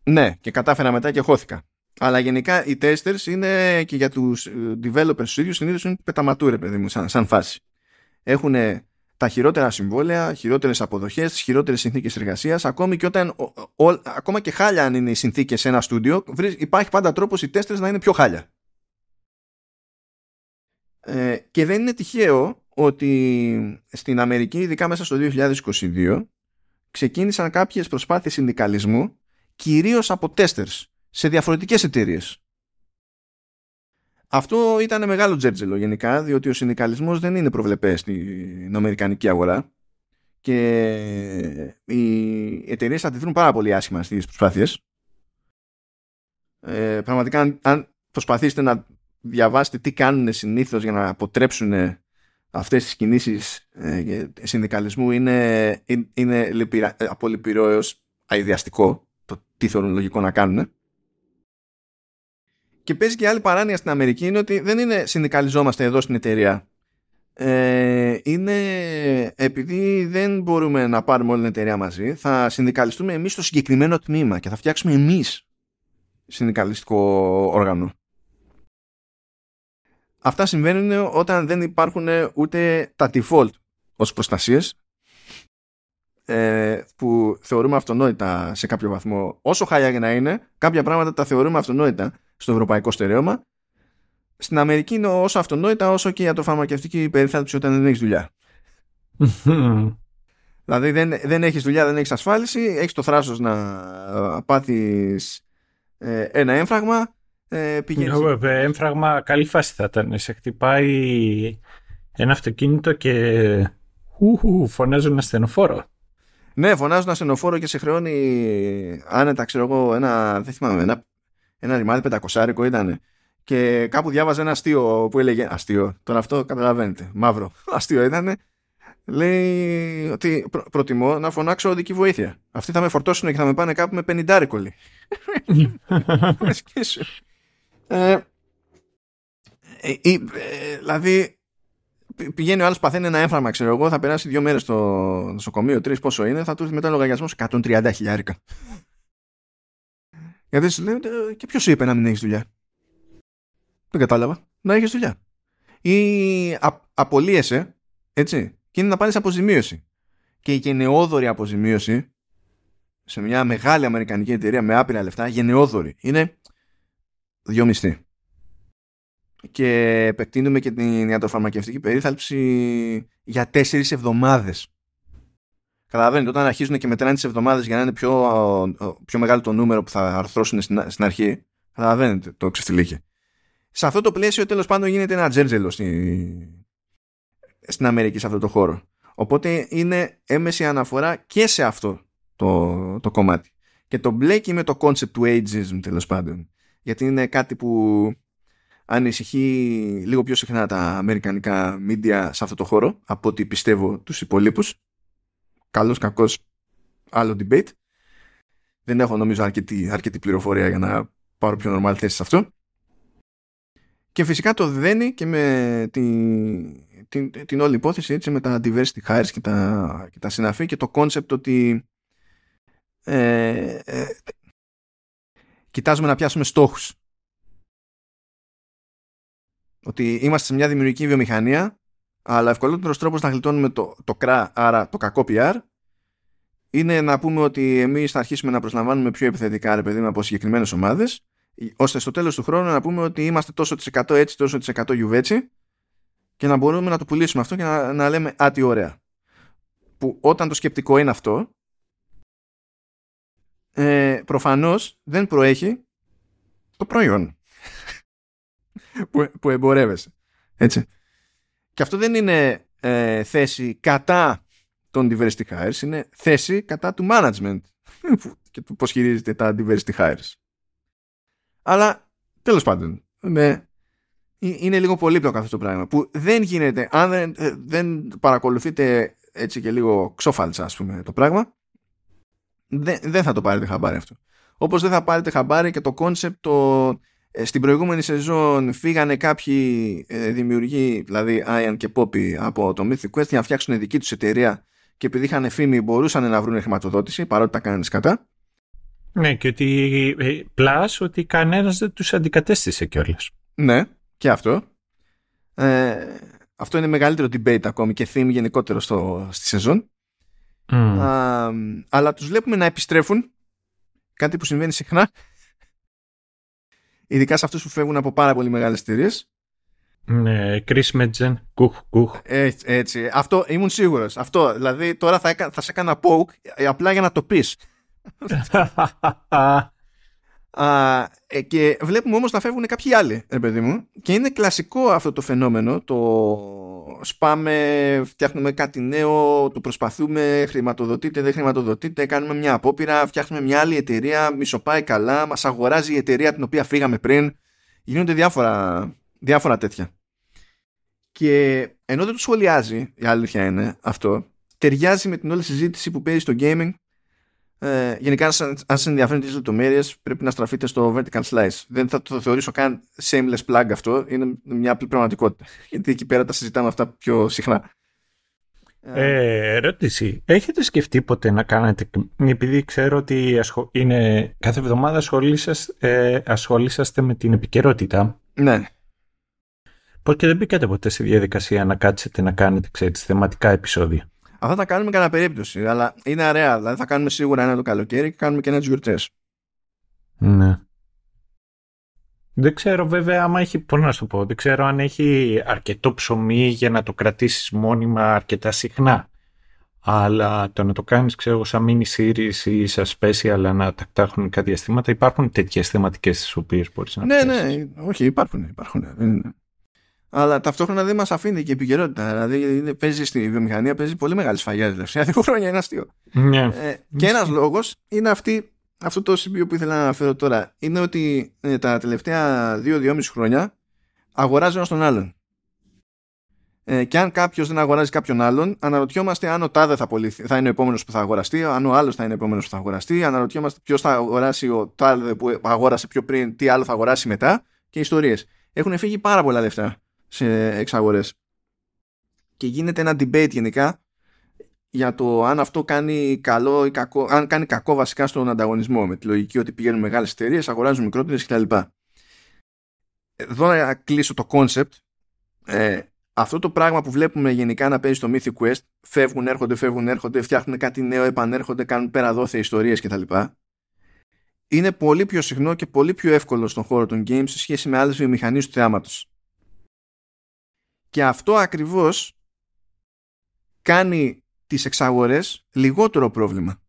[SPEAKER 1] Ναι, και κατάφερα μετά και χώθηκα. Αλλά γενικά οι testers είναι και για τους ε, developers τους ίδιους συνήθως είναι πεταματούρε, παιδί μου, σαν, σαν φάση. Έχουν τα χειρότερα συμβόλαια, χειρότερες αποδοχές, χειρότερες συνθήκες εργασίας, ακόμη και όταν, ο- ο- ακόμα και χάλια αν είναι οι συνθήκες σε ένα στούντιο, βρει- υπάρχει πάντα τρόπος οι testers να είναι πιο χάλια. Ε, και δεν είναι τυχαίο ότι στην Αμερική, ειδικά μέσα στο 2022, ξεκίνησαν κάποιες προσπάθειες συνδικαλισμού κυρίως από testers σε διαφορετικές εταιρείες. Αυτό ήταν μεγάλο τζέρτζελο γενικά, διότι ο συνδικαλισμός δεν είναι προβλεπές στην Αμερικανική αγορά και οι εταιρείες αντιδρούν πάρα πολύ άσχημα στις προσπάθειες. Ε, πραγματικά αν, αν προσπαθήσετε να διαβάσετε τι κάνουν συνήθως για να αποτρέψουν αυτές τις κινήσεις ε, συνδικαλισμού είναι, είναι, είναι λυπηρά, ε, από λυπηρό έως αειδιαστικό το τι θεωρούν λογικό να κάνουν. Και παίζει και άλλη παράνοια στην Αμερική είναι ότι δεν είναι συνδικαλιζόμαστε εδώ στην εταιρεία. Ε, είναι επειδή δεν μπορούμε να πάρουμε όλη την εταιρεία μαζί, θα συνδικαλιστούμε εμείς στο συγκεκριμένο τμήμα και θα φτιάξουμε εμείς συνδικαλιστικό όργανο. Αυτά συμβαίνουν όταν δεν υπάρχουν ούτε τα default ως προστασίες ε, που θεωρούμε αυτονόητα σε κάποιο βαθμό, όσο χάλια και να είναι, κάποια πράγματα τα θεωρούμε αυτονόητα στο ευρωπαϊκό στερέωμα. Στην Αμερική είναι όσο αυτονόητα όσο και η ιατροφαρμακευτική περίθαλψη όταν δεν έχεις δουλειά. (laughs) δηλαδή δεν, δεν έχεις δουλειά, δεν έχεις ασφάλιση, έχεις το θράσος να πάθεις ε, ένα έμφραγμα, ε, πηγαίνεις...
[SPEAKER 2] Βέβαια, έμφραγμα καλή φάση θα ήταν. Σε χτυπάει ένα αυτοκίνητο και ου, φωνάζουν ασθενοφόρο.
[SPEAKER 1] Ναι, φωνάζουν ασθενοφόρο και σε χρεώνει άνετα, ξέρω εγώ, ένα, δεν θυμάμαι, ένα, ένα ρημάδι πεντακοσάρικο ήταν. Και κάπου διάβαζε ένα αστείο που έλεγε. Αστείο, τώρα αυτό καταλαβαίνετε. Μαύρο. (laughs) Αστείο ήταν. Λέει ότι προ, προτιμώ να φωνάξω οδική βοήθεια. Αυτοί θα με φορτώσουν και θα με πάνε κάπου με πενιντάρικολοι. (laughs) με σκίσουν. Ε, ε, ε, δηλαδή, πηγαίνει ο άλλος, παθαίνει ένα έμφραμα, ξέρω εγώ, θα περάσει δύο μέρες στο νοσοκομείο, τρεις πόσο είναι, θα του έρθει μετά λογαριασμός 130 χιλιάρικα. Γιατί σου λέει, «Ε, και ποιος είπε να μην έχεις δουλειά; Δεν κατάλαβα. Να έχεις δουλειά. Ή α, απολύεσαι, έτσι, και είναι να πάρεις αποζημίωση. Και η γενναιόδορη αποζημίωση σε μια μεγάλη αμερικανική εταιρεία με άπειρα λεφτά, γενναιόδορη, είναι δύο μισθοί και επεκτείνουμε και την ιατροφαρμακευτική περίθαλψη για τέσσερις εβδομάδες. Καταλαβαίνετε, όταν αρχίζουν και μετράνε τις εβδομάδες για να είναι πιο, πιο μεγάλο το νούμερο που θα αρθρώσουν στην, στην αρχή, καταλαβαίνετε το ξεφτιλίκι. Σε αυτό το πλαίσιο τέλος πάντων γίνεται ένα τζέρτζελο στη, στην Αμερική, σε αυτό το χώρο. Οπότε είναι έμεση αναφορά και σε αυτό το, το κομμάτι. Και το μπλέκει με το concept του ageism τέλος πάντων. Γιατί είναι κάτι που ανησυχεί λίγο πιο συχνά τα αμερικανικά media σε αυτό το χώρο από ό,τι πιστεύω τους υπολείπους. Καλός, κακός, άλλο debate. Δεν έχω νομίζω αρκετή, αρκετή πληροφορία για να πάρω πιο normal θέση σε αυτό. Και φυσικά το δένει και με την, την, την όλη υπόθεση έτσι, με τα diversity hires και τα, και τα συναφή και το concept ότι ε, ε, κοιτάζουμε να πιάσουμε στόχους ότι είμαστε σε μια δημιουργική βιομηχανία, αλλά ευκολότερος τρόπος να γλιτώνουμε το, το κρά, άρα το κακό PR, είναι να πούμε ότι εμείς θα αρχίσουμε να προσλαμβάνουμε πιο επιθετικά ρε παιδί από συγκεκριμένες ομάδες, ώστε στο τέλος του χρόνου να πούμε ότι είμαστε τόσο τη 100 έτσι, τόσο τη 100 γιουβέτσι, και να μπορούμε να το πουλήσουμε αυτό και να, να λέμε Α, τι ωραία. Που όταν το σκεπτικό είναι αυτό, ε, προφανώς δεν προέχει το προϊόν που, που εμπορεύεσαι. Έτσι. Και αυτό δεν είναι ε, θέση κατά των diversity hires, είναι θέση κατά του management (laughs) και του πώς χειρίζεται τα diversity hires. Αλλά τέλος πάντων, ναι, είναι λίγο πολύπλοκο αυτό το πράγμα που δεν γίνεται, αν δεν, ε, δεν παρακολουθείτε έτσι και λίγο ξόφαλτσα ας πούμε το πράγμα, δεν, δεν θα το πάρετε χαμπάρι αυτό. Όπως δεν θα πάρετε χαμπάρι και το concept το ε, στην προηγούμενη σεζόν φύγανε κάποιοι ε, δημιουργοί, δηλαδή Ian και Poppy από το Mythic Quest για να φτιάξουν δική τους εταιρεία και επειδή είχαν φήμη μπορούσαν να βρουν χρηματοδότηση παρότι τα κάνανε κατά.
[SPEAKER 2] Ναι και ότι ε, πλάς ότι κανένας δεν τους αντικατέστησε κιόλας.
[SPEAKER 1] Ναι και αυτό. Ε, αυτό είναι μεγαλύτερο debate ακόμη και theme γενικότερο στο, στη σεζόν. Α, αλλά τους βλέπουμε να επιστρέφουν κάτι που συμβαίνει συχνά ειδικά σε αυτούς που φεύγουν από πάρα πολύ μεγάλες εταιρείες.
[SPEAKER 2] Ναι, Chris Medgen, κουχ, κουχ.
[SPEAKER 1] Έτσι, έτσι, αυτό ήμουν σίγουρος. Αυτό, δηλαδή τώρα θα, θα σε έκανα poke απλά για να το πεις. (laughs) (laughs) (laughs) Α, ε, και βλέπουμε όμως να φεύγουν κάποιοι άλλοι, ρε παιδί μου. Και είναι κλασικό αυτό το φαινόμενο, το σπάμε, φτιάχνουμε κάτι νέο, το προσπαθούμε, χρηματοδοτείτε, δεν χρηματοδοτείτε, κάνουμε μια απόπειρα, φτιάχνουμε μια άλλη εταιρεία, μισοπάει καλά, μας αγοράζει η εταιρεία την οποία φύγαμε πριν. Γίνονται διάφορα, διάφορα τέτοια. Και ενώ δεν το σχολιάζει, η αλήθεια είναι αυτό, ταιριάζει με την όλη συζήτηση που παίζει στο gaming ε, γενικά, αν σα ενδιαφέρουν τι λεπτομέρειες, πρέπει να στραφείτε στο vertical slice. Δεν θα το θεωρήσω καν shameless plug αυτό. Είναι μια απλή πραγματικότητα. (laughs) Γιατί εκεί πέρα τα συζητάμε αυτά πιο συχνά.
[SPEAKER 2] Ε, ερώτηση. Έχετε σκεφτεί ποτέ να κάνετε, επειδή ξέρω ότι είναι, κάθε εβδομάδα ασχολήσαστε, ε, ασχολήσαστε με την επικαιρότητα.
[SPEAKER 1] Ναι.
[SPEAKER 2] Πώς και δεν μπήκατε ποτέ στη διαδικασία να κάτσετε να κάνετε, ξέρετε, θεματικά επεισόδια;
[SPEAKER 1] Αυτά θα κάνουμε κατά περίπτωση, αλλά είναι αρέα. Δηλαδή θα κάνουμε σίγουρα ένα το καλοκαίρι και κάνουμε και ένα τις γιορτές.
[SPEAKER 2] Ναι. Δεν ξέρω βέβαια άμα έχει, πώς να σου πω, δεν ξέρω αν έχει αρκετό ψωμί για να το κρατήσεις μόνιμα αρκετά συχνά. Αλλά το να το κάνεις, ξέρω, σαν mini series ή σαν special να τα χρονικά διαστήματα, υπάρχουν τέτοιες θεματικές τις οποίες μπορείς να
[SPEAKER 1] Ναι, ναι, όχι, υπάρχουν, υπάρχουν. Αλλά ταυτόχρονα δεν μας αφήνει και επικαιρότητα. Δηλαδή παίζει στη βιομηχανία, παίζει πολύ μεγάλη σφαγιά. Δηλαδή, σε δύο χρόνια είναι αστείο.
[SPEAKER 2] Ναι.
[SPEAKER 1] Ε, και ένας λόγος είναι αυτή αυτό το σημείο που ήθελα να αναφέρω τώρα είναι ότι ε, τα τελευταία 2-2,5 χρόνια αγοράζει ένας τον άλλον. Ε, και αν κάποιος δεν αγοράζει κάποιον άλλον, αναρωτιόμαστε αν ο τάδε θα, θα είναι ο επόμενος που θα αγοραστεί, αν ο άλλος θα είναι ο επόμενος που θα αγοραστεί, αναρωτιόμαστε ποιος θα αγοράσει ο τάδε που αγόρασε πιο πριν, τι άλλο θα αγοράσει μετά και ιστορίες. Έχουν φύγει πάρα πολλά λεφτά σε εξαγορές. Και γίνεται ένα debate γενικά για το αν αυτό κάνει καλό ή κακό, αν κάνει κακό βασικά στον ανταγωνισμό με τη λογική ότι πηγαίνουν μεγάλες εταιρείες, αγοράζουν μικρότερες κτλ. Εδώ να κλείσω το concept ε, αυτό το πράγμα που βλέπουμε γενικά να παίζει στο Mythic Quest φεύγουν, έρχονται, φεύγουν, έρχονται, φτιάχνουν κάτι νέο, επανέρχονται, κάνουν πέρα δόθε ιστορίες κτλ. Είναι πολύ πιο συχνό και πολύ πιο εύκολο στον χώρο των games σε σχέση με άλλες βιομηχανίες του θεάματος. Και αυτό ακριβώς κάνει τις εξαγορές λιγότερο πρόβλημα.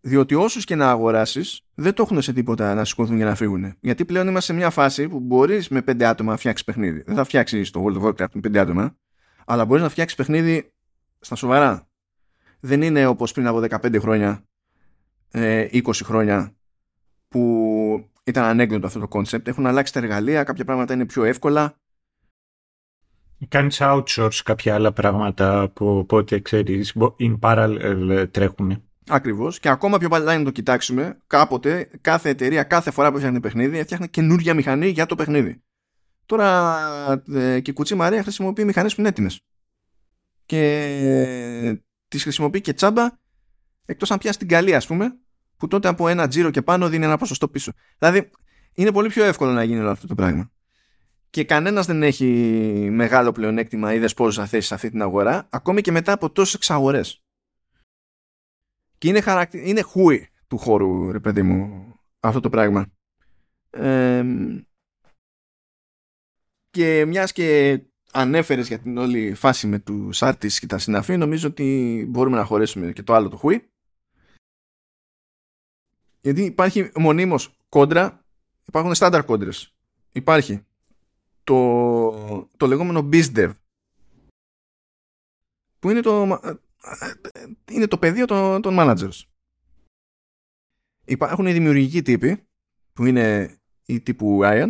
[SPEAKER 1] Διότι όσους και να αγοράσεις δεν το έχουν σε τίποτα να σηκωθούν για να φύγουν. Γιατί πλέον είμαστε σε μια φάση που μπορείς με πέντε άτομα να φτιάξεις παιχνίδι. Δεν θα φτιάξεις το World of Warcraft με πέντε άτομα, αλλά μπορείς να φτιάξεις παιχνίδι στα σοβαρά. Δεν είναι όπως πριν από 15 χρόνια, 20 ε, χρόνια που ήταν ανέκδοτο αυτό το concept. Έχουν αλλάξει τα εργαλεία, κάποια πράγματα είναι πιο εύκολα
[SPEAKER 2] Κάνεις outsource κάποια άλλα πράγματα που οπότε ξέρεις, in parallel τρέχουν.
[SPEAKER 1] Ακριβώς. Και ακόμα πιο παλιά να το κοιτάξουμε, κάποτε κάθε εταιρεία, κάθε φορά που έφτιαχνε παιχνίδι, έφτιαχνε καινούργια μηχανή για το παιχνίδι. Τώρα ε, και η Κουτσί Μαρία χρησιμοποιεί μηχανές που είναι έτοιμες. Και ε, τις χρησιμοποιεί και τσάμπα, εκτός αν πιάσει την καλή, ας πούμε, που τότε από ένα τζίρο και πάνω δίνει ένα ποσοστό πίσω. Δηλαδή, είναι πολύ πιο εύκολο να γίνει όλο αυτό το πράγμα και κανένας δεν έχει μεγάλο πλεονέκτημα ή δεσπόζουσα θέση σε αυτή την αγορά, ακόμη και μετά από τόσες εξαγορές. Και είναι, χαρακτη... είναι χούι του χώρου, ρε παιδί μου, αυτό το πράγμα. και μιας και ανέφερες για την όλη φάση με του άρτις και τα συναφή, νομίζω ότι μπορούμε να χωρέσουμε και το άλλο το χούι. Γιατί υπάρχει μονίμως κόντρα, υπάρχουν στάνταρ κόντρες. Υπάρχει το, το λεγόμενο BizDev που είναι το, είναι το πεδίο των, των managers. Υπάρχουν οι δημιουργικοί τύποι που είναι οι τύπου Ryan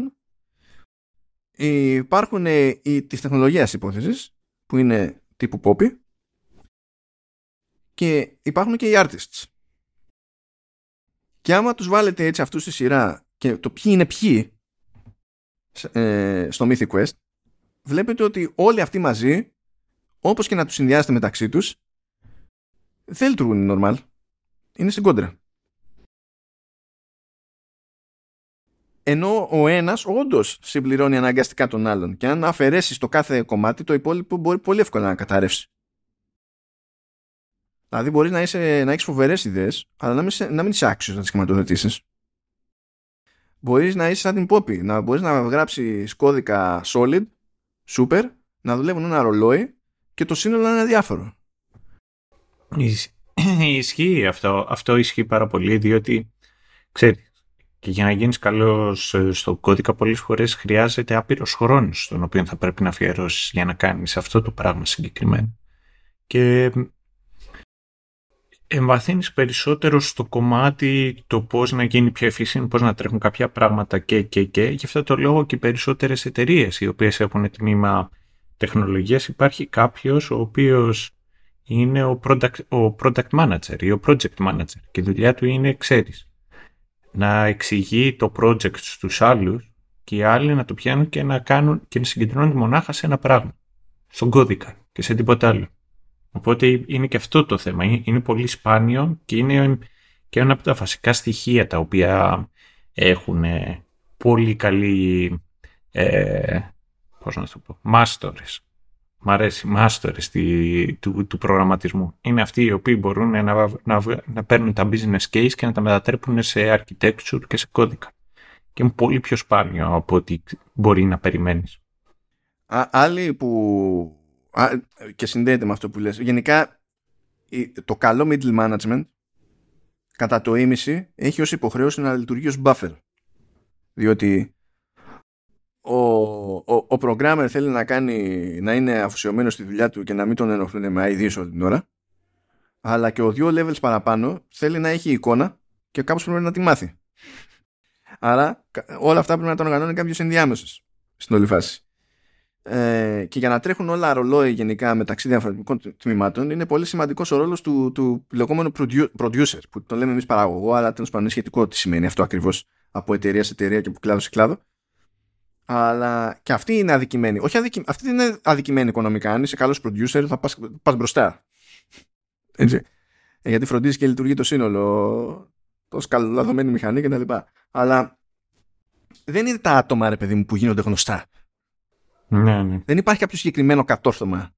[SPEAKER 1] υπάρχουν οι της τεχνολογίας υπόθεσης που είναι τύπου Poppy και υπάρχουν και οι artists. Και άμα τους βάλετε έτσι αυτούς στη σειρά και το ποιοι είναι ποιοι ε, στο Mythic Quest βλέπετε ότι όλοι αυτοί μαζί όπως και να τους συνδυάσετε μεταξύ τους δεν λειτουργούν normal. Είναι στην κόντρα. Ενώ ο ένας όντως συμπληρώνει αναγκαστικά τον άλλον και αν αφαιρέσεις το κάθε κομμάτι το υπόλοιπο μπορεί πολύ εύκολα να καταρρεύσει δηλαδή μπορείς να, είσαι, να έχεις φοβερές ιδέες αλλά να μην, να μην είσαι άξιος να τις χρηματοδοτήσεις μπορείς να είσαι σαν την Poppy, να μπορείς να γράψεις κώδικα solid, super, να δουλεύουν ένα ρολόι και το σύνολο να είναι διάφορο. (coughs)
[SPEAKER 2] Ισχύει αυτό. Αυτό ισχύει πάρα πολύ, διότι ξέρεις, και για να γίνεις καλός ε, στο κώδικα πολλές φορές χρειάζεται άπειρος χρόνος τον οποίο θα πρέπει να αφιερώσεις για να κάνεις αυτό το πράγμα συγκεκριμένο. Και εμβαθύνεις περισσότερο στο κομμάτι το πώς να γίνει πιο εφήσιμο, πώς να τρέχουν κάποια πράγματα και και και. Γι' αυτό το λόγο και οι περισσότερες εταιρείες οι οποίες έχουν τμήμα τεχνολογίας υπάρχει κάποιος ο οποίος είναι ο product, ο product manager ή ο project manager και η δουλειά του είναι, ξέρεις, να εξηγεί το project στους άλλους και οι άλλοι να το πιάνουν και να κάνουν και να συγκεντρώνουν μονάχα σε ένα πράγμα, στον κώδικα και σε τίποτα άλλο. Οπότε είναι και αυτό το θέμα. Είναι πολύ σπάνιο και είναι και ένα από τα βασικά στοιχεία τα οποία έχουν πολύ καλή ε, πώς να το πω, μάστορες Μ' αρέσει, μάστορες του, του προγραμματισμού. Είναι αυτοί οι οποίοι μπορούν να, να, να παίρνουν τα business case και να τα μετατρέπουν σε architecture και σε κώδικα. Και είναι πολύ πιο σπάνιο από ό,τι μπορεί να περιμένεις.
[SPEAKER 1] Α, άλλοι που... Α, και συνδέεται με αυτό που λες. Γενικά, το καλό middle management κατά το ίμιση έχει ως υποχρέωση να λειτουργεί ως buffer. Διότι ο, ο, ο programmer θέλει να, κάνει, να είναι αφοσιωμένος στη δουλειά του και να μην τον ενοχλούν με ideas όλη την ώρα αλλά και ο δύο levels παραπάνω θέλει να έχει εικόνα και κάπως πρέπει να τη μάθει. Άρα όλα αυτά πρέπει να τα οργανώνει κάποιος ενδιάμεσος στην όλη φάση. Ε, και για να τρέχουν όλα ρολόι γενικά μεταξύ διαφορετικών τμήματων είναι πολύ σημαντικός ο ρόλος του, του λεγόμενου producer που το λέμε εμείς παραγωγό αλλά τέλος πάντων είναι σχετικό τι σημαίνει αυτό ακριβώς από εταιρεία σε εταιρεία και από κλάδο σε κλάδο. Αλλά και αυτή είναι αδικημένη. Όχι αδικη... αυτή δεν είναι αδικημένη οικονομικά. Αν είσαι καλός producer θα πας, πας μπροστά. Έτσι. Ε, γιατί φροντίζεις και λειτουργεί το σύνολο το σκαλοδομένη μηχανή κτλ. Αλλά δεν είναι τα άτομα ρε παιδί μου που γίνονται γνωστά
[SPEAKER 2] ναι, ναι.
[SPEAKER 1] Δεν υπάρχει κάποιο συγκεκριμένο κατόρθωμα.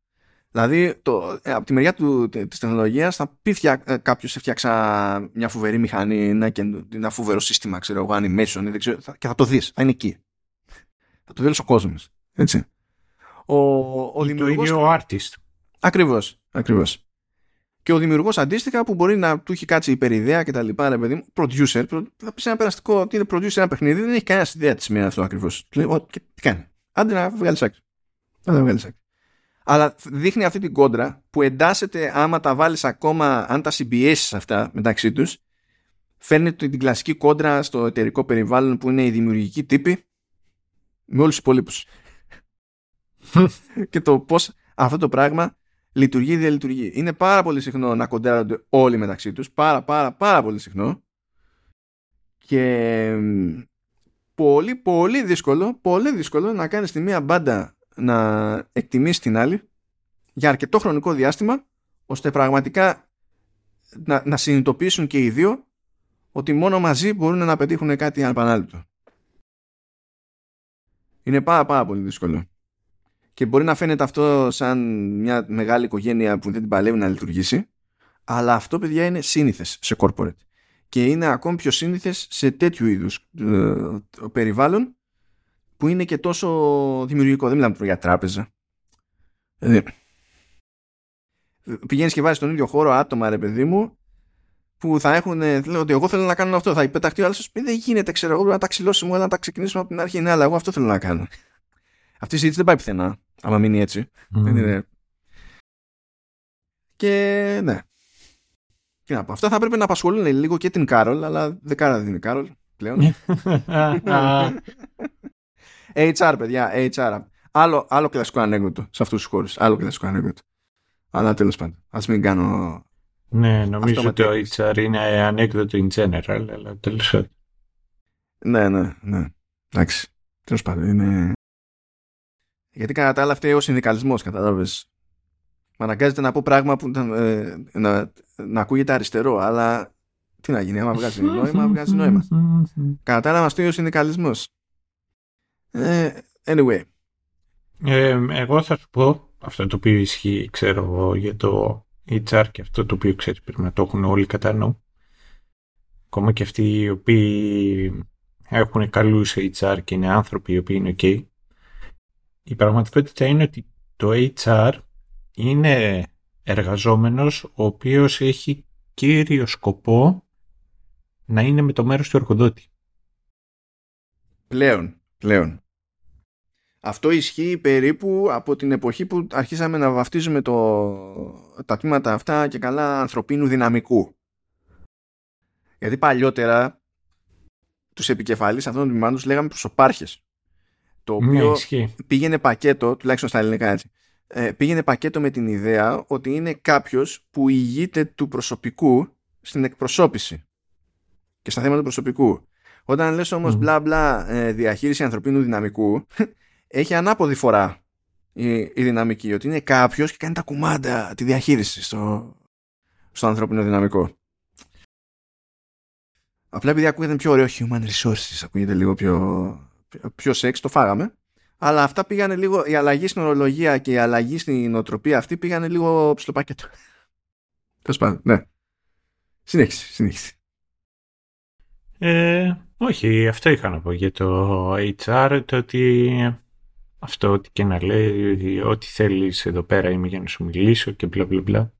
[SPEAKER 1] Δηλαδή, το, ε, από τη μεριά του, της τεχνολογίας θα πει φτια, ε, κάποιος έφτιαξα μια φοβερή μηχανή, ένα, ένα φοβερό σύστημα, ξέρω εγώ, animation δεν ξέρω, και θα το δεις, θα είναι εκεί. Θα το δεις ο κόσμος. Έτσι. Ο, ο δημιουργός...
[SPEAKER 2] Το ίδιο ο artist.
[SPEAKER 1] Ακριβώς, ακριβώς. Και ο δημιουργός αντίστοιχα που μπορεί να του έχει κάτσει υπερηδέα και τα λοιπά, ρε παιδί μου, producer, θα πει ένα περαστικό ότι είναι producer ένα παιχνίδι, δεν έχει κανένα ιδέα τι σημαίνει αυτό ακριβώς. Λέει, τι κάνει. Άντε να βγάλεις άκρη. να βγάλεις άκρη. Αλλά δείχνει αυτή την κόντρα που εντάσσεται άμα τα βάλεις ακόμα, αν τα συμπιέσεις αυτά μεταξύ τους, φέρνει την κλασική κόντρα στο εταιρικό περιβάλλον που είναι οι δημιουργικοί τύποι με όλους τους υπόλοιπους. (laughs) και το πώς αυτό το πράγμα λειτουργεί ή δεν λειτουργεί. Είναι πάρα πολύ συχνό να κοντράρονται όλοι μεταξύ τους. Πάρα πάρα πάρα πολύ συχνό. Και πολύ πολύ δύσκολο, πολύ δύσκολο να κάνεις τη μία μπάντα να εκτιμήσεις την άλλη για αρκετό χρονικό διάστημα ώστε πραγματικά να, να συνειδητοποιήσουν και οι δύο ότι μόνο μαζί μπορούν να πετύχουν κάτι ανεπανάληπτο. Είναι πάρα πάρα πολύ δύσκολο. Και μπορεί να φαίνεται αυτό σαν μια μεγάλη οικογένεια που δεν την παλεύει να λειτουργήσει αλλά αυτό παιδιά είναι σύνηθες σε corporate και είναι ακόμη πιο σύνηθες σε τέτοιου είδους ε, περιβάλλον που είναι και τόσο δημιουργικό. Δεν μιλάμε για τράπεζα. Δηλαδή, πηγαίνεις και βάζεις στον ίδιο χώρο άτομα ρε παιδί μου που θα έχουν, λέω ότι εγώ θέλω να κάνω αυτό. Θα υποταχτεί ο άλλος, δεν γίνεται, ξέρω εγώ, να τα ξυλώσουμε, να τα ξεκινήσουμε από την αρχή. Ναι, αλλά εγώ αυτό θέλω να κάνω. Αυτή η συζήτηση δεν πάει πουθενά, άμα μείνει έτσι. Mm. Δεν είναι... Και ναι, τι να πω. Αυτά θα πρέπει να απασχολούν λίγο και την Κάρολ, αλλά δεκάρα δεν δίνει η Κάρολ πλέον. (laughs) HR, παιδιά, HR. Άλλο, άλλο κλασικό ανέκδοτο σε αυτούς τους χώρους. Άλλο κλασικό ανέκδοτο. Αλλά τέλος πάντων. Α μην κάνω.
[SPEAKER 2] Ναι, νομίζω ότι το HR είναι ανέκδοτο in general, αλλά τέλος πάντων.
[SPEAKER 1] Ναι, ναι, ναι. Εντάξει. Τέλος πάντων. Είναι. Γιατί κατά τα άλλα φταίει ο συνδικαλισμός, κατάλαβες. Με αναγκάζεται να πω πράγμα που ε, να, να ακούγεται αριστερό, αλλά τι να γίνει, άμα βγάζει νόημα, βγάζει νόημα. (laughs) Κατά τα άλλα, μας ο συνδικαλισμός. Ε, anyway.
[SPEAKER 2] Ε, εγώ θα σου πω αυτό το οποίο ισχύει, ξέρω για το HR και αυτό το οποίο ξέρεις πρέπει να το έχουν όλοι κατά νου. Ακόμα και αυτοί οι οποίοι έχουν καλούς HR και είναι άνθρωποι οι οποίοι είναι ok. Η πραγματικότητα είναι ότι το HR είναι εργαζόμενος ο οποίος έχει κύριο σκοπό να είναι με το μέρος του εργοδότη.
[SPEAKER 1] Πλέον, πλέον. Αυτό ισχύει περίπου από την εποχή που αρχίσαμε να βαφτίζουμε το, τα τμήματα αυτά και καλά ανθρωπίνου δυναμικού. Γιατί παλιότερα τους επικεφαλείς αυτών των τμήματων τους λέγαμε προσωπάρχες. Το
[SPEAKER 2] ναι,
[SPEAKER 1] οποίο πήγαινε πακέτο, τουλάχιστον στα ελληνικά έτσι, ε, πήγαινε πακέτο με την ιδέα ότι είναι κάποιος που ηγείται του προσωπικού στην εκπροσώπηση και στα θέματα του προσωπικού. Όταν λες όμως mm. μπλα μπλα ε, διαχείριση ανθρωπίνου δυναμικού έχει ανάποδη φορά η, η δυναμική ότι είναι κάποιος και κάνει τα κουμάντα τη διαχείριση στο, στο ανθρώπινο δυναμικό. Απλά επειδή ακούγεται πιο ωραίο human resources, ακούγεται λίγο πιο, πιο σεξ, το φάγαμε. Αλλά αυτά πήγανε λίγο, η αλλαγή στην ορολογία και η αλλαγή στην οτροπία αυτή πήγανε λίγο ψηλοπακέτο. Τέλος πάντων, ναι. Συνέχισε, συνέχισε.
[SPEAKER 2] Ε, όχι, αυτό είχα να πω για το HR, το ότι αυτό ότι και να λέει ό,τι θέλεις εδώ πέρα είμαι για να σου μιλήσω και μπλα μπλα μπλα.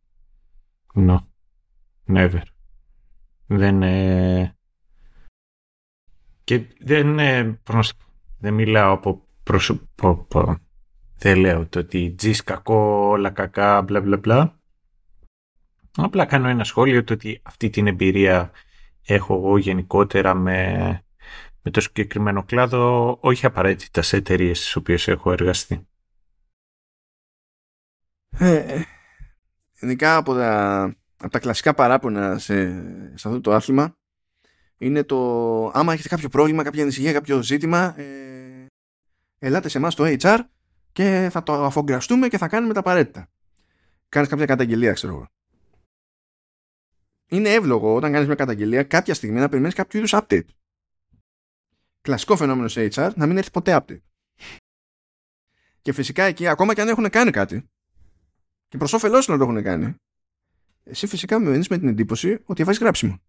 [SPEAKER 2] No. Never. Δεν ε... και δεν ε... δεν μιλάω από πρόσωπο δεν λέω το ότι τζις κακό όλα κακά μπλα μπλα μπλα απλά κάνω ένα σχόλιο το ότι αυτή την εμπειρία έχω εγώ γενικότερα με, με το συγκεκριμένο κλάδο, όχι απαραίτητα σε εταιρείες στις οποίες έχω εργαστεί.
[SPEAKER 1] Ε, ειδικά από τα, από τα κλασικά παράπονα σε, σε αυτό το άθλημα είναι το άμα έχετε κάποιο πρόβλημα, κάποια ανησυχία, κάποιο ζήτημα ε, ελάτε σε εμάς το HR και θα το αφογκραστούμε και θα κάνουμε τα απαραίτητα. Κάνεις κάποια καταγγελία, ξέρω εγώ είναι εύλογο όταν κάνεις μια καταγγελία κάποια στιγμή να περιμένεις κάποιο είδους update. Κλασικό φαινόμενο σε HR να μην έρθει ποτέ update. Και φυσικά εκεί, ακόμα και αν έχουν κάνει κάτι, και προς όφελός να το έχουν κάνει, εσύ φυσικά με με την εντύπωση ότι βάζεις γράψιμο.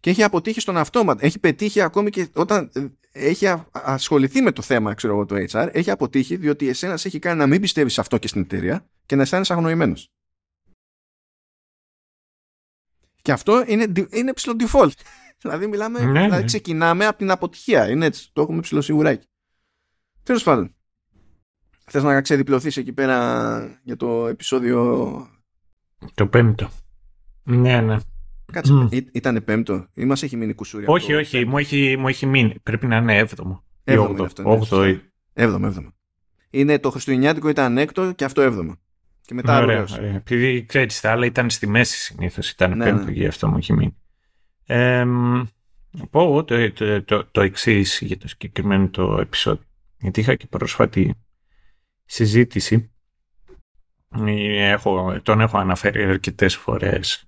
[SPEAKER 1] Και έχει αποτύχει στον αυτόματο. Έχει πετύχει ακόμη και όταν ε, έχει ασχοληθεί με το θέμα, ξέρω εγώ, το HR, έχει αποτύχει διότι εσένας έχει κάνει να μην πιστεύεις σε αυτό και στην εταιρεία και να αισθάνεσαι αγνοημένος. Και αυτό είναι, είναι ψηλό default. (laughs) δηλαδή, μιλάμε, ναι, δηλαδή ναι. ξεκινάμε από την αποτυχία. Είναι έτσι. Το έχουμε ψηλό σιγουράκι. Τέλος πάντων. Θες να ξεδιπλωθείς εκεί πέρα για το επεισόδιο.
[SPEAKER 2] Το πέμπτο. Ναι, ναι.
[SPEAKER 1] Κάτσε, mm. ήταν πέμπτο ή μας έχει μείνει κουσούρια.
[SPEAKER 2] Όχι, όχι, μου έχει, μου έχει μείνει. Πρέπει να είναι έβδομο.
[SPEAKER 1] Έβδομο. Έβδομο, έβδομο, έβδομο. Είναι το Χριστουγεννιάτικο ήταν έκτο και αυτό έβδομο. Και μετά ωραία,
[SPEAKER 2] ωραία. Επειδή ξέρεις, τα άλλα ήταν στη μέση συνήθως. Ήταν ναι, πέμπτο, ναι. γι' αυτό μου έχει μείνει. Ε, πω το, το, το, το εξής για το συγκεκριμένο το επεισόδιο. Γιατί είχα και πρόσφατη συζήτηση. Ε, έχω, τον έχω αναφέρει αρκετές φορές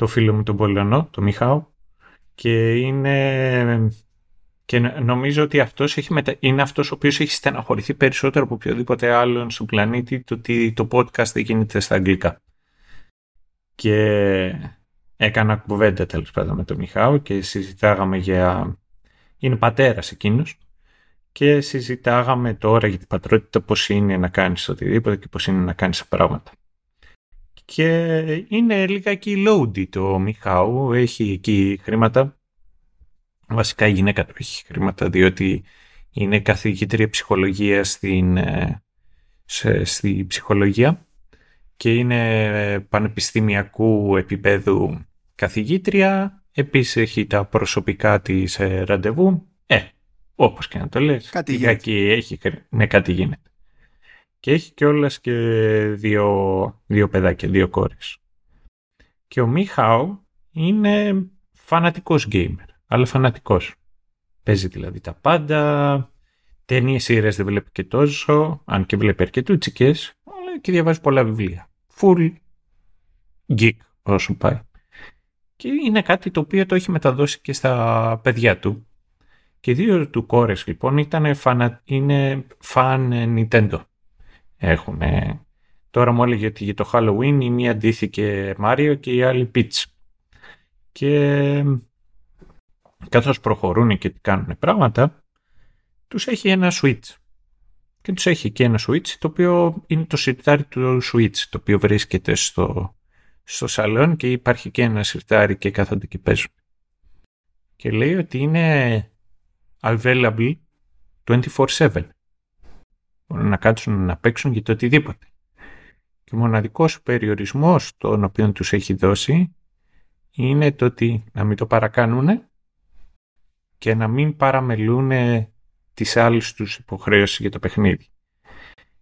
[SPEAKER 2] το φίλο μου τον Πολωνό, τον Μιχάου και είναι και νομίζω ότι αυτός έχει μετα... είναι αυτός ο οποίος έχει στεναχωρηθεί περισσότερο από οποιοδήποτε άλλον στον πλανήτη το ότι το podcast δεν γίνεται στα αγγλικά. Και έκανα κουβέντα τέλος πάντων με τον Μιχάου και συζητάγαμε για... Είναι πατέρας εκείνος και συζητάγαμε τώρα για την πατρότητα πώς είναι να κάνεις οτιδήποτε και πώς είναι να κάνεις τα πράγματα. Και είναι λιγάκι loady το Μιχάου, έχει εκεί χρήματα Βασικά η γυναίκα του έχει χρήματα διότι είναι καθηγήτρια ψυχολογίας στην, ε, στη ψυχολογία και είναι πανεπιστημιακού επίπεδου καθηγήτρια. Επίσης έχει τα προσωπικά της ε, ραντεβού. Ε, όπως και να το λες.
[SPEAKER 1] Κάτι γίνεται.
[SPEAKER 2] Έχει, ναι, κάτι γίνεται. Και έχει κιόλας και δύο, δύο παιδάκια, δύο κόρες. Και ο Μίχαου είναι φανατικός gamer αλλά φανατικός. Παίζει δηλαδή τα πάντα, ταινίες σειρές δεν βλέπει και τόσο, αν και βλέπει αρκετούτσικες, και διαβάζει πολλά βιβλία. Full geek όσο πάει. Και είναι κάτι το οποίο το έχει μεταδώσει και στα παιδιά του. Και δύο του κόρες λοιπόν ήταν φανα... είναι φαν Nintendo. Έχουν. Τώρα μου έλεγε ότι για το Halloween η μία ντύθηκε Mario και η άλλη Peach. Και καθώς προχωρούν και κάνουν πράγματα, τους έχει ένα switch. Και τους έχει και ένα switch το οποίο είναι το σιρτάρι του switch, το οποίο βρίσκεται στο, στο σαλόν και υπάρχει και ένα σιρτάρι και κάθονται και παίζουν. Και λέει ότι είναι available 24-7. Μπορούν να κάτσουν να παίξουν για το οτιδήποτε. Και ο μοναδικός περιορισμός τον οποίο τους έχει δώσει είναι το ότι να μην το παρακάνουν και να μην παραμελούν τις άλλες τους υποχρέωσεις για το παιχνίδι.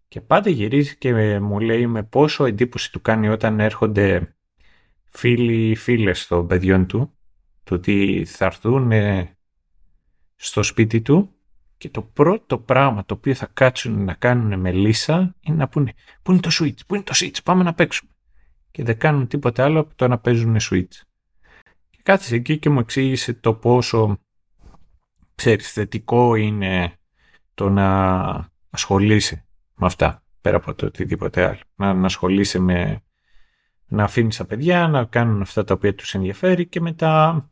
[SPEAKER 2] Και πάντα γυρίζει και μου λέει με πόσο εντύπωση του κάνει όταν έρχονται φίλοι ή φίλες των παιδιών του, το ότι θα έρθουν στο σπίτι του και το πρώτο πράγμα το οποίο θα κάτσουν να κάνουν με λύσα είναι να πούνε πού είναι το switch, πού είναι το switch, πάμε να παίξουμε. Και δεν κάνουν τίποτα άλλο από το να παίζουν switch. Και κάθισε εκεί και μου εξήγησε το πόσο ξέρεις, θετικό είναι το να ασχολείσαι με αυτά, πέρα από το οτιδήποτε άλλο. Να, να ασχολείσαι με να αφήνεις τα παιδιά να κάνουν αυτά τα οποία τους ενδιαφέρει και μετά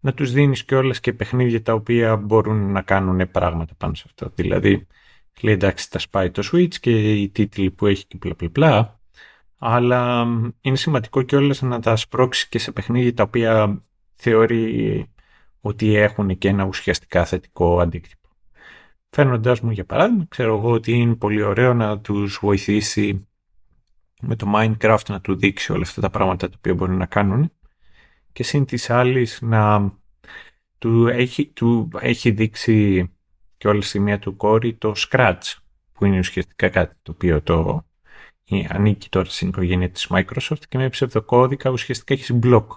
[SPEAKER 2] να τους δίνεις και και παιχνίδια τα οποία μπορούν να κάνουν πράγματα πάνω σε αυτό. Δηλαδή, λέει εντάξει τα σπάει το Switch και οι τίτλοι που έχει και πλα πλα αλλά είναι σημαντικό κιόλας να τα σπρώξεις και σε παιχνίδια τα οποία θεωρεί ότι έχουν και ένα ουσιαστικά θετικό αντίκτυπο. Φέρνοντά μου για παράδειγμα, ξέρω εγώ ότι είναι πολύ ωραίο να τους βοηθήσει με το Minecraft να του δείξει όλα αυτά τα πράγματα τα οποία μπορεί να κάνουν και συν της άλλης να του έχει, του έχει δείξει και όλη στη μία του κόρη το Scratch που είναι ουσιαστικά κάτι το οποίο το ανήκει τώρα στην οικογένεια της Microsoft και με ψευδοκώδικα ουσιαστικά έχεις μπλοκ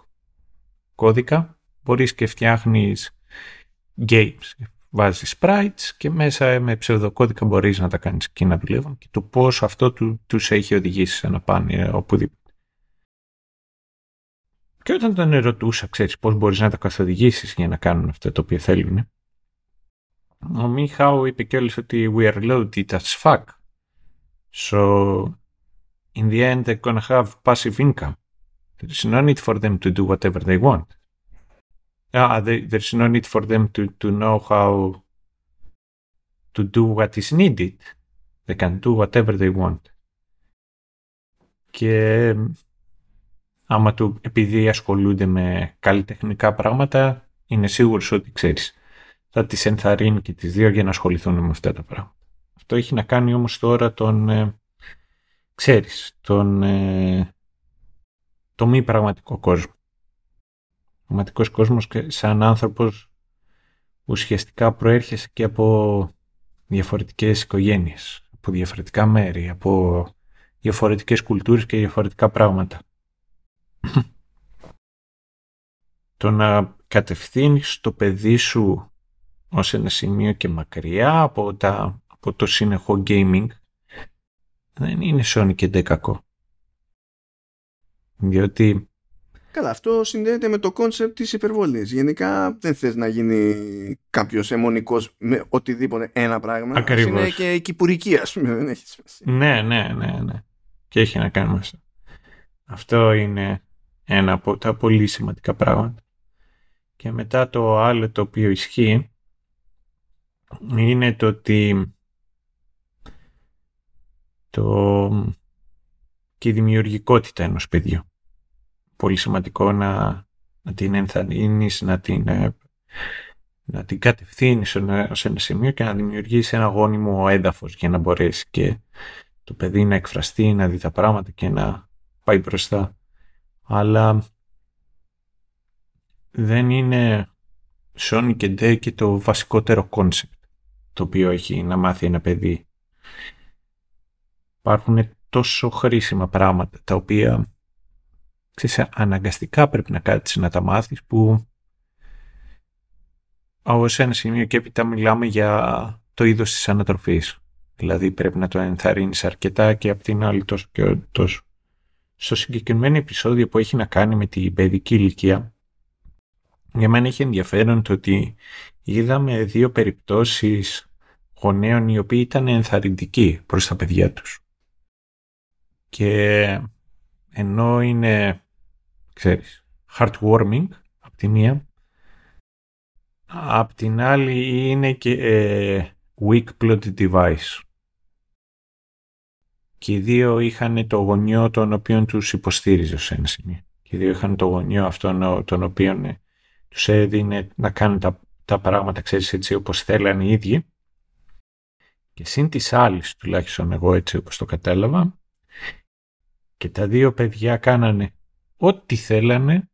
[SPEAKER 2] κώδικα μπορείς και φτιάχνεις games βάζεις sprites και μέσα με ψευδοκώδικα μπορείς να τα κάνεις εκεί να δουλεύουν και το πώς αυτό του, τους έχει οδηγήσει σε να πάνε οπουδήποτε. Και όταν τον ερωτούσα, ξέρεις, πώς μπορείς να τα καθοδηγήσεις για να κάνουν αυτό το οποίο θέλουν, ο Μίχαου είπε κιόλας ότι we are loaded as fuck. So, in the end, they're gonna have passive income. There's no need for them to do whatever they want. Ah, there's no need for them to, to know how to do what is needed. They can do whatever they want. Και άμα του, επειδή ασχολούνται με καλλιτεχνικά πράγματα, είναι σίγουρος ότι ξέρεις. Θα τις ενθαρρύνει και τις δύο για να ασχοληθούν με αυτά τα πράγματα. Αυτό έχει να κάνει όμως τώρα τον, ε, ξέρεις, τον, ε, το μη πραγματικό κόσμο. Ο πραγματικός κόσμος σαν άνθρωπος ουσιαστικά προέρχεσαι και από διαφορετικές οικογένειες, από διαφορετικά μέρη, από διαφορετικές κουλτούρες και διαφορετικά πράγματα το να κατευθύνεις το παιδί σου ως ένα σημείο και μακριά από, τα, από το σύνεχο gaming δεν είναι σώνει και ντε κακό. Διότι
[SPEAKER 1] Καλά, αυτό συνδέεται με το concept της υπερβολής. Γενικά δεν θες να γίνει κάποιος εμμονικός με οτιδήποτε ένα πράγμα.
[SPEAKER 2] Ακριβώς.
[SPEAKER 1] Είναι και η κηπουρική, ας πούμε, δεν έχει σημασία.
[SPEAKER 2] Ναι, ναι, ναι, ναι. Και έχει να κάνει με αυτό. Αυτό είναι ένα από τα πολύ σημαντικά πράγματα. Και μετά το άλλο το οποίο ισχύει είναι το ότι το και η δημιουργικότητα ενός παιδιού. Πολύ σημαντικό να, να την ενθαρρύνεις, να την, ε, να την κατευθύνεις σε ένα σημείο και να δημιουργήσει ένα γόνιμο έδαφος για να μπορέσεις και το παιδί να εκφραστεί, να δει τα πράγματα και να πάει μπροστά αλλά δεν είναι σώνει και ντε και το βασικότερο concept το οποίο έχει να μάθει ένα παιδί. Υπάρχουν τόσο χρήσιμα πράγματα τα οποία ξέρεις, αναγκαστικά πρέπει να κάτσεις να τα μάθεις που ως ένα σημείο και έπειτα μιλάμε για το είδος της ανατροφής. Δηλαδή πρέπει να το ενθαρρύνεις αρκετά και απ' την άλλη τόσο και τόσο στο συγκεκριμένο επεισόδιο που έχει να κάνει με την παιδική ηλικία, για μένα έχει ενδιαφέρον το ότι είδαμε δύο περιπτώσεις γονέων οι οποίοι ήταν ενθαρρυντικοί προς τα παιδιά τους. Και ενώ είναι, ξέρεις, heartwarming από τη μία, απ' την άλλη είναι και ε, weak plot device και οι δύο είχαν το γονιό τον οποίο τους υποστήριζε σε ένα σημείο. Και οι δύο είχαν το γονιό αυτόν τον οποίο ε, τους έδινε να κάνουν τα, τα πράγματα, ξέρεις, έτσι όπως θέλανε οι ίδιοι. Και συν της άλλης, τουλάχιστον εγώ έτσι όπως το κατάλαβα, και τα δύο παιδιά κάνανε ό,τι θέλανε,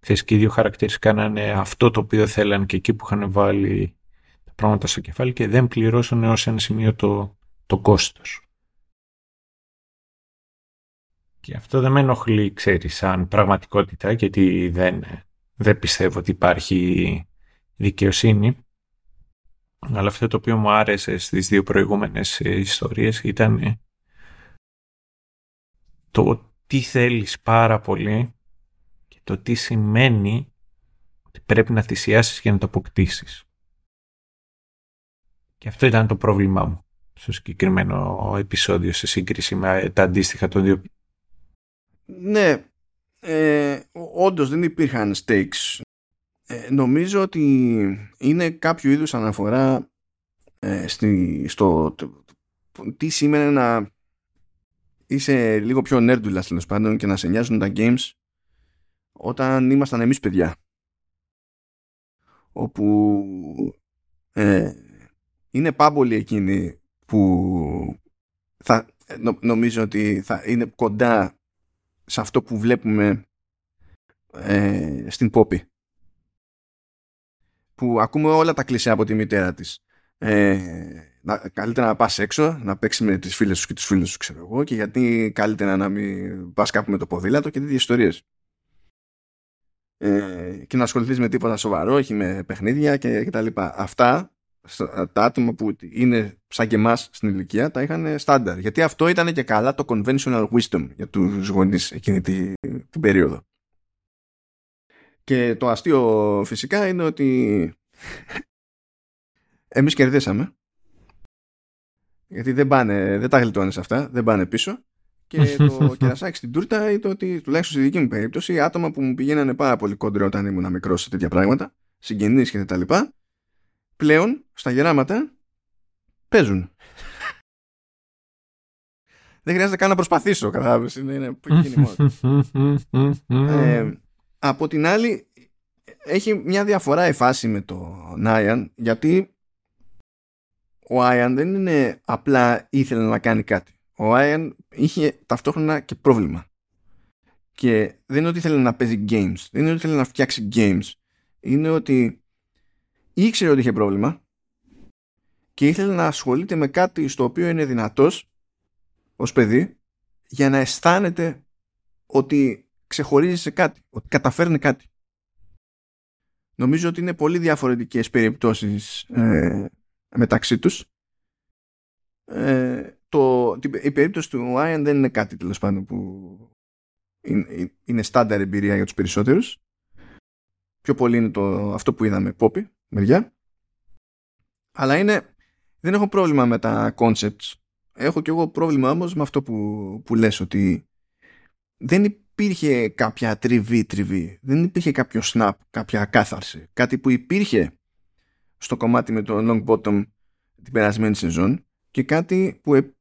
[SPEAKER 2] ξέρεις, και οι δύο χαρακτήρες κάνανε αυτό το οποίο θέλανε και εκεί που είχαν βάλει τα πράγματα στο κεφάλι και δεν πληρώσανε ως ένα σημείο το, το κόστος. Και αυτό δεν με ενοχλεί, ξέρεις, σαν πραγματικότητα, γιατί δεν, δεν πιστεύω ότι υπάρχει δικαιοσύνη. Αλλά αυτό το οποίο μου άρεσε στις δύο προηγούμενες ιστορίες ήταν το τι θέλεις πάρα πολύ και το τι σημαίνει ότι πρέπει να θυσιάσεις για να το αποκτήσεις. Και αυτό ήταν το πρόβλημά μου στο συγκεκριμένο επεισόδιο σε σύγκριση με τα αντίστοιχα των δύο.
[SPEAKER 1] Ναι, ε, όντως δεν υπήρχαν stakes. Ε, νομίζω ότι είναι κάποιο είδους αναφορά ε, στη, στο τι σημαίνει να είσαι λίγο πιο νέρντουλα τέλος πάντων και να σε νοιάζουν τα games όταν ήμασταν εμείς παιδιά όπου ε, είναι πάμπολοι εκείνοι που θα, νομίζω ότι θα είναι κοντά σε αυτό που βλέπουμε ε, στην Πόπη. Που ακούμε όλα τα κλεισέ από τη μητέρα της. Ε, να, καλύτερα να πας έξω να παίξεις με τις φίλες σου και τους φίλους σου ξέρω εγώ και γιατί καλύτερα να μην πας κάπου με το ποδήλατο και τέτοιες ιστορίες. Ε, και να ασχοληθείς με τίποτα σοβαρό, όχι με παιχνίδια και, και τα λοιπά. Αυτά τα άτομα που είναι σαν και εμάς στην ηλικία τα είχαν στάνταρ. Γιατί αυτό ήταν και καλά το conventional wisdom για τους γονείς εκείνη την, την περίοδο. Και το αστείο φυσικά είναι ότι (laughs) εμείς κερδίσαμε γιατί δεν, πάνε, δεν τα γλιτώνεις αυτά, δεν πάνε πίσω και (laughs) το κερασάκι στην τούρτα είναι ότι τουλάχιστον στη δική μου περίπτωση άτομα που μου πηγαίνανε πάρα πολύ κόντρο όταν ήμουν μικρός σε τέτοια πράγματα, συγγενείς και τα λοιπά, πλέον στα γεράματα παίζουν. Δεν χρειάζεται καν να προσπαθήσω, κατάλαβες. Είναι, είναι ε, από την άλλη, έχει μια διαφορά η φάση με το Νάιαν, γιατί ο Άιαν δεν είναι απλά ήθελε να κάνει κάτι ο Άιαν είχε ταυτόχρονα και πρόβλημα. Και δεν είναι ότι ήθελε να παίζει games, δεν είναι ότι ήθελε να φτιάξει games. Είναι ότι ήξερε ότι είχε πρόβλημα και ήθελε να ασχολείται με κάτι στο οποίο είναι δυνατός ως παιδί για να αισθάνεται ότι ξεχωρίζει σε κάτι, ότι καταφέρνει κάτι. Νομίζω ότι είναι πολύ διαφορετικές περιπτώσεις ε, μεταξύ τους ε, το, η περίπτωση του Ian δεν είναι κάτι τέλος πάντων που είναι, είναι στάνταρ εμπειρία για τους περισσότερους. Πιο πολύ είναι το, αυτό που είδαμε Poppy, μεριά. Αλλά είναι, δεν έχω πρόβλημα με τα concepts. Έχω κι εγώ πρόβλημα όμως με αυτό που, που λες ότι δεν υπήρχε κάποια τριβή τριβή. Δεν υπήρχε κάποιο snap, κάποια κάθαρση. Κάτι που υπήρχε στο κομμάτι με το long bottom την περασμένη σεζόν και κάτι που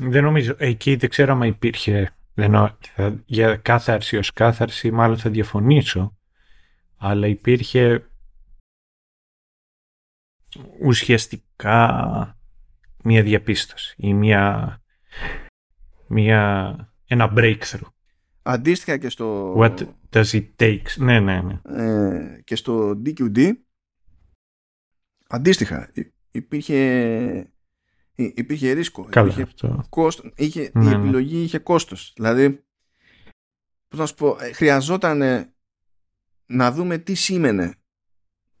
[SPEAKER 2] δεν νομίζω. Εκεί δεν ξέρω αν υπήρχε. Δεν, θα, για κάθαρση ως κάθαρση μάλλον θα διαφωνήσω. Αλλά υπήρχε ουσιαστικά μία διαπίστωση ή μία, μία, ένα breakthrough.
[SPEAKER 1] Αντίστοιχα και στο...
[SPEAKER 2] What does it take. Ναι, ναι, ναι.
[SPEAKER 1] Ε, και στο DQD αντίστοιχα υπήρχε υπήρχε ρίσκο.
[SPEAKER 2] Καλά,
[SPEAKER 1] υπήρχε
[SPEAKER 2] αυτό.
[SPEAKER 1] Κόστος, είχε,
[SPEAKER 2] Ναι,
[SPEAKER 1] η
[SPEAKER 2] ναι.
[SPEAKER 1] επιλογή είχε κόστος. Δηλαδή, πώς να σου πω, ε, χρειαζόταν να δούμε τι σήμαινε.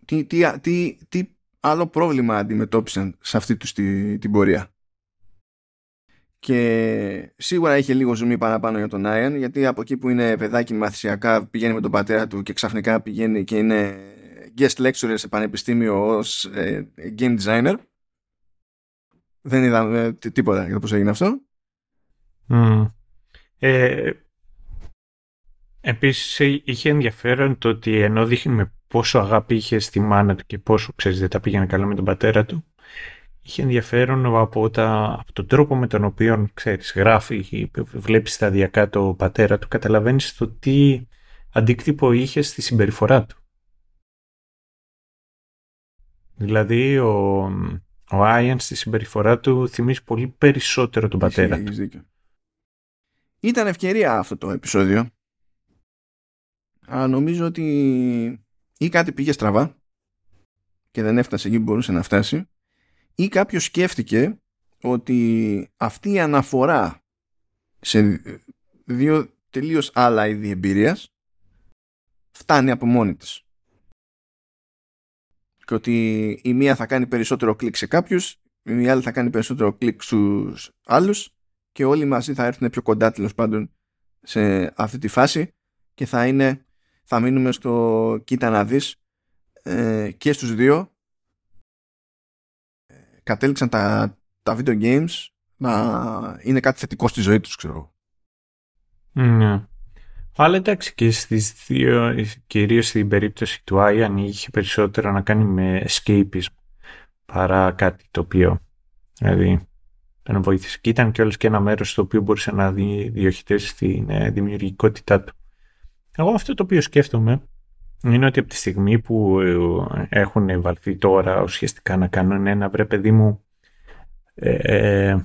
[SPEAKER 1] Τι, τι, τι, τι άλλο πρόβλημα αντιμετώπισαν σε αυτή τους τη, την πορεία. Και σίγουρα είχε λίγο ζουμί παραπάνω για τον Άιαν, γιατί από εκεί που είναι παιδάκι μαθησιακά πηγαίνει με τον πατέρα του και ξαφνικά πηγαίνει και είναι guest lecturer σε πανεπιστήμιο ως ε, game designer δεν είδαμε τί- τίποτα για το πώς έγινε αυτό.
[SPEAKER 2] Μμ. Ε, επίσης ε, είχε ενδιαφέρον το ότι ενώ δείχνει με πόσο αγάπη είχε στη μάνα του και πόσο ξέρεις δεν τα πήγαινε καλά με τον πατέρα του είχε ενδιαφέρον από, τα, από τον τρόπο με τον οποίο ξέρεις γράφει ή βλέπεις σταδιακά το πατέρα του καταλαβαίνεις το τι αντίκτυπο είχε στη συμπεριφορά του. Δηλαδή ο, ο Άιαν στη συμπεριφορά του θυμίζει πολύ περισσότερο τον πατέρα
[SPEAKER 1] Έχεις-
[SPEAKER 2] του.
[SPEAKER 1] έχεις δίκιο. Ήταν ευκαιρία αυτό το επεισόδιο. Αλλά νομίζω ότι ή κάτι πήγε στραβά και δεν έφτασε εκεί που μπορούσε να φτάσει ή κάποιος σκέφτηκε ότι αυτή η αναφορά σε δύο τελείως άλλα είδη εμπειρίας φτάνει από μόνη της. Και ότι η μία θα κάνει περισσότερο κλικ σε κάποιους, η άλλη θα κάνει περισσότερο κλικ στους άλλους και όλοι μαζί θα έρθουν πιο κοντά τέλος πάντων σε αυτή τη φάση και θα είναι θα μείνουμε στο κοίτα να δεις ε, και στους δύο κατέληξαν τα, τα video games να είναι κάτι θετικό στη ζωή τους, ξέρω.
[SPEAKER 2] Ναι. Αλλά εντάξει και στις δύο, κυρίως στην περίπτωση του Άιαν είχε περισσότερο να κάνει με escapism παρά κάτι το οποίο δηλαδή τον βοήθησε. Και ήταν κιόλας και ένα μέρος στο οποίο μπορούσε να διοχετεύσει την ε, δημιουργικότητά του. Εγώ αυτό το οποίο σκέφτομαι είναι ότι από τη στιγμή που ε, έχουν βαλθεί τώρα ουσιαστικά να κάνουν ένα βρε παιδί μου ε, ε,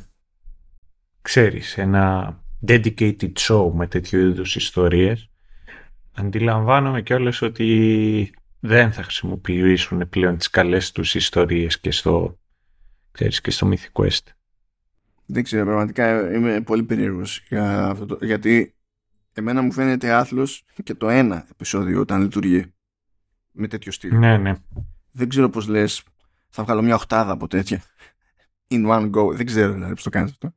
[SPEAKER 2] ξέρεις ένα dedicated show με τέτοιου είδους ιστορίες αντιλαμβάνομαι κιόλας ότι δεν θα χρησιμοποιήσουν πλέον τις καλές τους ιστορίες και στο, ξέρεις, και στο Mythic Quest.
[SPEAKER 1] Δεν ξέρω, πραγματικά είμαι πολύ περίεργος για αυτό το, γιατί εμένα μου φαίνεται άθλος και το ένα επεισόδιο όταν λειτουργεί με τέτοιο στυλ.
[SPEAKER 2] Ναι, ναι.
[SPEAKER 1] Δεν ξέρω πώς λες θα βγάλω μια οχτάδα από τέτοια. In one go. Δεν ξέρω δηλαδή πώς το κάνεις αυτό.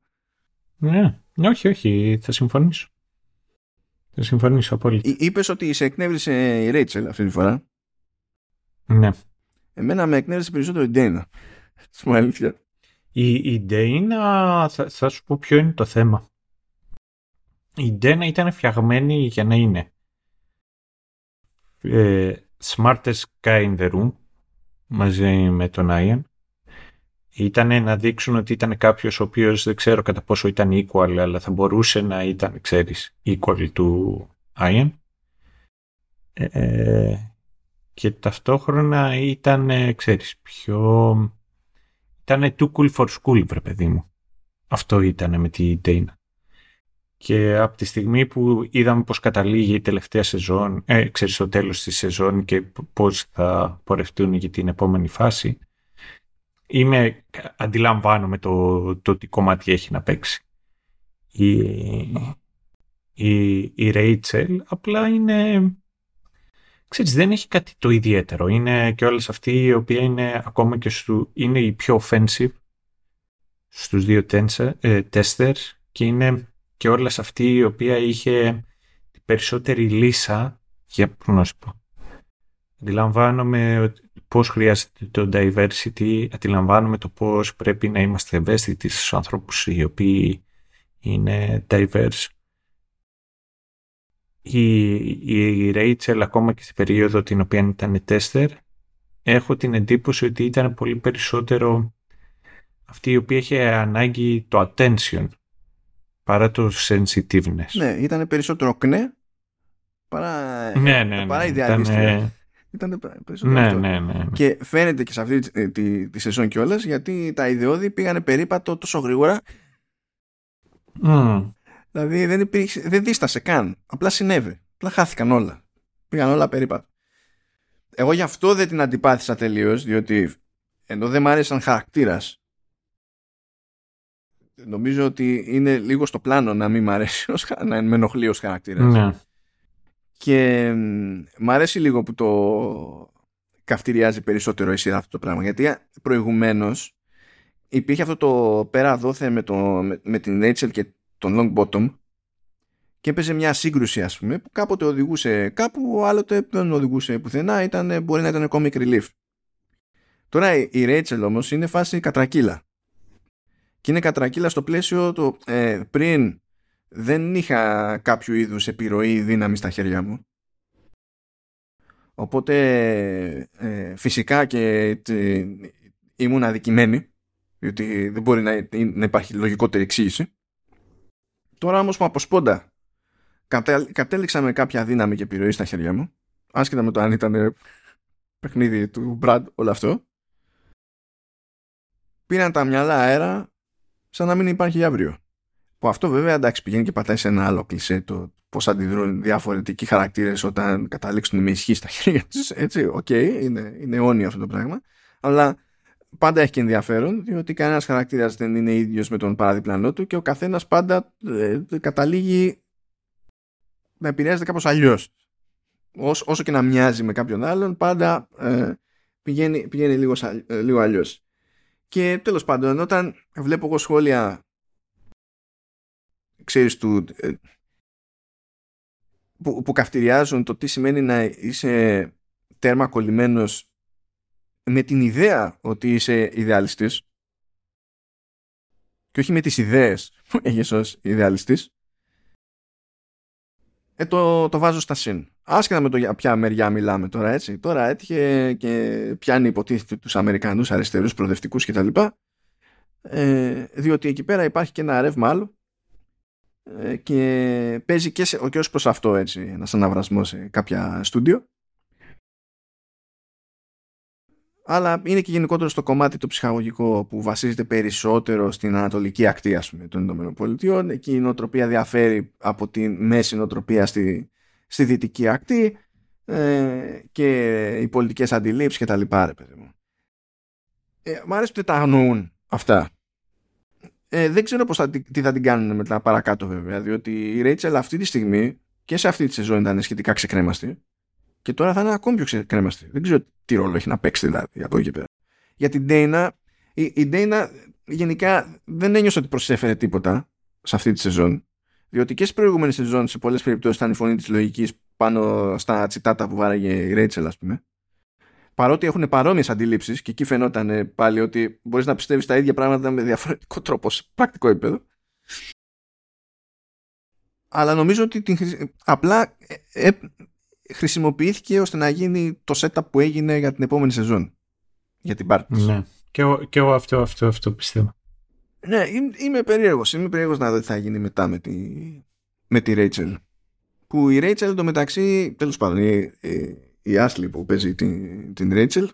[SPEAKER 2] Ναι, όχι, όχι, θα συμφωνήσω. Θα συμφωνήσω απόλυτα.
[SPEAKER 1] Είπες ότι σε εκνεύρισε η Ρέιτσελ αυτή τη φορά.
[SPEAKER 2] Ναι.
[SPEAKER 1] Εμένα με εκνεύρισε περισσότερο η Ντέινα. Στην αλήθεια.
[SPEAKER 2] Η, η Ντέινα, θα, θα σου πω ποιο είναι το θέμα. Η Ντέινα ήταν φτιαγμένη για να είναι. Ε, smartest guy in the room μαζί με τον Άιαν ήταν να δείξουν ότι ήταν κάποιος ο οποίος δεν ξέρω κατά πόσο ήταν equal αλλά θα μπορούσε να ήταν ξέρεις equal του Ian. Ε, και ταυτόχρονα ήταν ξέρεις πιο ήταν too cool for school βρε παιδί μου. Αυτό ήταν με τη Dana και από τη στιγμή που είδαμε πως καταλήγει η τελευταία σεζόν, ε, ξέρεις το τέλος της σεζόν και πώς θα πορευτούν για την επόμενη φάση, είμαι, αντιλαμβάνομαι το, το τι κομμάτι έχει να παίξει. Η, η, η Rachel απλά είναι, ξέρεις, δεν έχει κάτι το ιδιαίτερο. Είναι και όλες αυτοί οι οποίοι είναι ακόμα και στου, είναι οι πιο offensive στους δύο ε, testers και είναι και όλες αυτοί η οποία είχε περισσότερη λύσα για προνόσπο. Αντιλαμβάνομαι ότι πώς χρειάζεται το diversity, αντιλαμβάνομαι το πώς πρέπει να είμαστε ευαίσθητοι στους ανθρώπους οι οποίοι είναι diverse. Η, η Rachel ακόμα και στην περίοδο την οποία ήταν tester έχω την εντύπωση ότι ήταν πολύ περισσότερο αυτή η οποία είχε ανάγκη το attention παρά το sensitiveness.
[SPEAKER 1] Ναι, ήταν περισσότερο κνέ παρά,
[SPEAKER 2] ναι, ναι,
[SPEAKER 1] παρά
[SPEAKER 2] ναι,
[SPEAKER 1] ήταν περισσότερο
[SPEAKER 2] ναι,
[SPEAKER 1] αυτό.
[SPEAKER 2] ναι, ναι, ναι.
[SPEAKER 1] Και φαίνεται και σε αυτή τη, τη, τη σεζόν κιόλας γιατί τα ιδεώδη πήγανε περίπατο τόσο γρήγορα.
[SPEAKER 2] Mm.
[SPEAKER 1] Δηλαδή δεν, υπήρξε, δεν δίστασε καν. Απλά συνέβη. Απλά χάθηκαν όλα. Πήγαν όλα περίπατο. Εγώ γι' αυτό δεν την αντιπάθησα τελείως, διότι ενώ δεν μ' άρεσε σαν χαρακτήρας, νομίζω ότι είναι λίγο στο πλάνο να μην μ' αρέσει, να με ενοχλεί ως χαρακτήρας.
[SPEAKER 2] Ναι.
[SPEAKER 1] Και μ' αρέσει λίγο που το καυτηριάζει περισσότερο η σειρά αυτό το πράγμα. Γιατί προηγουμένως υπήρχε αυτό το πέρα δόθε με, το, με, την Rachel και τον Long Bottom και έπαιζε μια σύγκρουση ας πούμε που κάποτε οδηγούσε κάπου άλλοτε δεν οδηγούσε πουθενά ήταν, μπορεί να ήταν comic relief τώρα η Rachel όμως είναι φάση κατρακύλα και είναι κατρακύλα στο πλαίσιο το ε, πριν δεν είχα κάποιο είδους επιρροή δύναμη στα χέρια μου. Οπότε ε, φυσικά και ε, ήμουν αδικημένη διότι δεν μπορεί να, να υπάρχει λογικότερη εξήγηση. Τώρα όμως που από σπόντα κατέληξα με κάποια δύναμη και επιρροή στα χέρια μου άσχετα με το αν ήταν παιχνίδι του Μπραντ όλο αυτό πήραν τα μυαλά αέρα σαν να μην υπάρχει αύριο. Που αυτό βέβαια εντάξει πηγαίνει και πατάει σε ένα άλλο κλισέ το πώς αντιδρούν διαφορετικοί χαρακτήρες όταν καταλήξουν με ισχύ στα (laughs) χέρια τους. Έτσι, OK, okay, είναι, είναι αιώνιο αυτό το πράγμα. Αλλά πάντα έχει και ενδιαφέρον, διότι κανένας χαρακτήρας δεν είναι ίδιος με τον παραδιπλανό του και ο καθένας πάντα ε, καταλήγει να επηρεάζεται κάπως αλλιώς. Όσο, όσο και να μοιάζει με κάποιον άλλον, πάντα ε, πηγαίνει, πηγαίνει λίγο, ε, λίγο αλλιώς. Και τέλος πάντων, όταν βλέπω εγώ σχόλια ξέρεις του ε, που, που καυτηριάζουν το τι σημαίνει να είσαι τέρμα κολλημένος με την ιδέα ότι είσαι ιδεαλιστής και όχι με τις ιδέες που έχεις ως ιδεαλιστής ε, το, το βάζω στα συν. Άσχετα με το για ποια μεριά μιλάμε τώρα έτσι. Τώρα έτυχε και πιάνει υποτίθεται τους Αμερικανούς αριστερούς προοδευτικούς κτλ. Ε, διότι εκεί πέρα υπάρχει και ένα ρεύμα άλλο ε, και παίζει και, σε, και ως προς αυτό έτσι ένας αναβρασμός σε κάποια στούντιο αλλά είναι και γενικότερο στο κομμάτι το ψυχαγωγικό που βασίζεται περισσότερο στην ανατολική ακτή ας πούμε, των ΗΠΑ. Εκεί η νοοτροπία διαφέρει από τη μέση νοοτροπία στη, στη δυτική ακτή ε, και οι πολιτικές αντιλήψεις και τα λοιπά, ρε παιδί μου. Ε, μ' αρέσει που τα αγνοούν αυτά. Ε, δεν ξέρω πώς θα, τι θα την κάνουν μετά παρακάτω βέβαια, διότι η Ρέιτσελ αυτή τη στιγμή και σε αυτή τη σεζόν ήταν σχετικά ξεκρέμαστη και τώρα θα είναι ακόμη πιο ξεκρέμαστη. Δεν ξέρω τι ρόλο έχει να παίξει δηλαδή από εκεί πέρα. Για την Dana, η, η Dana γενικά δεν ένιωσε ότι προσέφερε τίποτα σε αυτή τη σεζόν. Διότι και στις προηγούμενες σεζόν σε πολλές περιπτώσεις ήταν η φωνή της λογικής πάνω στα τσιτάτα που βάραγε η Ρέιτσελ, ας πούμε. Παρότι έχουν παρόμοιες αντιλήψεις και εκεί φαινόταν πάλι ότι μπορείς να πιστεύεις τα ίδια πράγματα με διαφορετικό τρόπο σε πρακτικό επίπεδο. Αλλά νομίζω ότι την, απλά ε, ε, χρησιμοποιήθηκε ώστε να γίνει το setup που έγινε για την επόμενη σεζόν. Για την πάρτι
[SPEAKER 2] Ναι. Και εγώ, και εγώ αυτό, αυτό, αυτό πιστεύω.
[SPEAKER 1] Ναι, είμαι περίεργος. Είμαι περίεργος να δω τι θα γίνει μετά με τη, με τη Rachel. Που η Rachel εντωμεταξύ, τέλος πάντων, η, η, η Ashley που παίζει την, την Rachel,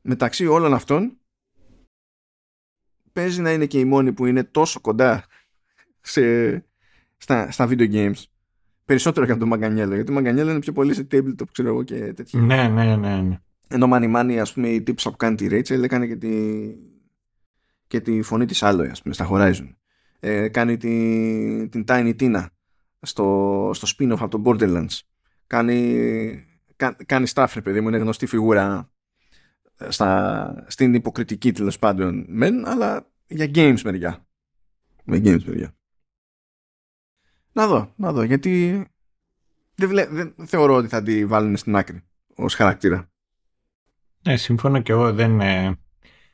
[SPEAKER 1] μεταξύ όλων αυτών, παίζει να είναι και η μόνη που είναι τόσο κοντά σε, στα, στα video games Περισσότερο και από τον Μαγκανιέλο. Γιατί ο Μαγκανιέλο είναι πιο πολύ σε tabletop, ξέρω εγώ και τέτοια.
[SPEAKER 2] Ναι, ναι, ναι. ναι.
[SPEAKER 1] Ενώ Μάνι Μάνι, ας πούμε, η τύψα που κάνει τη Rachel έκανε και τη, και τη φωνή της Aloy, ας πούμε, στα Horizon. Ε, κάνει τη, την Tiny Tina στο, στο spin-off από το Borderlands. Κάνει, κα, κάνει staff, παιδί μου, είναι γνωστή φιγούρα στα, στην υποκριτική τέλος πάντων μεν, αλλά για games μεριά. Με games μεριά. Να δω, να δω, γιατί δεν, βλέ, δεν θεωρώ ότι θα τη βάλουν στην άκρη ως χαρακτήρα.
[SPEAKER 2] Ναι, συμφωνώ και εγώ. Δεν,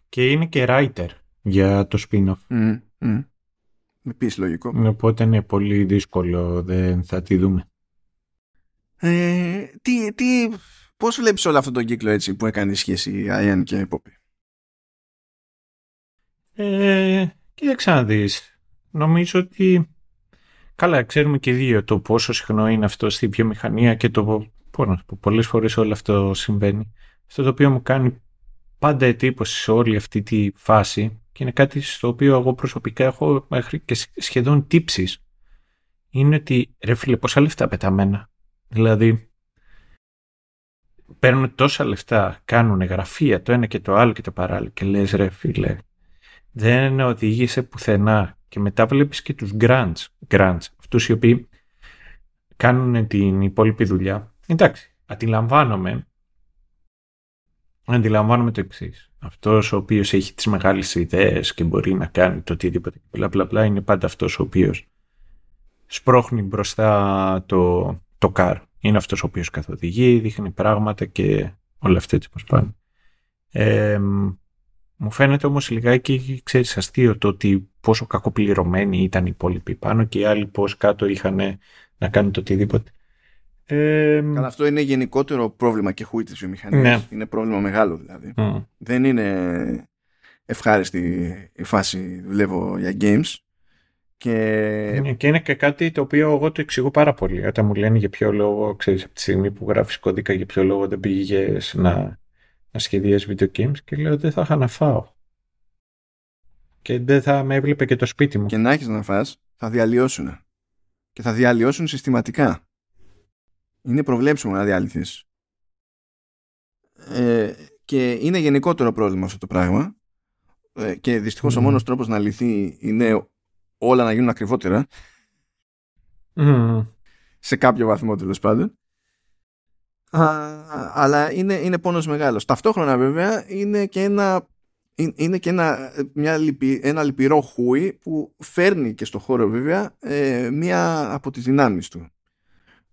[SPEAKER 2] Και είναι και writer για το spin-off.
[SPEAKER 1] Mm, mm. Επίσης λογικό.
[SPEAKER 2] Οπότε είναι πολύ δύσκολο, δεν θα τη δούμε.
[SPEAKER 1] Ε, τι, τι, πώς βλέπεις όλο αυτό τον κύκλο έτσι που έκανε σχέση Αιάν και Πόπη.
[SPEAKER 2] Ε, κοίταξε να δεις. Νομίζω ότι Καλά, ξέρουμε και δύο το πόσο συχνό είναι αυτό στη βιομηχανία και το πω, πολλές φορές όλο αυτό συμβαίνει. Αυτό το οποίο μου κάνει πάντα εντύπωση σε όλη αυτή τη φάση και είναι κάτι στο οποίο εγώ προσωπικά έχω μέχρι και σχεδόν τύψεις είναι ότι ρε φίλε πόσα λεφτά πεταμένα. Δηλαδή παίρνουν τόσα λεφτά, κάνουν γραφεία το ένα και το άλλο και το παράλληλο και λες ρε φίλε δεν οδηγείσαι πουθενά και μετά βλέπεις και τους grants, grants αυτούς οι οποίοι κάνουν την υπόλοιπη δουλειά. Εντάξει, αντιλαμβάνομαι, αντιλαμβάνομαι το εξής. Αυτός ο οποίος έχει τις μεγάλες ιδέες και μπορεί να κάνει το οτιδήποτε μπλα μπλα μπλα είναι πάντα αυτός ο οποίος σπρώχνει μπροστά το, το car. Είναι αυτός ο οποίος καθοδηγεί, δείχνει πράγματα και όλα αυτά έτσι πως πάνε. Ε, μου φαίνεται όμως λιγάκι, ξέρεις, αστείο το ότι πόσο κακοπληρωμένοι ήταν οι υπόλοιποι πάνω και οι άλλοι πώς κάτω είχαν να κάνουν το οτιδήποτε.
[SPEAKER 1] Ε, Καλά, αυτό είναι γενικότερο πρόβλημα και χούι της βιομηχανίας. Ναι. Είναι πρόβλημα μεγάλο δηλαδή. Δεν είναι ευχάριστη η φάση δουλεύω για games. Και...
[SPEAKER 2] Ναι, και είναι και κάτι το οποίο εγώ το εξηγώ πάρα πολύ. Όταν μου λένε για ποιο λόγο, ξέρεις, από τη στιγμή που γράφεις κώδικα, για ποιο λόγο δεν πήγες να να σχεδιάζει video games και λέω δεν θα είχα να φάω. Και δεν θα με έβλεπε και το σπίτι μου.
[SPEAKER 1] Και να έχεις να φας, θα διαλυώσουν. Και θα διαλυώσουν συστηματικά. Είναι προβλέψιμο να διαλυθείς. Ε, και είναι γενικότερο πρόβλημα αυτό το πράγμα. Ε, και δυστυχώς mm. ο μόνος τρόπος να λυθεί είναι όλα να γίνουν ακριβότερα. Σε κάποιο βαθμό τέλος πάντων αλλά είναι, είναι πόνος μεγάλος. Ταυτόχρονα βέβαια είναι και ένα είναι και ένα, μια ένα λυπηρό χούι που φέρνει και στο χώρο βέβαια ε, μία από τις δυνάμεις του.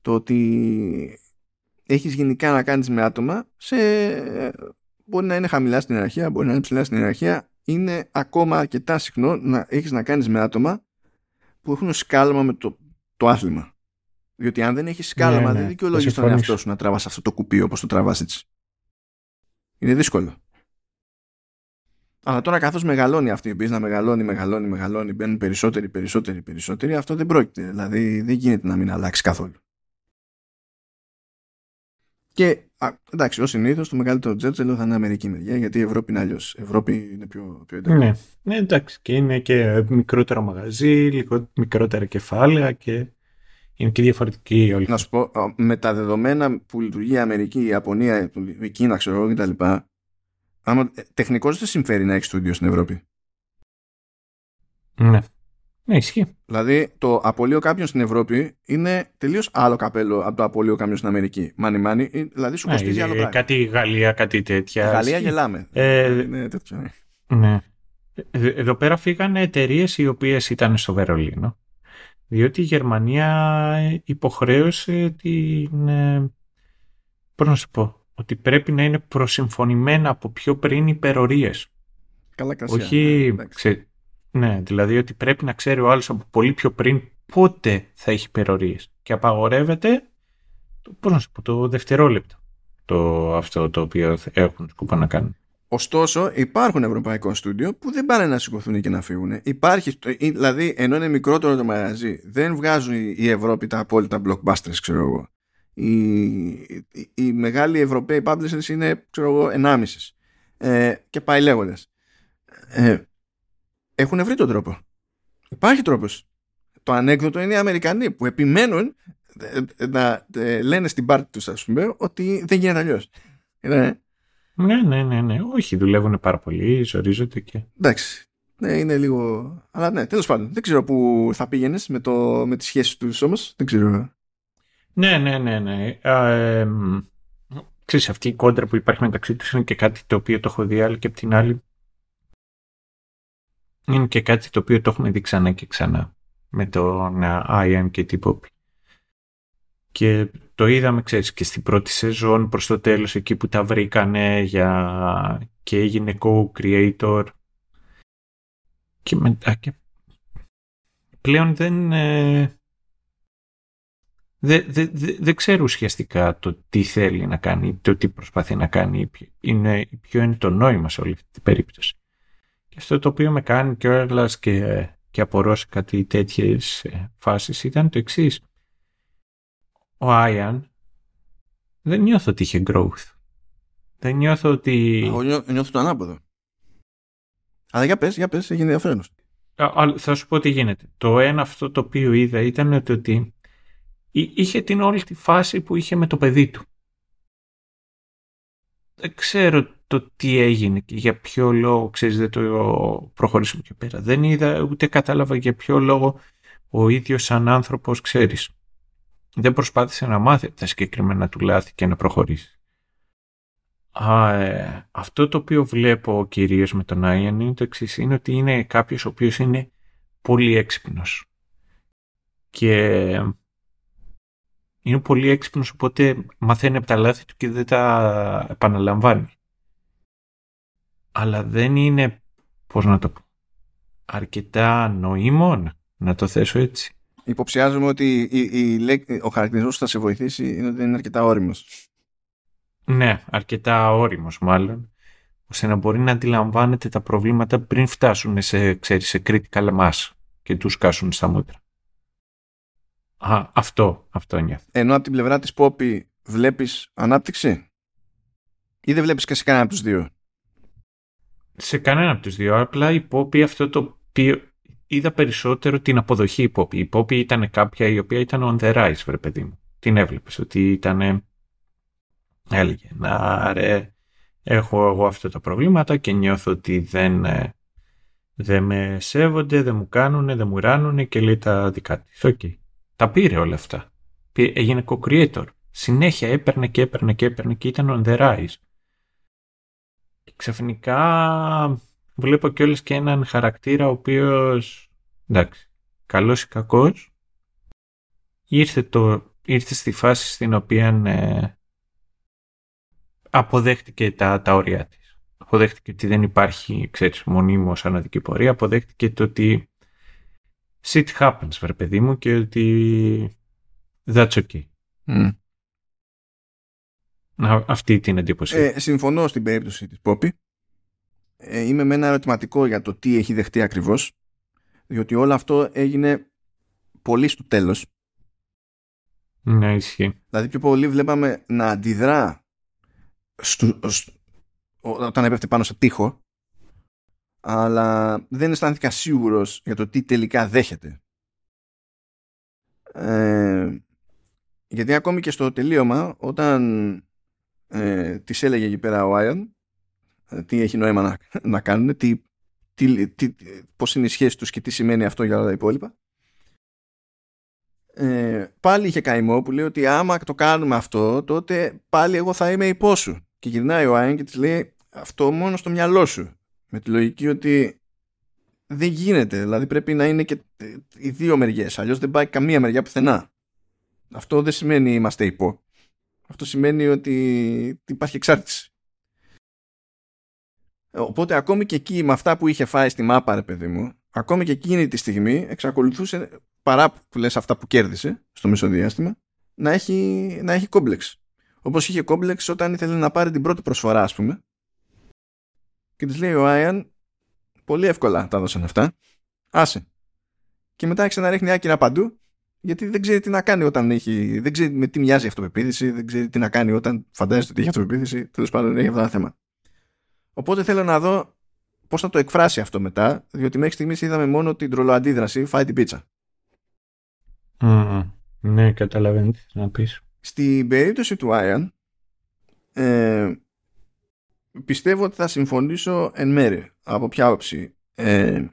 [SPEAKER 1] Το ότι έχεις γενικά να κάνεις με άτομα σε, μπορεί να είναι χαμηλά στην ιεραρχία, μπορεί να είναι ψηλά στην ιεραρχία είναι ακόμα αρκετά συχνό να έχεις να κάνεις με άτομα που έχουν σκάλαμα με το, το άθλημα. Διότι αν δεν έχεις σκάλαμα,
[SPEAKER 2] Ναι,
[SPEAKER 1] δεν
[SPEAKER 2] ναι.
[SPEAKER 1] δικαιολογεί
[SPEAKER 2] Θα
[SPEAKER 1] τον εαυτό
[SPEAKER 2] συμφωνήσω.
[SPEAKER 1] σου να τραβάς αυτό το κουπί όπως το τραβάς έτσι. Είναι δύσκολο. Αλλά τώρα καθώς μεγαλώνει αυτή η να μεγαλώνει, μεγαλώνει, μεγαλώνει, μπαίνουν περισσότεροι, περισσότεροι, περισσότεροι, αυτό δεν πρόκειται. Δηλαδή δεν γίνεται να μην αλλάξει καθόλου. Και α, εντάξει, ως συνήθως το μεγαλύτερο τζέρτζελο θα είναι Αμερική μεριά, γιατί η Ευρώπη είναι αλλιώς. Η Ευρώπη είναι πιο, πιο έντονη.
[SPEAKER 2] Ναι. ναι, εντάξει. Και είναι και μικρότερο μαγαζί, λιγο- μικρότερα κεφάλαια και είναι και διαφορετική όλη.
[SPEAKER 1] Να σου πω, α, με τα δεδομένα που λειτουργεί η Αμερική, η Ιαπωνία, η Κίνα, ξέρω εγώ κτλ. Άμα τεχνικώς δεν συμφέρει να έχει στούντιο στην Ευρώπη.
[SPEAKER 2] Ναι. Ναι, ισχύει.
[SPEAKER 1] Δηλαδή, το απολύω κάποιον στην Ευρώπη είναι τελείως άλλο καπέλο από το απολύω κάποιον στην Αμερική. Μάνι, μάνι, δηλαδή σου
[SPEAKER 2] Ναι,
[SPEAKER 1] κοστίζει άλλο
[SPEAKER 2] ε,
[SPEAKER 1] πράγμα.
[SPEAKER 2] κάτι Γαλλία, κάτι τέτοια.
[SPEAKER 1] Γαλλία
[SPEAKER 2] Ισχύει.
[SPEAKER 1] γελάμε.
[SPEAKER 2] Ε,
[SPEAKER 1] είναι τέτοιο. ναι.
[SPEAKER 2] Ναι. Ε, Εδώ πέρα φύγανε εταιρείες οι οποίες ήταν στο Βερολίνο. Διότι η Γερμανία υποχρέωσε την. ε, Πώς να σου πω. Ότι πρέπει να είναι προσυμφωνημένα από πιο πριν υπερορίες.
[SPEAKER 1] Καλά κρασιά.
[SPEAKER 2] Όχι.
[SPEAKER 1] ναι, εντάξει.
[SPEAKER 2] ξε- Ναι, δηλαδή ότι πρέπει να ξέρει ο άλλος από πολύ πιο πριν πότε θα έχει υπερορίες. Και απαγορεύεται. το- Πώς να σου πω, το δευτερόλεπτο. Το, αυτό το οποίο έχουν σκοπό να κάνουν.
[SPEAKER 1] Ωστόσο, υπάρχουν ευρωπαϊκό στούντιο που δεν πάνε να σηκωθούν και να φύγουν. Υπάρχει, ή- δηλαδή, ενώ είναι μικρότερο το μαγαζί, δεν βγάζουν η η Ευρώπη τα απόλυτα blockbusters, ξέρω εγώ. Οι, οι, οι μεγάλοι Ευρωπαίοι publishers είναι, ξέρω εγώ, ενάμισες. Ε, και πάει λέγοντας. Ε, έχουν βρει τον τρόπο. Υπάρχει τρόπος. Το ανέκδοτο είναι οι Αμερικανοί που επιμένουν ε, ε, να ε, λένε στην πάρτι τους, ας πούμε, ότι δεν γίνεται αλλιώς. Είναι,
[SPEAKER 2] Ναι, ναι, ναι, ναι. Όχι, δουλεύουν πάρα πολύ, ζορίζονται και.
[SPEAKER 1] Εντάξει. Ναι, είναι λίγο. Αλλά ναι, τέλος πάντων. Δεν ξέρω πού θα πήγαινες με, το... με τις σχέσεις του όμω. Δεν ξέρω.
[SPEAKER 2] Ναι, ναι, ναι, ναι. Α, ε, μ, ξέρεις, αυτή η κόντρα που υπάρχει μεταξύ τους είναι και κάτι το οποίο το έχω δει άλλο και από την άλλη. Είναι και κάτι το οποίο το έχουμε δει ξανά και ξανά με τον α, IM και την Poppy. Και το είδαμε, ξέρεις, και στην πρώτη σεζόν προς το τέλος εκεί που τα βρήκανε για... και έγινε co-creator. Και μετά και... Πλέον δεν... ε, δεν δε, δε, δεν ξέρω ουσιαστικά το τι θέλει να κάνει, το τι προσπαθεί να κάνει, ποιο είναι, ποιο είναι το νόημα σε όλη αυτή την περίπτωση. Και αυτό το οποίο με κάνει κιόλα και, και απορώ σε κάτι τέτοιες ε, φάσεις ήταν το εξής. Ο Άιαν δεν νιώθω ότι είχε growth. Δεν νιώθω ότι...
[SPEAKER 1] Εγώ νιώ, νιώθω το ανάποδο. Αλλά για πες, για πες, έγινε ενδιαφέρον.
[SPEAKER 2] Α, α, θα σου πω τι γίνεται. Το ένα αυτό το οποίο είδα ήταν το ότι εί- είχε την όλη τη φάση που είχε με το παιδί του. Δεν ξέρω το τι έγινε και για ποιο λόγο, ξέρεις, δεν το προχωρήσουμε πιο πέρα. Δεν είδα, ούτε κατάλαβα για ποιο λόγο ο ίδιος σαν άνθρωπος, ξέρεις, δεν προσπάθησε να μάθει τα συγκεκριμένα του λάθη και να προχωρήσει. Α, ε, αυτό το οποίο βλέπω κυρίως με τον Άιαν είναι το εξής, είναι ότι είναι κάποιος ο οποίος είναι πολύ έξυπνος. Και είναι πολύ έξυπνος οπότε μαθαίνει από τα λάθη του και δεν τα επαναλαμβάνει. Αλλά δεν είναι, πώς να το πω, αρκετά νοήμων, να το θέσω έτσι.
[SPEAKER 1] Υποψιάζομαι ότι η, η, λέκ- ο χαρακτηρισμός που θα σε βοηθήσει είναι ότι δεν είναι αρκετά όριμος.
[SPEAKER 2] Ναι, αρκετά όριμος μάλλον, ώστε να μπορεί να αντιλαμβάνεται τα προβλήματα πριν φτάσουν σε, ξέρεις, σε critical mass και τους κάσουν στα μούτρα. Α, αυτό, αυτό νιώθω.
[SPEAKER 1] Ενώ από την πλευρά της Πόπη βλέπεις ανάπτυξη. Ή δεν βλέπεις και σε κανένα από τους δύο;
[SPEAKER 2] Σε κανένα από τους δύο, απλά η Πόπη αυτό το οποίο είδα περισσότερο την αποδοχή η Πόπη. Η Πόπη ήταν κάποια η οποία ήταν on the rise, βρε παιδί μου. Την έβλεπες ότι ήταν, έλεγε, να ρε, έχω εγώ αυτά τα προβλήματα και νιώθω ότι δεν, ε, δεν με σέβονται, δεν μου κάνουνε, δεν μου ράνουνε και λέει τα δικά της. Οκ. Τα πήρε όλα αυτά. Πή- Έγινε co-creator. Συνέχεια έπαιρνε και έπαιρνε και έπαιρνε και ήταν on the rise. Και ξαφνικά βλέπω κιόλας και έναν χαρακτήρα ο οποίος, εντάξει, καλός ή κακός, ήρθε, το, ήρθε στη φάση στην οποία ε, αποδέχτηκε τα, τα όρια της. αποδέχτηκε ότι δεν υπάρχει, ξέρεις, μονίμως ανοδική πορεία, αποδέχτηκε το ότι shit happens, βρε παιδί μου, και ότι that's okay.
[SPEAKER 1] Mm.
[SPEAKER 2] Αυτή την εντύπωση.
[SPEAKER 1] Ε, συμφωνώ στην περίπτωση της Πόπη. Ε, είμαι με ένα ερωτηματικό για το τι έχει δεχτεί ακριβώς, διότι όλο αυτό έγινε πολύ στο τέλος.
[SPEAKER 2] Ναι, ισχύει.
[SPEAKER 1] Δηλαδή πιο πολύ βλέπαμε να αντιδρά στου, όταν έπεφτε πάνω στο τοίχο αλλά δεν αισθάνθηκα σίγουρος για το τι τελικά δέχεται. Ε, γιατί ακόμη και στο τελείωμα όταν ε, της έλεγε εκεί πέρα ο Άιον ε, τι έχει νόημα να, να κάνουν τι, τι, τι, πώς είναι η σχέση τους και τι σημαίνει αυτό για όλα τα υπόλοιπα. Ε, πάλι είχε καημό που λέει ότι άμα το κάνουμε αυτό τότε πάλι εγώ θα είμαι υπό σου. Και γυρνάει ο Άιον και της λέει αυτό μόνο στο μυαλό σου με τη λογική ότι δεν γίνεται δηλαδή πρέπει να είναι και οι δύο μεριές αλλιώς δεν πάει καμία μεριά πουθενά. Αυτό δεν σημαίνει είμαστε υπό. Αυτό σημαίνει ότι υπάρχει εξάρτηση οπότε ακόμη και εκεί με αυτά που είχε φάει στη μάπα ρε παιδί μου ακόμη και εκείνη τη στιγμή εξακολουθούσε παρά που λες αυτά που κέρδισε στο μεσοδιάστημα να έχει, να έχει κόμπλεξ. Όπως είχε κόμπλεξ όταν ήθελε να πάρει την πρώτη προσφορά ας πούμε. Και της λέει ο Άιαν πολύ εύκολα τα δώσαν αυτά. Άσε και μετά ξαναρίχνει άκυρα παντού γιατί δεν ξέρει τι να κάνει όταν έχει δεν ξέρει με τι μοιάζει η αυτοπεποίθηση δεν ξέρει τι να κάνει όταν φαντάζεται ότι έχει αυτοπεποίθηση. Τέλος πάντων έχει αυτά τα θέματα οπότε θέλω να δω πώς θα το εκφράσει αυτό μετά διότι μέχρι στιγμής είδαμε μόνο την τρολοαντίδραση φάει την πίτσα
[SPEAKER 2] mm, ναι καταλαβαίνω τι να πεις
[SPEAKER 1] στην περίπτωση του Άιαν ε, πιστεύω ότι θα συμφωνήσω εν μέρη. Από ποια όψη. Ε,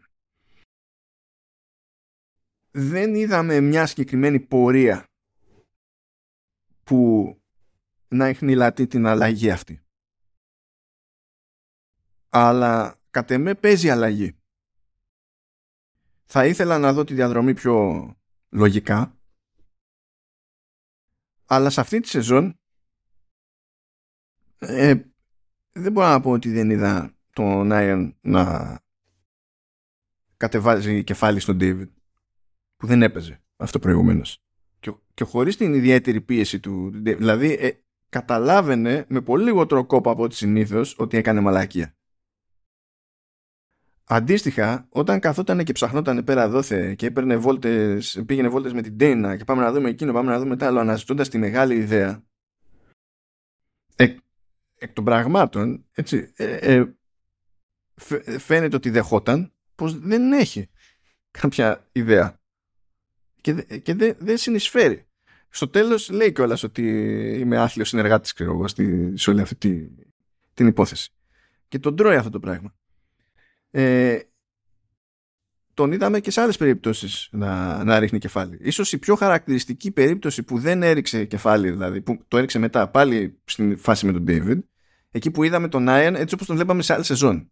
[SPEAKER 1] δεν είδαμε μια συγκεκριμένη πορεία που να έχει την αλλαγή αυτή. Αλλά κατ' εμέ παίζει αλλαγή. Θα ήθελα να δω τη διαδρομή πιο λογικά. Αλλά σε αυτή τη σεζόν ε, δεν μπορώ να πω ότι δεν είδα τον Άιον να κατεβάζει κεφάλι στον David που δεν έπαιζε αυτό προηγουμένως. Και, και χωρίς την ιδιαίτερη πίεση του δηλαδή ε, καταλάβαινε με πολύ λιγότερο κόπο από ό,τι συνήθως ότι έκανε μαλακία Αντίστοιχα, όταν καθόταν και ψαχνόταν πέρα δόθε και έπαιρνε βόλτες, πήγαινε βόλτες με την Ντέινα και πάμε να δούμε εκείνο, πάμε να δούμε τα άλλο, αναζητώντας τη μεγάλη ιδέα, εκ, εκ των πραγμάτων, έτσι, ε, ε, φαίνεται ότι δεχόταν πως δεν έχει κάποια ιδέα και, και δεν δε συνεισφέρει. Στο τέλος λέει κιόλας ότι είμαι άθλιος συνεργάτης, ξέρω εγώ, σε όλη αυτή την υπόθεση. Και τον τρώει αυτό το πράγμα ε, τον είδαμε και σε άλλες περιπτώσεις να, να ρίχνει κεφάλι. Ίσως η πιο χαρακτηριστική περίπτωση που δεν έριξε κεφάλι, δηλαδή που το έριξε μετά πάλι στην φάση με τον David, εκεί που είδαμε τον Άιαν έτσι όπως τον βλέπαμε σε άλλη σεζόν.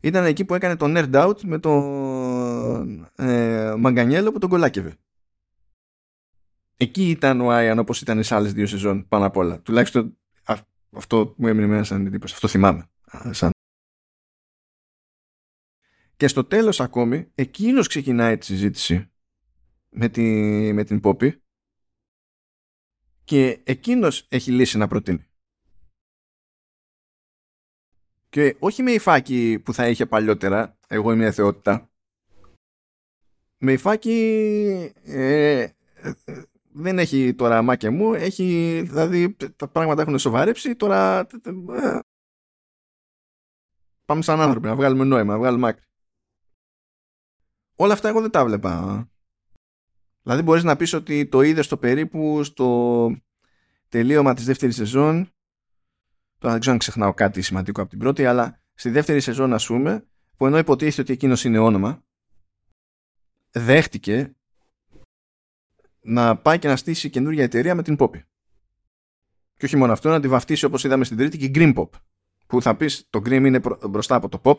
[SPEAKER 1] Ήταν εκεί που έκανε το nerd out με τον ε, Μαγκανιέλο που τον κολάκευε. Εκεί ήταν ο Άιαν όπως ήταν σε άλλες δύο σεζόν πάνω απ' όλα. Τουλάχιστον αυτό μου έμεινε μέσα σαν εντύπωση. Αυτό θυμάμαι. Σαν και στο τέλος ακόμη, εκείνος ξεκινάει τη συζήτηση με, τη, με την Πόπη και εκείνος έχει λύση να προτείνει. Και όχι με υφάκι που θα είχε παλιότερα, εγώ είμαι θεότητα, με υφάκι ε, δεν έχει τώρα μάκια μου, έχει, δηλαδή τα πράγματα έχουν σοβαρέψει, τώρα ε, πάμε σαν άνθρωποι να βγάλουμε νόημα, να βγάλουμε άκρη. Όλα αυτά εγώ δεν τα βλέπα. Δηλαδή μπορείς να πεις ότι το είδες στο περίπου στο τελείωμα της δεύτερης σεζόν τώρα δεν ξέρω αν ξεχνάω κάτι σημαντικό από την πρώτη αλλά στη δεύτερη σεζόν ας πούμε που ενώ υποτίθεται ότι εκείνος είναι όνομα δέχτηκε να πάει και να στήσει καινούργια εταιρεία με την Poppy. Και όχι μόνο αυτό, να τη βαφτίσει όπως είδαμε στην τρίτη και Green Pop. Που θα πεις το Green είναι μπροστά από το Pop,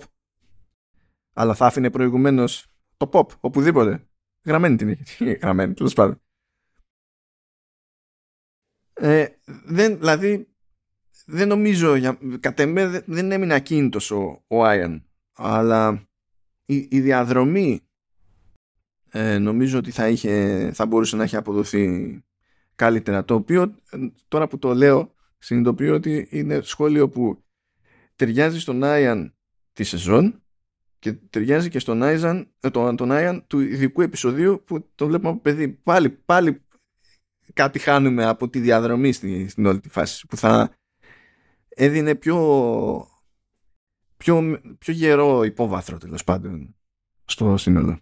[SPEAKER 1] αλλά θα άφηνε προηγουμένως το pop, οπουδήποτε. Γραμμένη την έχει. Γραμμένη, τέλος πάντων. Ε, δεν, δηλαδή, δεν νομίζω, για, κατ' εμέ δεν έμεινε ακίνητος ο, ο Άιαν, αλλά η, η διαδρομή ε, νομίζω ότι θα, είχε, θα μπορούσε να έχει αποδοθεί καλύτερα. Το οποίο τώρα που το λέω συνειδητοποιώ ότι είναι σχόλιο που ταιριάζει στον Άιαν τη σεζόν και ταιριάζει και στον Άιζαν, ε, τον, τον Άιαν του ειδικού επεισοδίου που το βλέπουμε από παιδί. Πάλι, πάλι κάτι χάνουμε από τη διαδρομή στην, στην όλη τη φάση που θα έδινε πιο, πιο, πιο γερό υπόβαθρο τέλος πάντων στο σύνολο.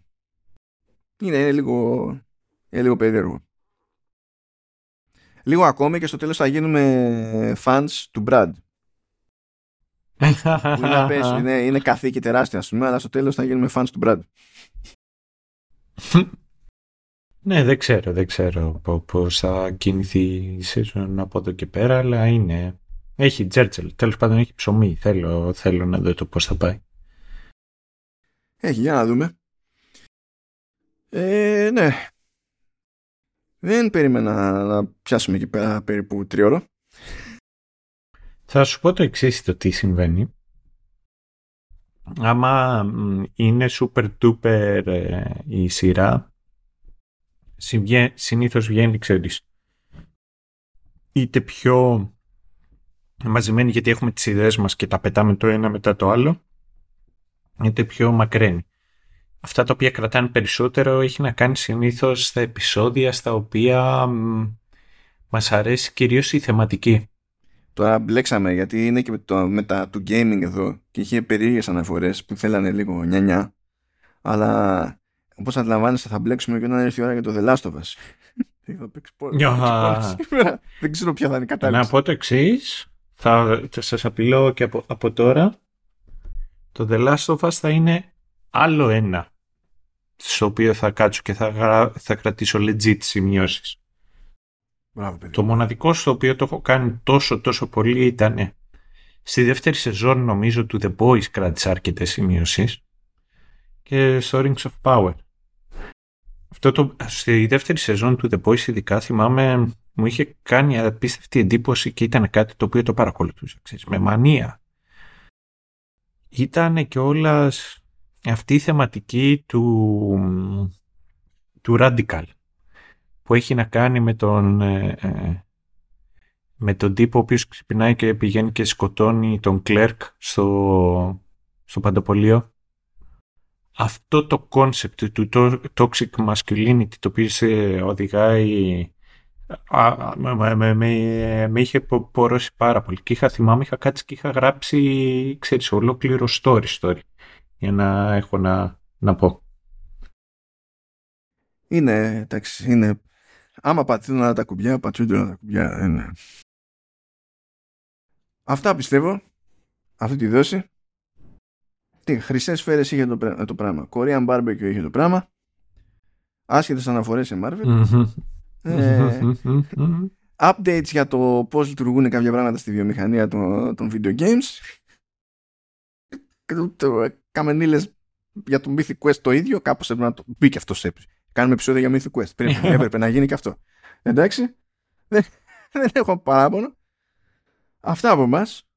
[SPEAKER 1] Είναι λίγο, είναι λίγο περίεργο. Λίγο ακόμη και στο τέλος θα γίνουμε fans του Brad. Που είναι, είναι, είναι καθή και τεράστια ας πούμε, αλλά στο τέλος θα γίνουμε fans του Brad.
[SPEAKER 2] ναι, δεν ξέρω, δεν ξέρω πώς θα κινηθεί η season από εδώ και πέρα, αλλά είναι... Έχει τζέρτσελ, τέλος πάντων έχει ψωμί, θέλω, θέλω να δω το πώς θα πάει.
[SPEAKER 1] Έχει, για να δούμε. Ε, ναι, δεν περίμενα να πιάσουμε εκεί πέρα περίπου τριώρο.
[SPEAKER 2] Θα σου πω το εξής το τι συμβαίνει. Άμα είναι super duper ε, η σειρά, συνήθως βγαίνει, ξέρεις, είτε πιο μαζεμένη γιατί έχουμε τις ιδέες μας και τα πετάμε το ένα μετά το άλλο, είτε πιο μακραίνει αυτά τα οποία κρατάνε περισσότερο έχει να κάνει συνήθως στα επεισόδια στα οποία μας αρέσει κυρίως η θεματική.
[SPEAKER 1] Τώρα μπλέξαμε γιατί είναι και με, το, με τα του gaming εδώ και είχε περίεργες αναφορές που θέλανε λίγο νιά αλλά όπως αντιλαμβάνεσαι θα μπλέξουμε και όταν έρθει η ώρα για το The Last of Us. (laughs) Δεν ξέρω ποια θα είναι η κατάληξη.
[SPEAKER 2] Να πω το εξής. Θα, θα σας απειλώ και από, από τώρα. Το The Last of Us θα είναι άλλο ένα στο οποίο θα κάτσω και θα, θα κρατήσω legit σημειώσεις. Το μοναδικό στο οποίο το έχω κάνει τόσο τόσο πολύ ήταν στη δεύτερη σεζόν νομίζω του The Boys κράτησα αρκετές σημειώσεις και στο Rings of Power. Αυτό το, στη δεύτερη σεζόν του The Boys ειδικά θυμάμαι μου είχε κάνει απίστευτη εντύπωση και ήταν κάτι το οποίο το παρακολουθούσα ξέρεις, με μανία. Ήταν κιόλας αυτή η θεματική του, του Radical που έχει να κάνει με τον, ε, ε, με τον τύπο ο οποίος ξυπνάει και πηγαίνει και σκοτώνει τον clerk στο, στο παντοπολείο. Αυτό το concept του toxic masculinity το οποίο σε οδηγάει με, με, με, με, είχε πορώσει πάρα πολύ και είχα θυμάμαι είχα κάτσει και είχα γράψει ξέρεις ολόκληρο story story για να έχω να, να πω.
[SPEAKER 1] Είναι, εντάξει, είναι... Άμα πατήσουν όλα τα κουμπιά, πατήσουν όλα τα κουμπιά. Είναι. Αυτά πιστεύω. Αυτή τη δόση. Τι, χρυσές σφαίρες είχε το, το πράγμα. Korean barbecue είχε το πράγμα. Άσχετες αναφορές σε Marvel. Ε, updates για το πώς λειτουργούν κάποια πράγματα στη βιομηχανία των, των video games καμενίλες για το Mythic Quest το ίδιο, κάπως έπρεπε να το μπήκε αυτό σε Κάνουμε επεισόδια για Mythic Quest. Πριν (laughs) έπρεπε να γίνει και αυτό. Εντάξει. Δεν, δεν έχω παράπονο. Αυτά από εμάς.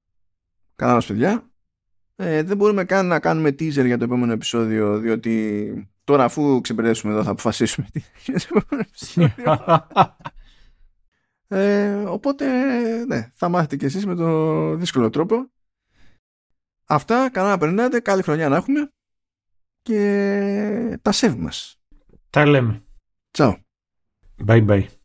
[SPEAKER 1] Καλά μας, παιδιά. Ε, δεν μπορούμε καν να κάνουμε teaser για το επόμενο επεισόδιο, διότι τώρα αφού ξεπερδέσουμε εδώ θα αποφασίσουμε τι θα γίνει επόμενο επεισόδιο. (laughs) ε, οπότε, ναι, θα μάθετε κι εσείς με το δύσκολο τρόπο. Αυτά, καλά να περνάτε, καλή χρονιά να έχουμε και τα σεβ μας.
[SPEAKER 2] Τα λέμε.
[SPEAKER 1] Τσάου.
[SPEAKER 2] Bye bye.